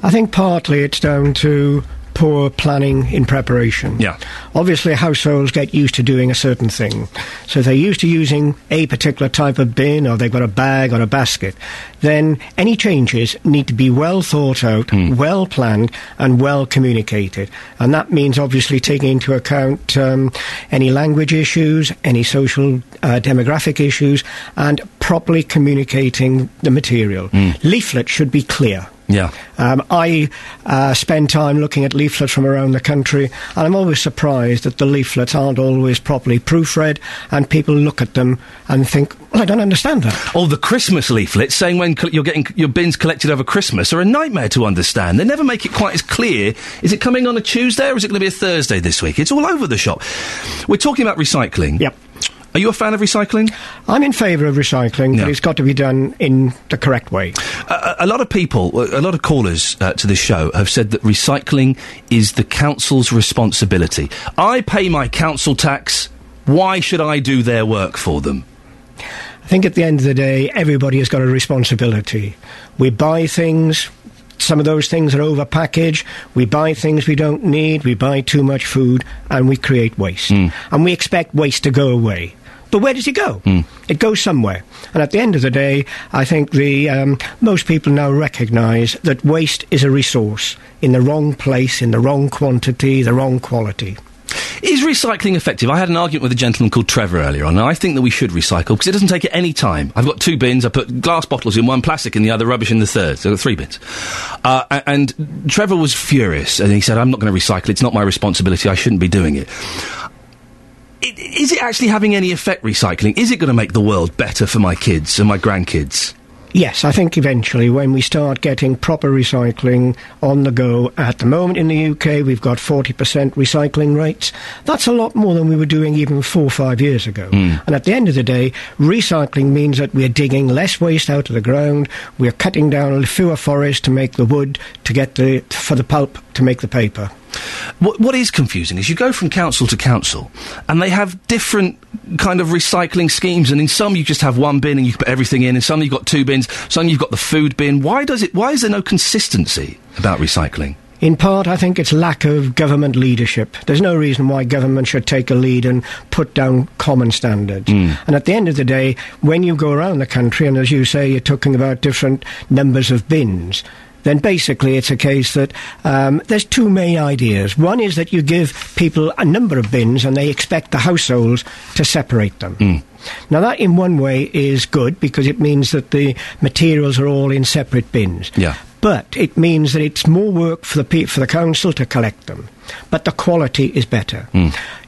S36: I think partly it's down to poor planning in preparation.
S1: Yeah.
S36: Obviously, households get used to doing a certain thing. So if they're used to using a particular type of bin or they've got a bag or a basket, then any changes need to be well thought out, well planned, and well communicated. And that means obviously taking into account um, any language issues, any social uh, demographic issues, and properly communicating the material. Leaflet should be clear.
S1: Yeah.
S36: Um, I uh, spend time looking at leaflets from around the country, and I'm always surprised that the leaflets aren't always properly proofread, and people look at them and think, well, I don't understand that.
S1: Oh, the Christmas leaflets saying when you're getting your bins collected over Christmas are a nightmare to understand. They never make it quite as clear. Is it coming on a Tuesday or is it going to be a Thursday this week? It's all over the shop. We're talking about recycling.
S36: Yep.
S1: Are you a fan of recycling?
S36: I'm in favour of recycling, but it's got to be done in the correct way.
S1: A, a lot of people, a lot of callers uh, to this show have said that recycling is the council's responsibility. I pay my council tax. Why should I do their work for them?
S36: I think at the end of the day, everybody has got a responsibility. We buy things. Some of those things are over packaged. We buy things we don't need. We buy too much food, and we create waste. And we expect waste to go away. But where does it go? It goes somewhere. And at the end of the day, I think the um, most people now recognise that waste is a resource in the wrong place, in the wrong quantity, the wrong quality.
S1: Is recycling effective? I had an argument with a gentleman called Trevor earlier on, and I think that we should recycle because it doesn't take any time. I've got two bins. I put glass bottles in one, plastic in the other, rubbish in the third. So I've got three bins. Uh, and Trevor was furious, and he said, "I'm not going to recycle. It's not my responsibility. I shouldn't be doing it." Is it actually having any effect, recycling? Is it going to make the world better for my kids and my grandkids?
S36: Yes, I think eventually when we start getting proper recycling on the go, at the moment in the UK we've got 40% recycling rates. That's a lot more than we were doing even four or five years ago. Hmm. And at the end of the day, recycling means that we're digging less waste out of the ground, we're cutting down fewer forests to make the wood, to get the, for the pulp, to make the paper.
S1: What, what is confusing is you go from council to council, and they have different kind of recycling schemes. And in some you just have one bin and you put everything in, and some you've got two bins, some you've got the food bin. Why does it? Why is there no consistency about recycling?
S36: In part, I think it's lack of government leadership. There's no reason why government should take a lead and put down common standards. Hmm. And at the end of the day, when you go around the country, and as you say, you're talking about different numbers of bins, then basically it's a case that um, there's two main ideas. One is that you give people a number of bins and they expect the households to separate them. Now, that in one way is good because it means that the materials are all in separate bins.
S1: Yeah.
S36: But it means that it's more work for the pe- for the council to collect them, but the quality is better.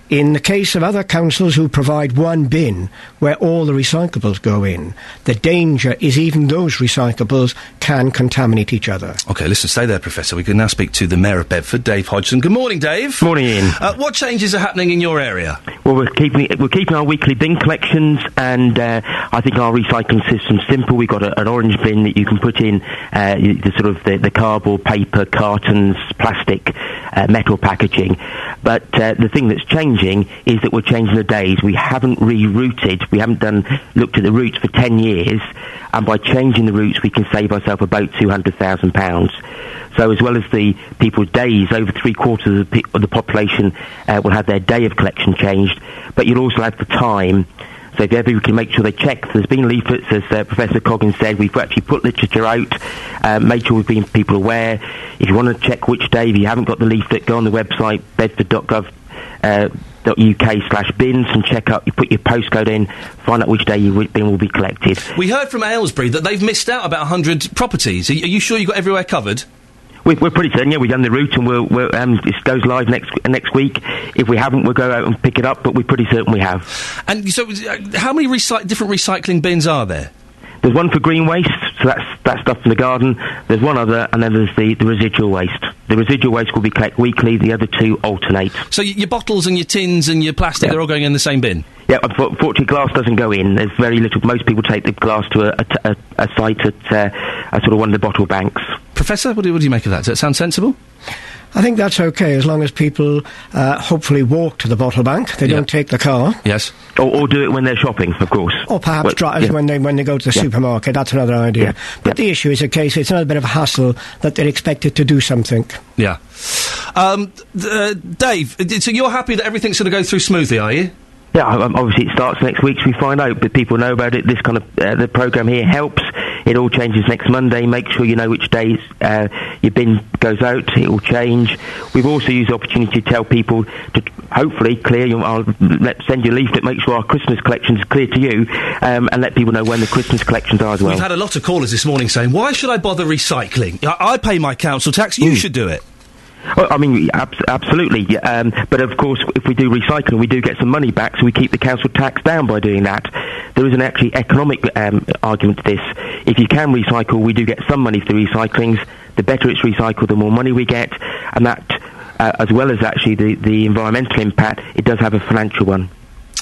S36: In the case of other councils who provide one bin where all the recyclables go in, the danger is even those recyclables can contaminate each other.
S1: Okay, listen, stay there, Professor. We can now speak to the Mayor of Bedford, Dave Hodgson. Good morning, Dave.
S37: Morning, Iain.
S1: Uh, what changes are happening in your area?
S37: Well, we're keeping we're keeping our weekly bin collections, and uh, I think our recycling system's simple. We've got a, an orange bin that you can put in uh, the sort of the, the cardboard, paper, cartons, plastic, uh, metal packaging. But uh, the thing that's changing is that we're changing the days. We haven't rerouted. We haven't done looked at the routes for ten years, and by changing the routes, we can save ourselves about two hundred thousand pounds. So as well as the people's days, over three quarters of the, pe- of the population uh, will have their day of collection changed, but you'll also have the time. So if everybody can make sure they check, there's been leaflets, as uh, Professor Coggins said, we've actually put literature out, uh, made sure we've been people aware. If you want to check which day, if you haven't got the leaflet, go on the website, bedford.gov. Uh, .uk slash bins and check up. You put your postcode in, find out which day your bin will be collected.
S1: We heard from Aylesbury that they've missed out about 100 properties. Are you, are you sure you've got everywhere covered?
S37: We're, we're pretty certain, yeah. We've done the route, and we'll, we'll um, this goes live next next week. If we haven't, we'll go out and pick it up. But we're pretty certain we have.
S1: And so, uh, how many recy- different recycling bins are there?
S37: There's one for green waste, so that's that stuff from the garden. There's one other, and then there's the, the residual waste. The residual waste will be collected weekly. The other two alternate.
S1: So y- your bottles and your tins and your plastic,
S37: Yeah.
S1: they're all going in the same bin?
S37: Yeah, unfor- unfortunately, glass doesn't go in. There's very little. Most people take the glass to a a site at uh, a sort of one of the bottle banks.
S1: Professor, what do, what do you make of that? Does that sound sensible?
S36: I think that's okay as long as people uh, hopefully walk to the bottle bank. They don't take the car.
S1: Yes.
S37: Or, or do it when they're shopping, of course.
S36: Or perhaps
S37: Well,
S36: drive
S37: yeah.
S36: when they when they go to the
S37: Yeah.
S36: supermarket. That's another idea. But the issue is a case. It's another bit of a hassle that they're expected to do something.
S1: Yeah. Um, uh, Dave, uh, so you're happy that everything's going to go through smoothly, are you?
S37: Yeah, obviously it starts next week, so we find out, but people know about it. This kind of uh, the program here helps. It all changes next Monday. Make sure you know which days uh, your bin goes out. It will change. We've also used the opportunity to tell people to hopefully clear. You, I'll let, send you a leaflet. Make sure our Christmas collection is clear to you, um, and let people know when the Christmas collections are as well.
S1: We've had a lot of callers this morning saying, why should I bother recycling? I, I pay my council tax, you should do it.
S37: Well, I mean, abs- absolutely. Um, but of course, if we do recycling, we do get some money back, so we keep the council tax down by doing that. There is an actually economic um, argument to this. If you can recycle, we do get some money for the recyclings. The better it's recycled, the more money we get, and that, uh, as well as actually the, the environmental impact, it does have a financial one.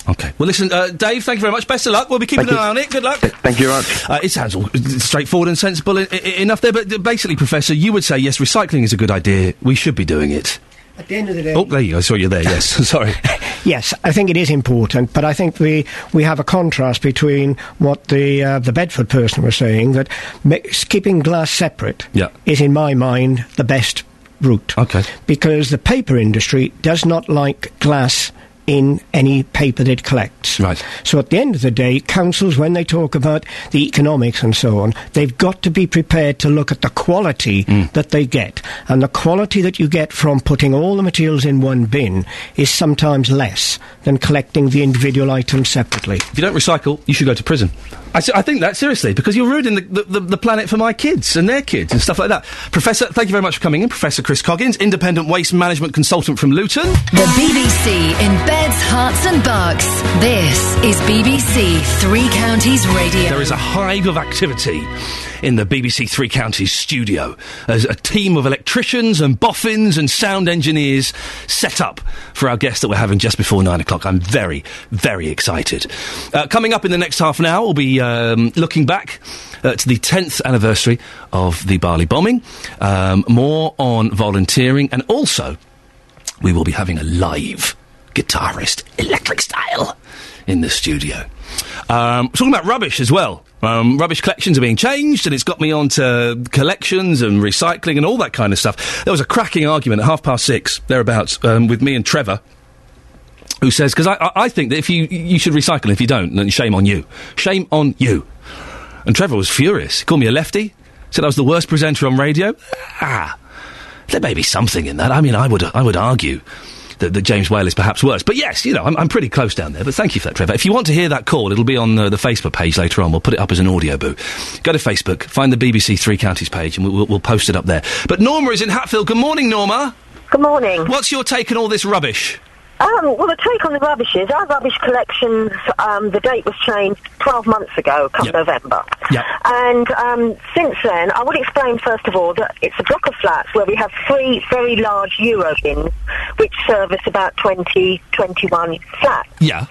S1: Okay. Well, listen, uh, Dave, thank you very much. Best of luck. We'll be keeping
S37: Thank
S1: an
S37: you.
S1: eye on it. Good luck.
S37: Thank you very much.
S1: Uh, it sounds all straightforward and sensible I- I- enough there, but uh, basically, Professor, you would say, yes, recycling is a good idea. We should be doing it.
S36: At the end of the day,
S1: Oh, there you go. I saw you there, yes. Sorry.
S36: Yes, I think it is important, but I think we, we have a contrast between what the uh, the Bedford person was saying that ma- keeping glass separate
S1: Yeah.
S36: is, in my mind, the best route.
S1: Okay.
S36: Because the paper industry does not like glass in any paper that it collects.
S1: Right.
S36: So at the end of the day, councils, when they talk about the economics and so on, they've got to be prepared to look at the quality
S1: Mm.
S36: that they get. And the quality that you get from putting all the materials in one bin is sometimes less than collecting the individual items separately.
S1: If you don't recycle, you should go to prison. I think that seriously because you're ruining the, the, the, the planet for my kids and their kids and stuff like that. Professor, thank you very much for coming in. Professor Chris Coggins, independent waste management consultant from Luton.
S2: The BBC in Herts, and bucks. This is BBC Three Counties Radio.
S1: There is a hive of activity in the BBC Three Counties studio as a team of electricians and boffins and sound engineers set up for our guest that we're having just before nine o'clock. I'm very, very excited. Uh, coming up in the next half an hour, we'll be um, looking back to the 10th anniversary of the Bali bombing, um, more on volunteering, and also we will be having a live guitarist, electric style, in the studio. Um, talking about rubbish as well. Um, rubbish collections are being changed, and it's got me onto collections and recycling and all that kind of stuff. There was a cracking argument at half past six, thereabouts, um, with me and Trevor. Who says? Because I, I, think that if you you should recycle, if you don't, then shame on you. Shame on you. And Trevor was furious. He called me a lefty. Said I was the worst presenter on radio. Ah, there may be something in that. I mean, I would I would argue that, that James Whale is perhaps worse. But yes, you know, I'm, I'm pretty close down there. But thank you for that, Trevor. If you want to hear that call, it'll be on uh, the Facebook page later on. We'll put it up as an Audioboo. Go to Facebook, find the BBC Three Counties page, and we'll, we'll, we'll post it up there. But Norma is in Hatfield. Good morning, Norma.
S38: Good morning.
S1: What's your take on all this rubbish?
S38: Um, well, the take on the rubbish is our rubbish collections. Um, the date was changed 12 months ago, come November.
S1: Yep.
S38: And um, since then, I would explain first of all that it's a block of flats where we have three very large Euro bins, which service about 20, 21 flats.
S1: Yeah.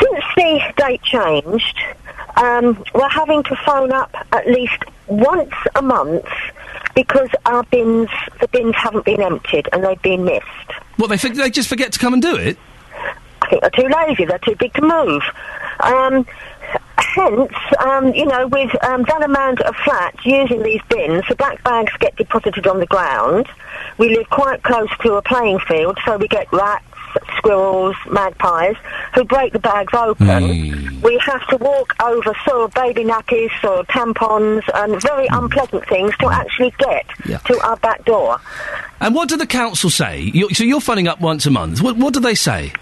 S38: Since the date changed, um, we're having to phone up at least once a month because our bins, the bins haven't been emptied and they've been missed.
S1: Well, they think they just forget to come and do it?
S38: I think they're too lazy. They're too big to move. Um, hence, um, you know, with um, that amount of flats using these bins, the black bags get deposited on the ground. We live quite close to a playing field, so we get rats, squirrels, magpies, who break the bags open. Hmm. We have to walk over soiled baby nappies, soiled tampons, and very hmm. unpleasant things to hmm. actually get to our back door.
S1: And what do the council say? you so you're phoning up once a month. What, what do they say?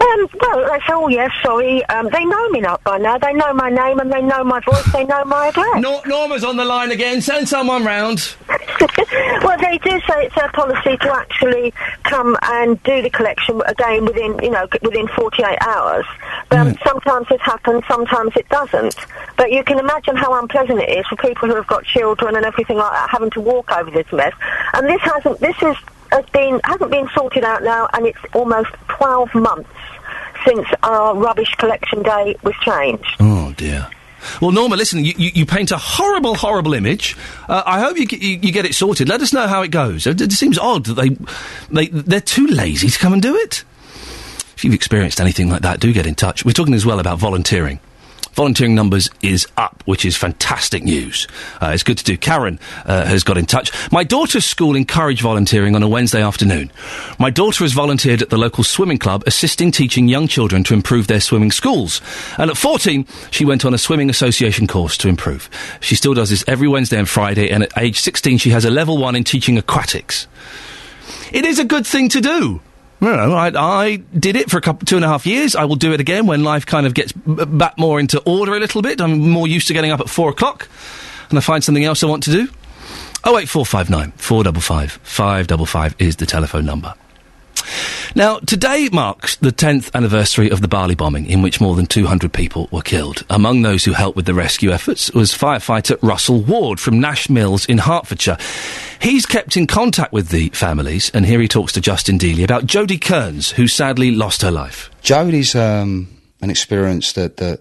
S38: Um, well, they say, oh, yes, sorry. Um, they know me now by now. They know my name and they know my voice. they know my address.
S1: Nor- Norma's on the line again. Send someone round.
S38: well, they do say it's their policy to actually come and do the collection again within, you know, within 48 hours. But um, sometimes it happens, sometimes it doesn't. But you can imagine how unpleasant it is for people who have got children and everything like that having to walk over this mess. And this hasn't, this is, has been, hasn't been sorted out now and it's almost 12 months since our rubbish collection day was changed.
S1: Oh dear. Well, Norma, listen, you, you, you paint a horrible, horrible image. Uh, I hope you, you, you get it sorted. Let us know how it goes. It, it seems odd that they, they, they're too lazy to come and do it. If you've experienced anything like that, do get in touch. We're talking as well about volunteering. Volunteering numbers is up, which is fantastic news. Uh, it's good to do. Karen uh, has got in touch. My daughter's school encouraged volunteering on a Wednesday afternoon. My daughter has volunteered at the local swimming club, assisting teaching young children to improve their swimming schools. And at 14, she went on a swimming association course to improve. She still does this every Wednesday and Friday, and at age 16, she has a level one in teaching aquatics. It is a good thing to do. Know, I, I did it for a couple, two and a half years. I will do it again when life kind of gets back more into order a little bit. I'm more used to getting up at four o'clock, and I find something else I want to do. Oh eight four five nine four double five five double five is the telephone number. Now, today marks the 10th anniversary of the Bali bombing, in which more than 200 people were killed. Among those who helped with the rescue efforts was firefighter Russell Ward from Nash Mills in Hertfordshire. He's kept in contact with the families, and here he talks to Justin Dealey about Jodie Kearns, who sadly lost her life.
S13: Jodie's um, an experience that, that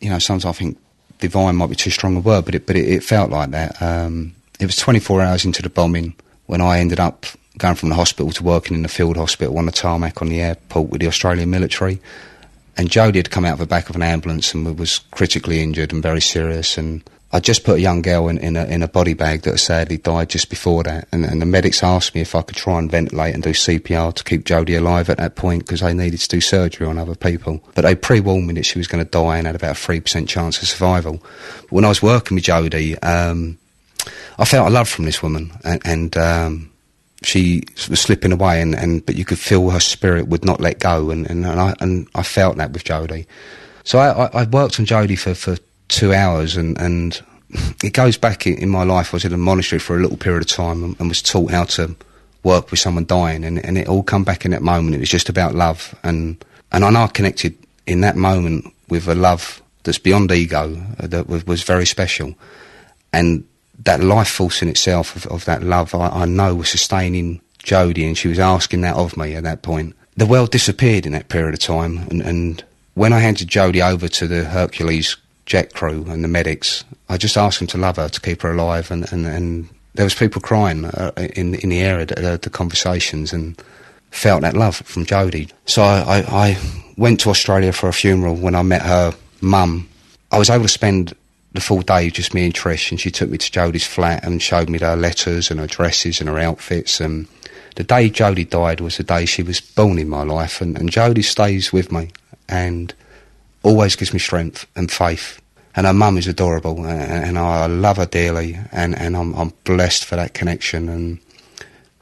S13: you know sometimes I think divine might be too strong a word, but it but it, it felt like that. Um, it was 24 hours into the bombing when I ended up going from the hospital to working in the field hospital on the tarmac on the airport with the Australian military. And Jodie had come out of the back of an ambulance and was critically injured and very serious. And I just put a young girl in, in, a, in a body bag that sadly died just before that. And, and the medics asked me if I could try and ventilate and do CPR to keep Jodie alive at that point because they needed to do surgery on other people. But they pre-warned me that she was going to die and had about a 3% chance of survival. But when I was working with Jodie, um, I felt a love from this woman. And, and um, she was slipping away, and, and but you could feel her spirit would not let go, and, and, and I and I felt that with Jodie. So I, I, I worked on Jodie for, for two hours, and, and it goes back in, in my life. I was in a monastery for a little period of time, and, and was taught how to work with someone dying, and, and it all come back in that moment. It was just about love, and and I know I connected in that moment with a love that's beyond ego, uh, that was, was very special, and that life force in itself of, of that love, I, I know was sustaining Jodie, and she was asking that of me at that point. The world disappeared in that period of time, and, and when I handed Jodie over to the Hercules jet crew and the medics, I just asked them to love her, to keep her alive, and, and, and there was people crying uh, in in the area, the, the conversations, and felt that love from Jodie. So I, I, I went to Australia for a funeral when I met her mum. I was able to spend the full day just me and Trish, and she took me to Jodie's flat and showed me her letters and her dresses and her outfits. And the day Jodie died was the day she was born in my life, and, and Jodie stays with me and always gives me strength and faith. And her mum is adorable, and, and I love her dearly, and, and I'm, I'm blessed for that connection. And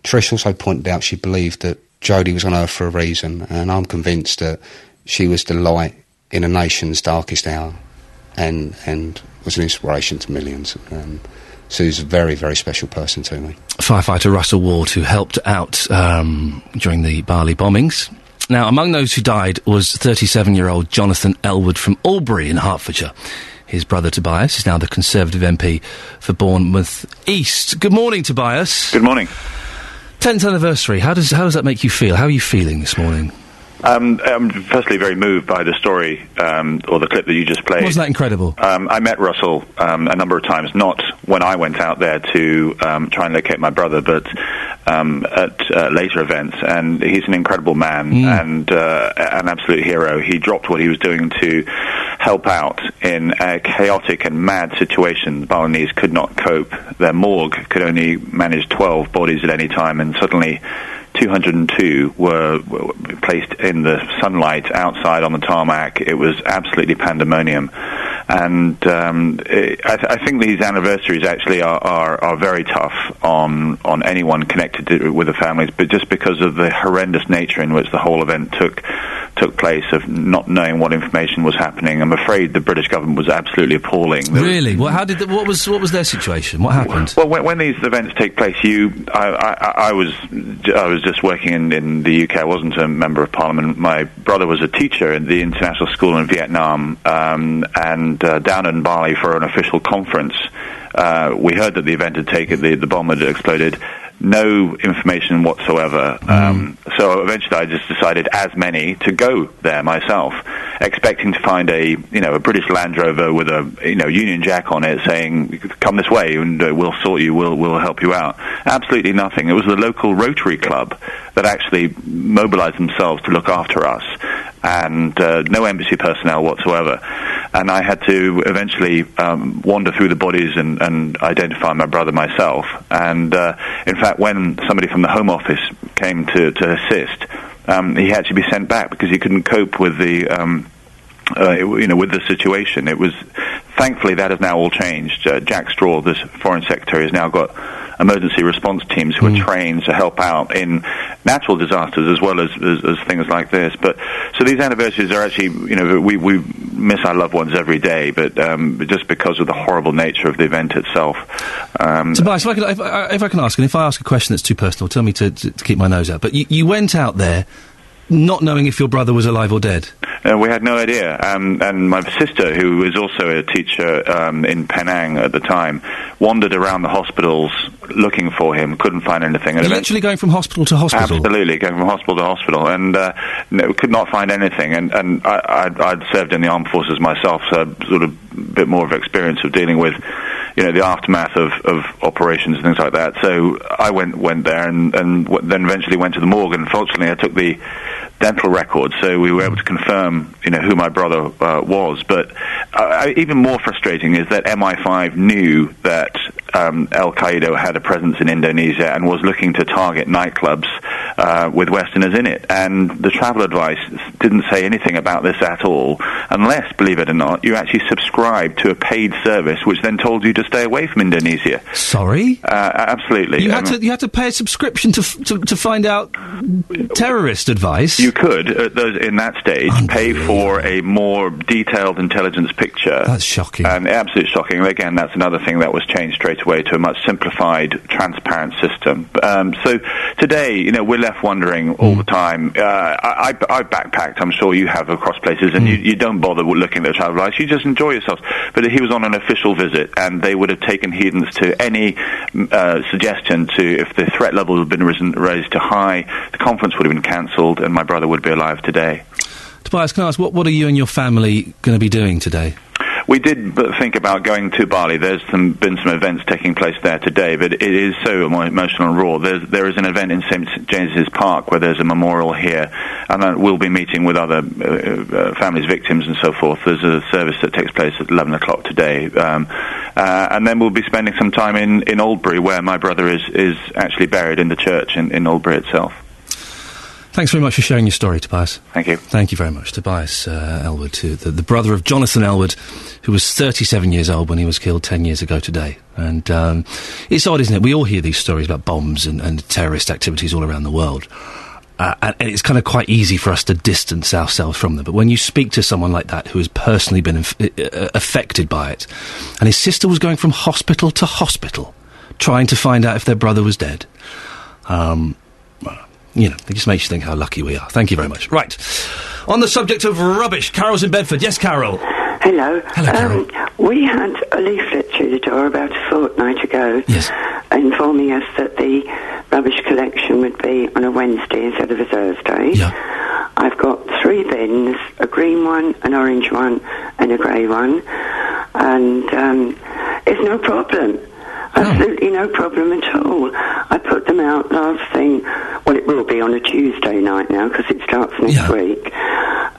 S13: Trish also pointed out she believed that Jodie was on earth for a reason, and I'm convinced that she was the light in a nation's darkest hour, and and was an inspiration to millions. Um, so he's a very, very special person to me.
S1: Firefighter Russell Ward, who helped out um, during the Bali bombings. Now, among those who died was 37 year old Jonathan Ellwood from Aldbury in Hertfordshire. His brother Tobias is now the Conservative MP for Bournemouth East. Good morning, Tobias.
S39: Good morning.
S1: 10th anniversary. How does, how does that make you feel? How are you feeling this morning?
S39: Um, I'm firstly very moved by the story um, or the clip that you just played.
S1: Wasn't that incredible?
S39: Um, I met Russell um, a number of times, not when I went out there to um, try and locate my brother, but um, at uh, later events. And he's an incredible man and uh, an absolute hero. He dropped what he was doing to help out in a chaotic and mad situation. The Balinese could not cope. Their morgue could only manage 12 bodies at any time, and suddenly 202 were, were placed in the sunlight outside on the tarmac. It was absolutely pandemonium. And um, it, I, th- I think these anniversaries actually are, are, are very tough on on anyone connected to, with the families, but just because of the horrendous nature in which the whole event took took place of not knowing what information was happening, I'm afraid the British government was absolutely appalling.
S1: Really? Well, how did the, what was what was their situation? What happened?
S39: well, when, when these events take place, you, I, I, I was, I was just working in, in the UK. I wasn't a member of Parliament. My brother was a teacher in the international school in Vietnam, um, and uh, down in Bali for an official conference. Uh, we heard that the event had taken, the, the bomb had exploded. No information whatsoever. Um, so eventually, I just decided, as many, to go there myself, expecting to find a you know a British Land Rover with a you know Union Jack on it, saying, "Come this way, and uh, we'll sort you. We'll we'll help you out." Absolutely nothing. It was the local Rotary Club that actually mobilised themselves to look after us, and uh, no embassy personnel whatsoever. And I had to eventually um, wander through the bodies and, and identify my brother myself. And uh, in fact, when somebody from the Home Office came to, to assist, um, he had to be sent back because he couldn't cope with the. Um, uh, you know, with the situation, it was thankfully that has now all changed. Uh, Jack Straw, this foreign secretary, has now got emergency response teams who are trained to help out in natural disasters as well as, as, as things like this. But so these anniversaries are actually, you know, we we miss our loved ones every day, but, um, just because of the horrible nature of the event itself. Um,
S1: Tobias, if I, could, if, I, if I can ask, and if I ask a question that's too personal, tell me to, to, to keep my nose out. But you, you went out there not knowing if your brother was alive or dead.
S39: Uh, we had no idea. Um, and my sister, who was also a teacher um, in Penang at the time, wandered around the hospitals looking for him, couldn't find anything. And
S1: literally going from hospital to hospital.
S39: Absolutely, going from hospital to hospital, and uh, no, could not find anything. And, and I, I'd, I'd served in the armed forces myself, so I'd sort of a bit more of experience of dealing with, you know, the aftermath of, of operations and things like that. So I went went there, and, and w- then eventually went to the morgue. And fortunately, I took the dental records, so we were able to confirm, you know, who my brother uh, was. But uh, even more frustrating is that MI5 knew that um, Al Qaeda had a presence in Indonesia and was looking to target nightclubs uh, with Westerners in it. And the travel advice didn't say anything about this at all, unless, believe it or not, you actually subscribed to a paid service which then told you to stay away from Indonesia.
S1: Sorry?
S39: Uh, absolutely.
S1: You had
S39: Um,
S1: to you had to pay a subscription to f- to, to find out terrorist advice.
S39: You could, at those, in that stage, pay for a more detailed intelligence picture.
S1: That's shocking.
S39: And absolutely shocking. Again, that's another thing that was changed straight away to a much simplified, transparent system. Um, so today, you know, we're left wondering all the time. Uh, I, I, I backpacked. I'm sure you have across places, and you, you don't bother looking at the travel advice. You just enjoy yourselves. But he was on an official visit, and they would have taken heedance to any mm, uh, suggestion to if the threat level had been risen, raised to high, the conference would have been cancelled, and my brother would be alive today.
S1: Tobias, can I ask what what are you and your family going to be doing today?
S39: We did think about going to Bali. There's some, been some events taking place there today, but it is so emotional and raw. There's, there is an event in St James's Park where there's a memorial here, and we'll be meeting with other uh, uh, families, victims, and so forth. There's a service that takes place at 11 o'clock today, um, uh, and then we'll be spending some time in, in Aldbury, where my brother is, is actually buried in the church in, in Aldbury itself.
S1: Thanks very much for sharing your story, Tobias.
S39: Thank you.
S1: Thank you very much, Tobias uh, Ellwood, who- the, the brother of Jonathan Ellwood, who was 37 years old when he was killed 10 years ago today. And um, it's odd, isn't it? We all hear these stories about bombs and, and terrorist activities all around the world. Uh, and, and it's kind of quite easy for us to distance ourselves from them. But when you speak to someone like that who has personally been inf- uh, affected by it, and his sister was going from hospital to hospital trying to find out if their brother was dead, um, you know, it just makes you think how lucky we are. Thank you very much. Right. On the subject of rubbish, Carol's in Bedford. Yes, Carol.
S40: Hello.
S1: Hello, Carol.
S40: Um, we had a leaflet through the door about a fortnight ago informing us that the rubbish collection would be on a Wednesday instead of a Thursday. Yeah. I've got three bins, a green one, an orange one, and a grey one. And um, it's no problem. Absolutely no problem at all. I put them out last thing, well, it will be on a Tuesday night now because it starts next week.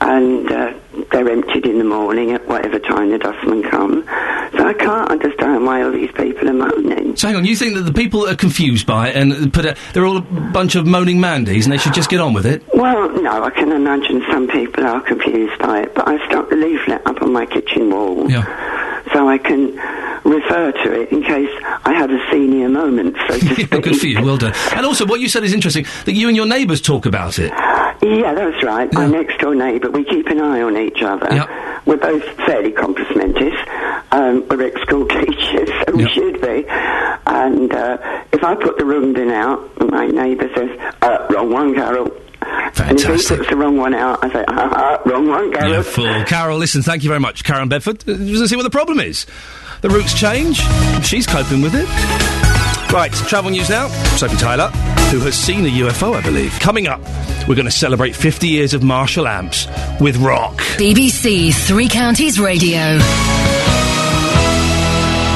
S40: And uh, they're emptied in the morning at whatever time the dustmen come. So I can't understand why all these people are moaning.
S1: So hang on, you think that the people are confused by it and put a, they're all a bunch of moaning mandies and they should just get on with it?
S40: Well, no, I can imagine some people are confused by it, but I stuck the leaflet up on my kitchen wall so I can refer to it in case I have a senior moment, so to speak.
S1: Good for you, well done. And also, what you said is interesting that you and your neighbours talk about it.
S40: Yeah, that's right. My next door neighbour, we keep an eye on each other. We're both fairly compos mentis. Um, we're ex-school teachers, so we should be. And uh, if I put the wrong bin out, my neighbour says, uh, wrong one, Carol. And if he puts the wrong one out, I say, ah, ah, wrong one, Carol.
S1: You fool. Carol, listen, thank you very much. Karen Bedford, uh, let's see what the problem is. The routes change. She's coping with it. Right, travel news now. Sophie Tyler, who has seen a UFO, I believe. Coming up, we're going to celebrate 50 years of Marshall Amps with rock.
S2: BBC Three Counties Radio.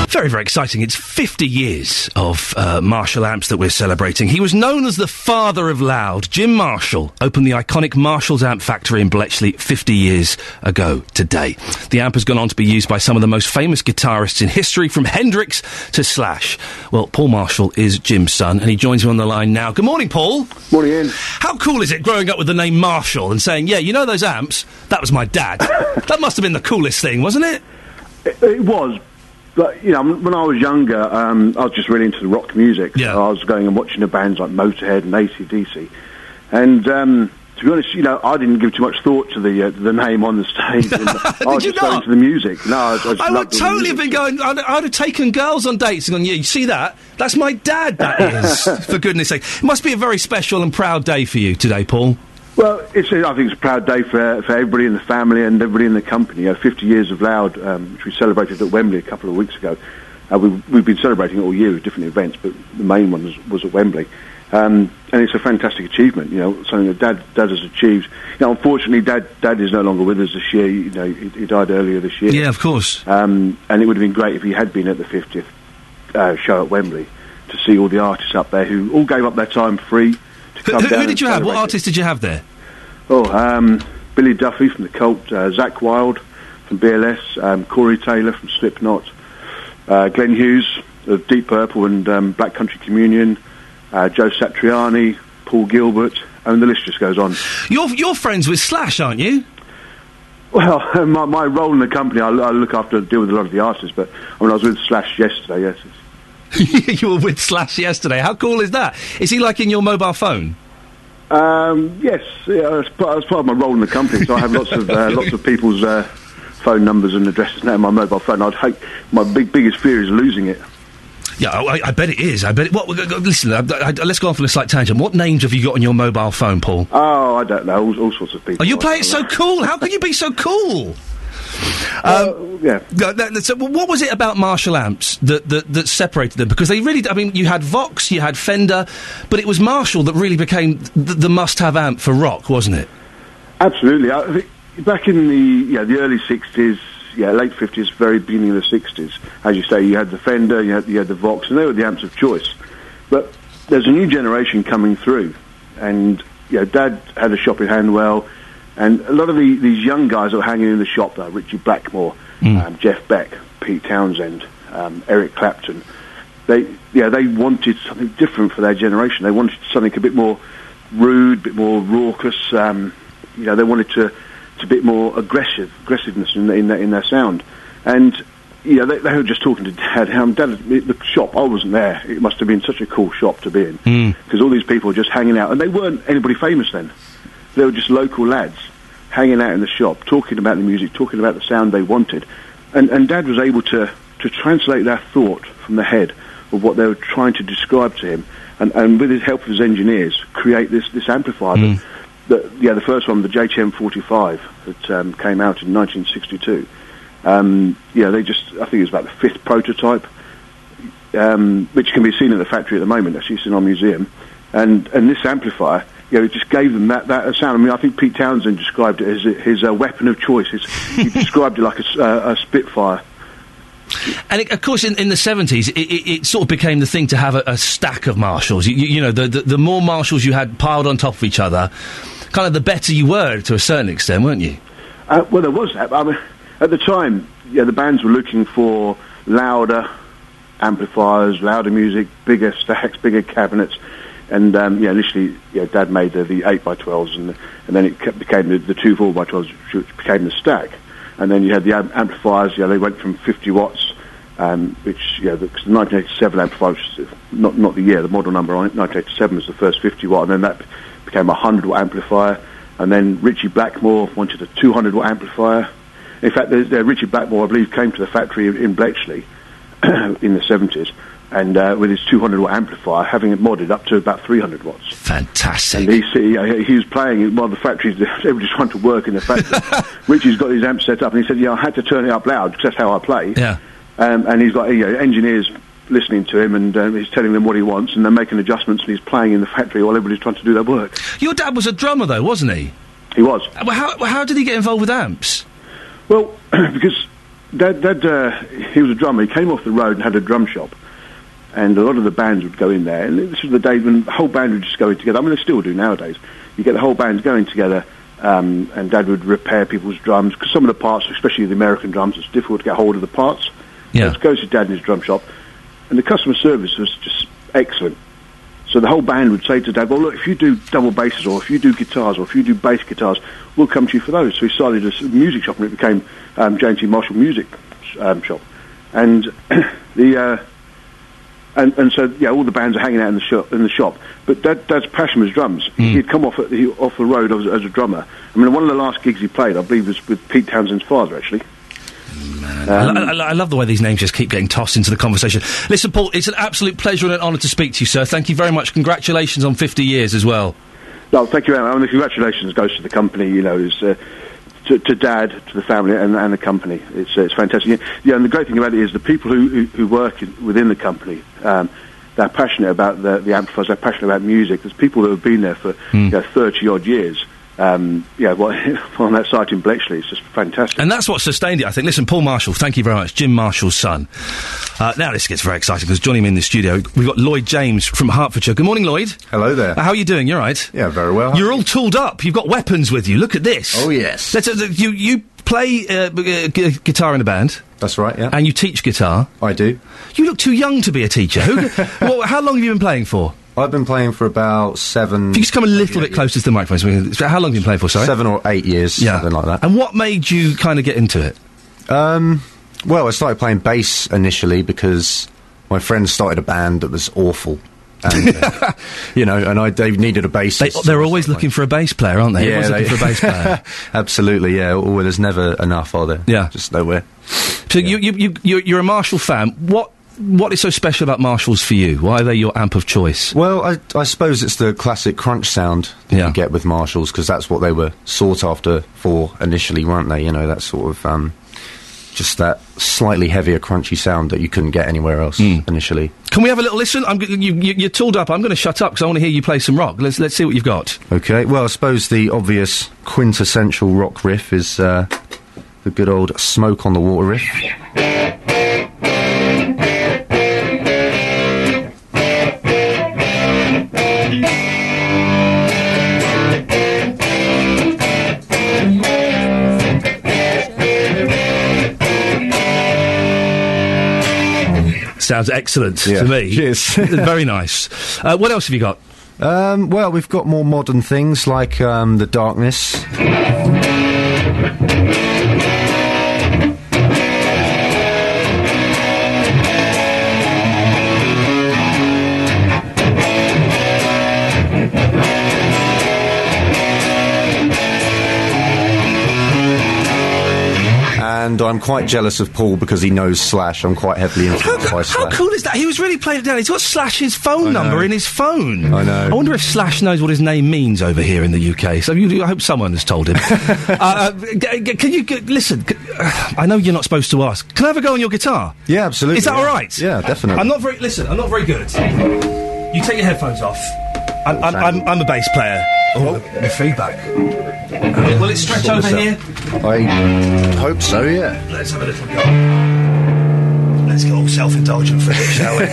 S1: Very, very exciting. It's 50 years of uh, Marshall amps that we're celebrating. He was known as the father of loud. Jim Marshall opened the iconic Marshall's amp factory in Bletchley 50 years ago today. The amp has gone on to be used by some of the most famous guitarists in history, from Hendrix to Slash. Well, Paul Marshall is Jim's son, and he joins me on the line now. Good morning, Paul.
S41: Morning, Iain.
S1: How cool is it growing up with the name Marshall and saying, yeah, you know those amps? That was my dad. that must have been the coolest thing, wasn't it?
S41: It, it was, but you know, when I was younger, um, I was just really into the rock music. Yeah. So I was going and watching the bands like Motorhead and ACDC, and um, to be honest, you know, I didn't give too much thought to the uh, the name on the stage. And I was
S1: you
S41: just going to the music. No, I, I, just
S1: I would
S41: loved all the
S1: totally have been going. I'd, I'd have taken girls on dates and gone, "Yeah, you see that? That's my dad. That is, for goodness' sake. It must be a very special and proud day for you today, Paul."
S41: Well, it's I think it's a proud day for for everybody in the family and everybody in the company. You know, 50 years of Loud, um, which we celebrated at Wembley a couple of weeks ago. Uh, we, we've been celebrating it all year with different events, but the main one was, was at Wembley. Um, and it's a fantastic achievement, you know, something that Dad Dad has achieved. You know, unfortunately, Dad Dad is no longer with us this year. You know, he, he died earlier this year.
S1: Yeah, of course.
S41: Um, and it would have been great if he had been at the 50th uh, show at Wembley to see all the artists up there who all gave up their time free
S1: Who, who- who did you have? What
S41: celebrate it.
S1: artist did you have there?
S41: Oh, um, Billy Duffy from the Cult, uh, Zakk Wylde from BLS, um, Corey Taylor from Slipknot, uh, Glenn Hughes of Deep Purple and um, Black Country Communion, uh, Joe Satriani, Paul Gilbert, and the list just goes on.
S1: You're you're friends with Slash, aren't you?
S41: Well, my, my role in the company, I, I look after, deal with a lot of the artists, but I mean, I was with Slash yesterday, yes.
S1: you were with Slash yesterday. How cool is that? Is he like in your mobile phone?
S41: Um, yes, yeah, as, part, as part of my role in the company, so I have lots of uh, lots of people's uh, phone numbers and addresses now on my mobile phone. I'd hate my big biggest fear is losing it.
S1: Yeah, I, I bet it is. I bet it. What? Listen, I, I, let's go off on a slight tangent. What names have you got on your mobile phone, Paul?
S41: Oh, I don't know, all, all sorts of people.
S1: Oh, you play it so cool. How can you be so cool? Um,
S41: yeah.
S1: So, what was it about Marshall amps that, that that separated them? Because they really, I mean, you had Vox, you had Fender, but it was Marshall that really became the, the must-have amp for rock, wasn't it?
S41: Absolutely. I think back in the yeah the early '60s, yeah late '50s, very beginning of the '60s, as you say, you had the Fender, you had, you had the Vox, and they were the amps of choice. But there's a new generation coming through, and you know, Dad had a shop in Hanwell, and a lot of the, these young guys that were hanging in the shop, like Ritchie Blackmore, um, Jeff Beck, Pete Townshend, um, Eric Clapton, they yeah they wanted something different for their generation. They wanted something a bit more rude, a bit more raucous. Um, you know, they wanted to to a bit more aggressive, aggressiveness in, in, their, in their sound. And you know, they, they were just talking to Dad. How Dad, the shop, I wasn't there. It must have been such a cool shop to be in because all these people were just hanging out, and they weren't anybody famous then. They were just local lads hanging out in the shop, talking about the music, talking about the sound they wanted. And, and Dad was able to, to translate that thought from the head of what they were trying to describe to him, and, and with the help of his engineers, create this, this amplifier. That, that, yeah, the first one, the JTM45, that um, came out in 1962. Um, yeah, they just, I think it was about the fifth prototype, um, which can be seen in the factory at the moment. That's used in our museum. And, and this amplifier, you know, it just gave them that, that sound. I mean, I think Pete Townshend described it as his uh, weapon of choice. His, he described it like a, uh, a Spitfire.
S1: And it, of course, in, in the seventies, it, it, it sort of became the thing to have a, a stack of Marshalls. You, you, you know, the, the the more Marshalls you had piled on top of each other, kind of the better you were to a certain extent, weren't you?
S41: Uh, well, there was that. But I mean, at the time, yeah, the bands were looking for louder amplifiers, louder music, bigger stacks, bigger cabinets. And um, yeah, initially, yeah, Dad made the, the eight by twelves, and and then it became the, the two four by twelves, which became the stack. And then you had the am- amplifiers. Yeah, they went from 50 watts, um, which yeah, the, 'cause the 1987 amplifier, which not not the year, the model number on it. 1987 was the first 50 watt, and then that became a 100 watt amplifier. And then Ritchie Blackmore wanted a 200 watt amplifier. In fact, the, the Ritchie Blackmore, I believe, came to the factory in Bletchley in the 70s, and uh, with his 200 watt amplifier, having it modded up to about 300 watts.
S1: Fantastic.
S41: And he, he, he was playing it while the factories, everybody's trying to work in the factory. Ritchie's got his amp set up, and he said, "Yeah, I had to turn it up loud because that's how I play."
S1: Yeah.
S41: Um, and he's got you know, engineers listening to him, and um, he's telling them what he wants, and they're making adjustments, and he's playing in the factory while everybody's trying to do their work.
S1: Your dad was a drummer, though, wasn't he?
S41: He was.
S1: Uh, Well, how, how did he get involved with amps?
S41: Well, because Dad, Dad uh, he was a drummer. He came off the road and had a drum shop, and a lot of the bands would go in there. And this was the day when the whole band would just go in together. I mean, they still do nowadays. You get the whole band going together, um, and Dad would repair people's drums because some of the parts, especially the American drums, it's difficult to get hold of the parts.
S1: Yeah.
S41: So goes to Dad in his drum shop, and the customer service was just excellent. So the whole band would say to Dad, "Well, look, if you do double basses, or if you do guitars, or if you do bass guitars, we'll come to you for those." So he started a music shop, and it became um, James T. Marshall Music um, Shop, and the uh, and and so yeah, all the bands are hanging out in the shop. In the shop, but Dad, Dad's passion was drums. He'd come off at the, off the road as, as a drummer. I mean, one of the last gigs he played, I believe, was with Pete Townshend's father, actually.
S1: I, I- I love the way these names just keep getting tossed into the conversation. Listen, Paul, it's an absolute pleasure and an honour to speak to you, sir. Thank you very much. Congratulations on 50 years as well.
S41: No, thank you much. I mean, the congratulations goes to the company. You know, is uh, to, to Dad, to the family, and, and the company. It's it's fantastic. Yeah, and the great thing about it is the people who who, who work in, within the company. Um, they're passionate about the, the amplifiers. They're passionate about music. There's people that have been there for you know, 30 odd years. Um, yeah, well, on that site in Bletchley, it's just fantastic.
S1: And that's what sustained it, I think. Listen, Paul Marshall, thank you very much. Jim Marshall's son. Uh, now this gets very exciting because joining me in the studio, we've got Lloyd James from Hertfordshire. Good morning, Lloyd.
S42: Hello there.
S1: Uh, how are you doing? You're right.
S42: Yeah, very well.
S1: You're all tooled up. You've got weapons with you. Look at this.
S42: Oh, yes.
S1: Let's, uh, you you play uh, b- uh, g- guitar in a band.
S42: That's right. Yeah.
S1: And you teach guitar.
S42: I do.
S1: You look too young to be a teacher. Who, well, how long have you been playing for?
S42: I've been playing for about seven.
S1: If you just come a little bit closer to the microphone. so we can- so How long have you been playing for? Sorry.
S42: Seven or eight years,
S1: Yeah.
S42: something like that.
S1: And what made you kind of get into it?
S42: Um, well, I started playing bass initially because my friends started a band that was awful. And, uh, you know, and I they needed a bass.
S1: They, they're always looking for a bass player, aren't they?
S42: Yeah, they-
S1: for a bass player.
S42: Absolutely, yeah. Well, there's never enough, are there?
S1: Yeah.
S42: Just nowhere.
S1: So you, you, you, you're, you're a Marshall fan. What, what is so special about Marshalls for you? Why are they your amp of choice?
S42: Well, I, I suppose it's the classic crunch sound that you get with Marshalls because that's what they were sought after for initially, weren't they? You know, that sort of um, just that slightly heavier, crunchy sound that you couldn't get anywhere else
S1: Hmm.
S42: initially.
S1: Can we have a little listen? I'm, g- you, you, you're tooled up. I'm going to shut up because I want to hear you play some rock. Let's, let's see what you've got.
S42: Okay, well, I suppose the obvious quintessential rock riff is uh, the good old Smoke on the Water riff.
S1: Sounds excellent
S42: Yeah.
S1: to me.
S42: Cheers.
S1: Very nice. Uh, what else have you got?
S42: Um, well, we've got more modern things like um, the Darkness. And I'm quite jealous of Paul because he knows Slash. I'm quite heavily influenced by
S1: How
S42: Slash.
S1: cool is that? He was really playing it down. He's got Slash's phone number in his phone.
S42: I know.
S1: I wonder if Slash knows what his name means over here in the UK. So you, I hope someone has told him. uh, uh, g- g- can you g- listen? I know you're not supposed to ask. Can I have a go on your guitar?
S42: Yeah, absolutely.
S1: Is that
S42: yeah.
S1: all right?
S42: Yeah, definitely.
S1: I'm not very. Listen, I'm not very good. You take your headphones off. I'm, I'm, I'm, I'm a bass player. Oh, the, the feedback. Uh, will it stretch over here?
S42: I hope so, yeah.
S1: Let's have a little go. let's get all self-indulgent for a bit, shall we?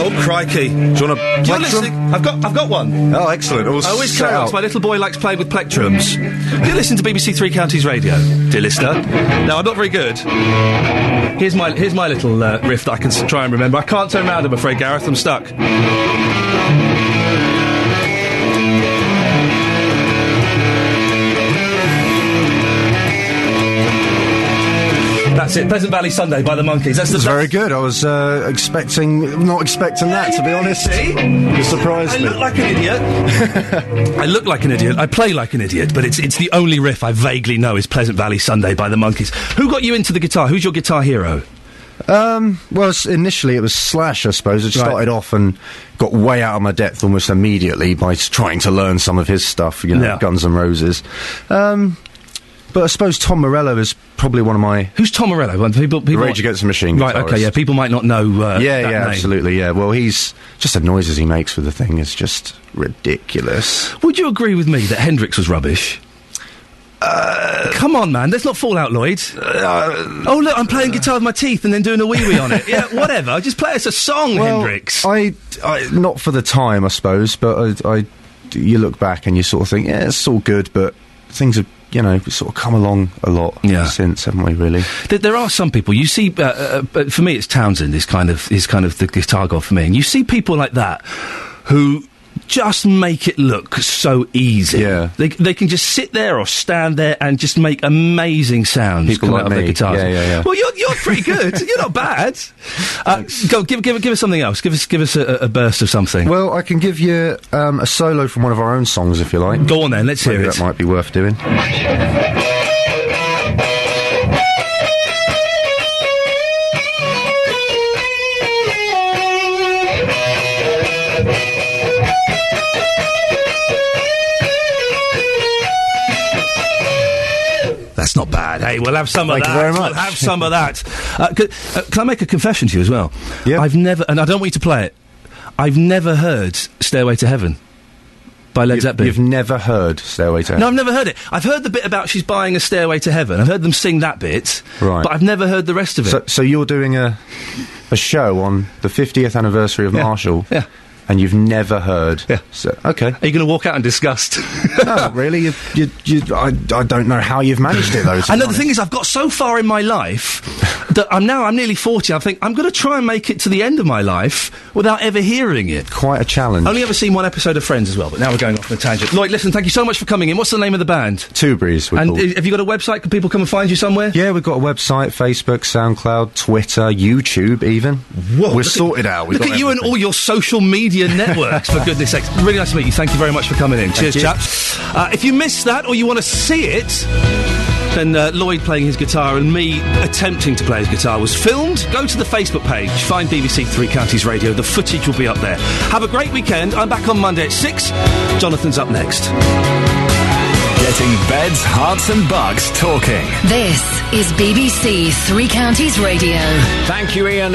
S1: oh crikey! Do you want to? You're. I've got, I've got one.
S23: Oh, excellent. All
S1: I always carry on. My little boy likes playing with plectrums. Do you listen to BBC Three Counties Radio, dear listener. Now I'm not very good. Here's my here's my little uh, riff that I can s- try and remember. I can't turn round, I'm afraid, Gareth. I'm stuck. That's it. Pleasant Valley Sunday by the Monkees. That's the
S23: very good. I was uh, expecting, not expecting that, to be honest. You surprised
S1: I
S23: me.
S1: look like an idiot. I look like an idiot. I play like an idiot, but it's it's the only riff I vaguely know is Pleasant Valley Sunday by the Monkees. Who got you into the guitar? Who's your guitar hero?
S23: Um, well, initially it was Slash, I suppose. I
S1: Right.
S23: started off and got way out of my depth almost immediately by trying to learn some of his stuff, you know,
S1: Yeah.
S23: Guns N' Roses. Um, but I suppose Tom Morello is probably one of my.
S1: Who's Tom Morello? Well, people, people
S23: Rage Against the Machine.
S1: Right. Okay. Yeah. People might not know. Uh,
S23: yeah, yeah,
S1: name.
S23: absolutely, yeah. Well, he's just the noises he makes with the thing is just ridiculous.
S1: Would you agree with me that Hendrix was rubbish? Uh, Come on, man. Let's not fall out, Lloyd. oh, look, I'm playing guitar with my teeth and then doing a wee wee on it. Yeah, whatever. Just play us a song,
S23: Well,
S1: Hendrix.
S23: I, I, not for the time, I suppose, but I, I, you look back and you sort of think, yeah, it's all good, but things have, you know, we've sort of come along a lot since, haven't we? Really?
S1: There, there are some people you see. Uh, uh, but for me, it's Townshend is kind of is kind of the guitar god for me, and you see people like that who just make it look so easy. Yeah, they they can just sit there or stand there and just make amazing sounds
S23: People
S1: come
S23: like
S1: out of their
S23: me.
S1: guitars.
S23: Yeah, yeah, yeah.
S1: Well, you're you're pretty good. you're not bad. Uh, go give give give us something else. Give us give us a, a burst of something.
S23: Well, I can give you um, a solo from one of our own songs if you like.
S1: Go on then, let's hear
S23: Maybe
S1: it.
S23: That might be worth doing.
S1: That's not bad. Hey, we'll have some
S23: Thank
S1: of
S23: you
S1: that.
S23: very
S1: We'll have some of that. Uh, c- uh, can I make a confession to you as well? Yeah. I've never, and I don't want you to play it. I've never heard "Stairway to Heaven" by Led Zeppelin.
S23: You've never heard Stairway to Heaven?
S1: No, I've never heard it. I've heard the bit about she's buying a stairway to heaven. I've heard them sing that bit,
S23: Right.
S1: but I've never heard the rest of it.
S23: So, so you're doing a a show on the 50th anniversary of
S1: Yeah.
S23: Marshall,
S1: Yeah.
S23: And you've never heard. Yeah. So, okay.
S1: Are you going to walk out in disgust?
S23: no, really. You, you, you, I, I don't know how you've managed it though. to
S1: I
S23: be
S1: know the thing is, I've got so far in my life that I'm now I'm nearly forty. I think I'm going to try and make it to the end of my life without ever hearing it.
S23: Quite a challenge.
S1: Only ever seen one episode of Friends as well, but now we're going off on a tangent. Lloyd, listen, thank you so much for coming in. What's the name of the band?
S23: Two Breeze.
S1: And
S23: called.
S1: have you got a website? Can people come and find you somewhere?
S23: Yeah, we've got a website, Facebook, SoundCloud, Twitter, YouTube, even.
S1: Whoa,
S23: We're
S1: look at-
S23: sorted out. We've
S1: Look
S23: got
S1: at you and all your social media networks, for goodness sakes. Really nice to meet you. Thank you very much for coming in. Cheers,
S23: you.
S1: chaps. Uh, if you missed that or you want to see it, then uh, Lloyd playing his guitar and me attempting to play his guitar was filmed. Go to the Facebook page, find BBC Three Counties Radio. The footage will be up there. Have a great weekend. I'm back on Monday at 6. Jonathan's up next.
S43: Getting Beds, Herts, and Bucks talking.
S2: This is BBC Three Counties Radio.
S44: Thank you, Iain.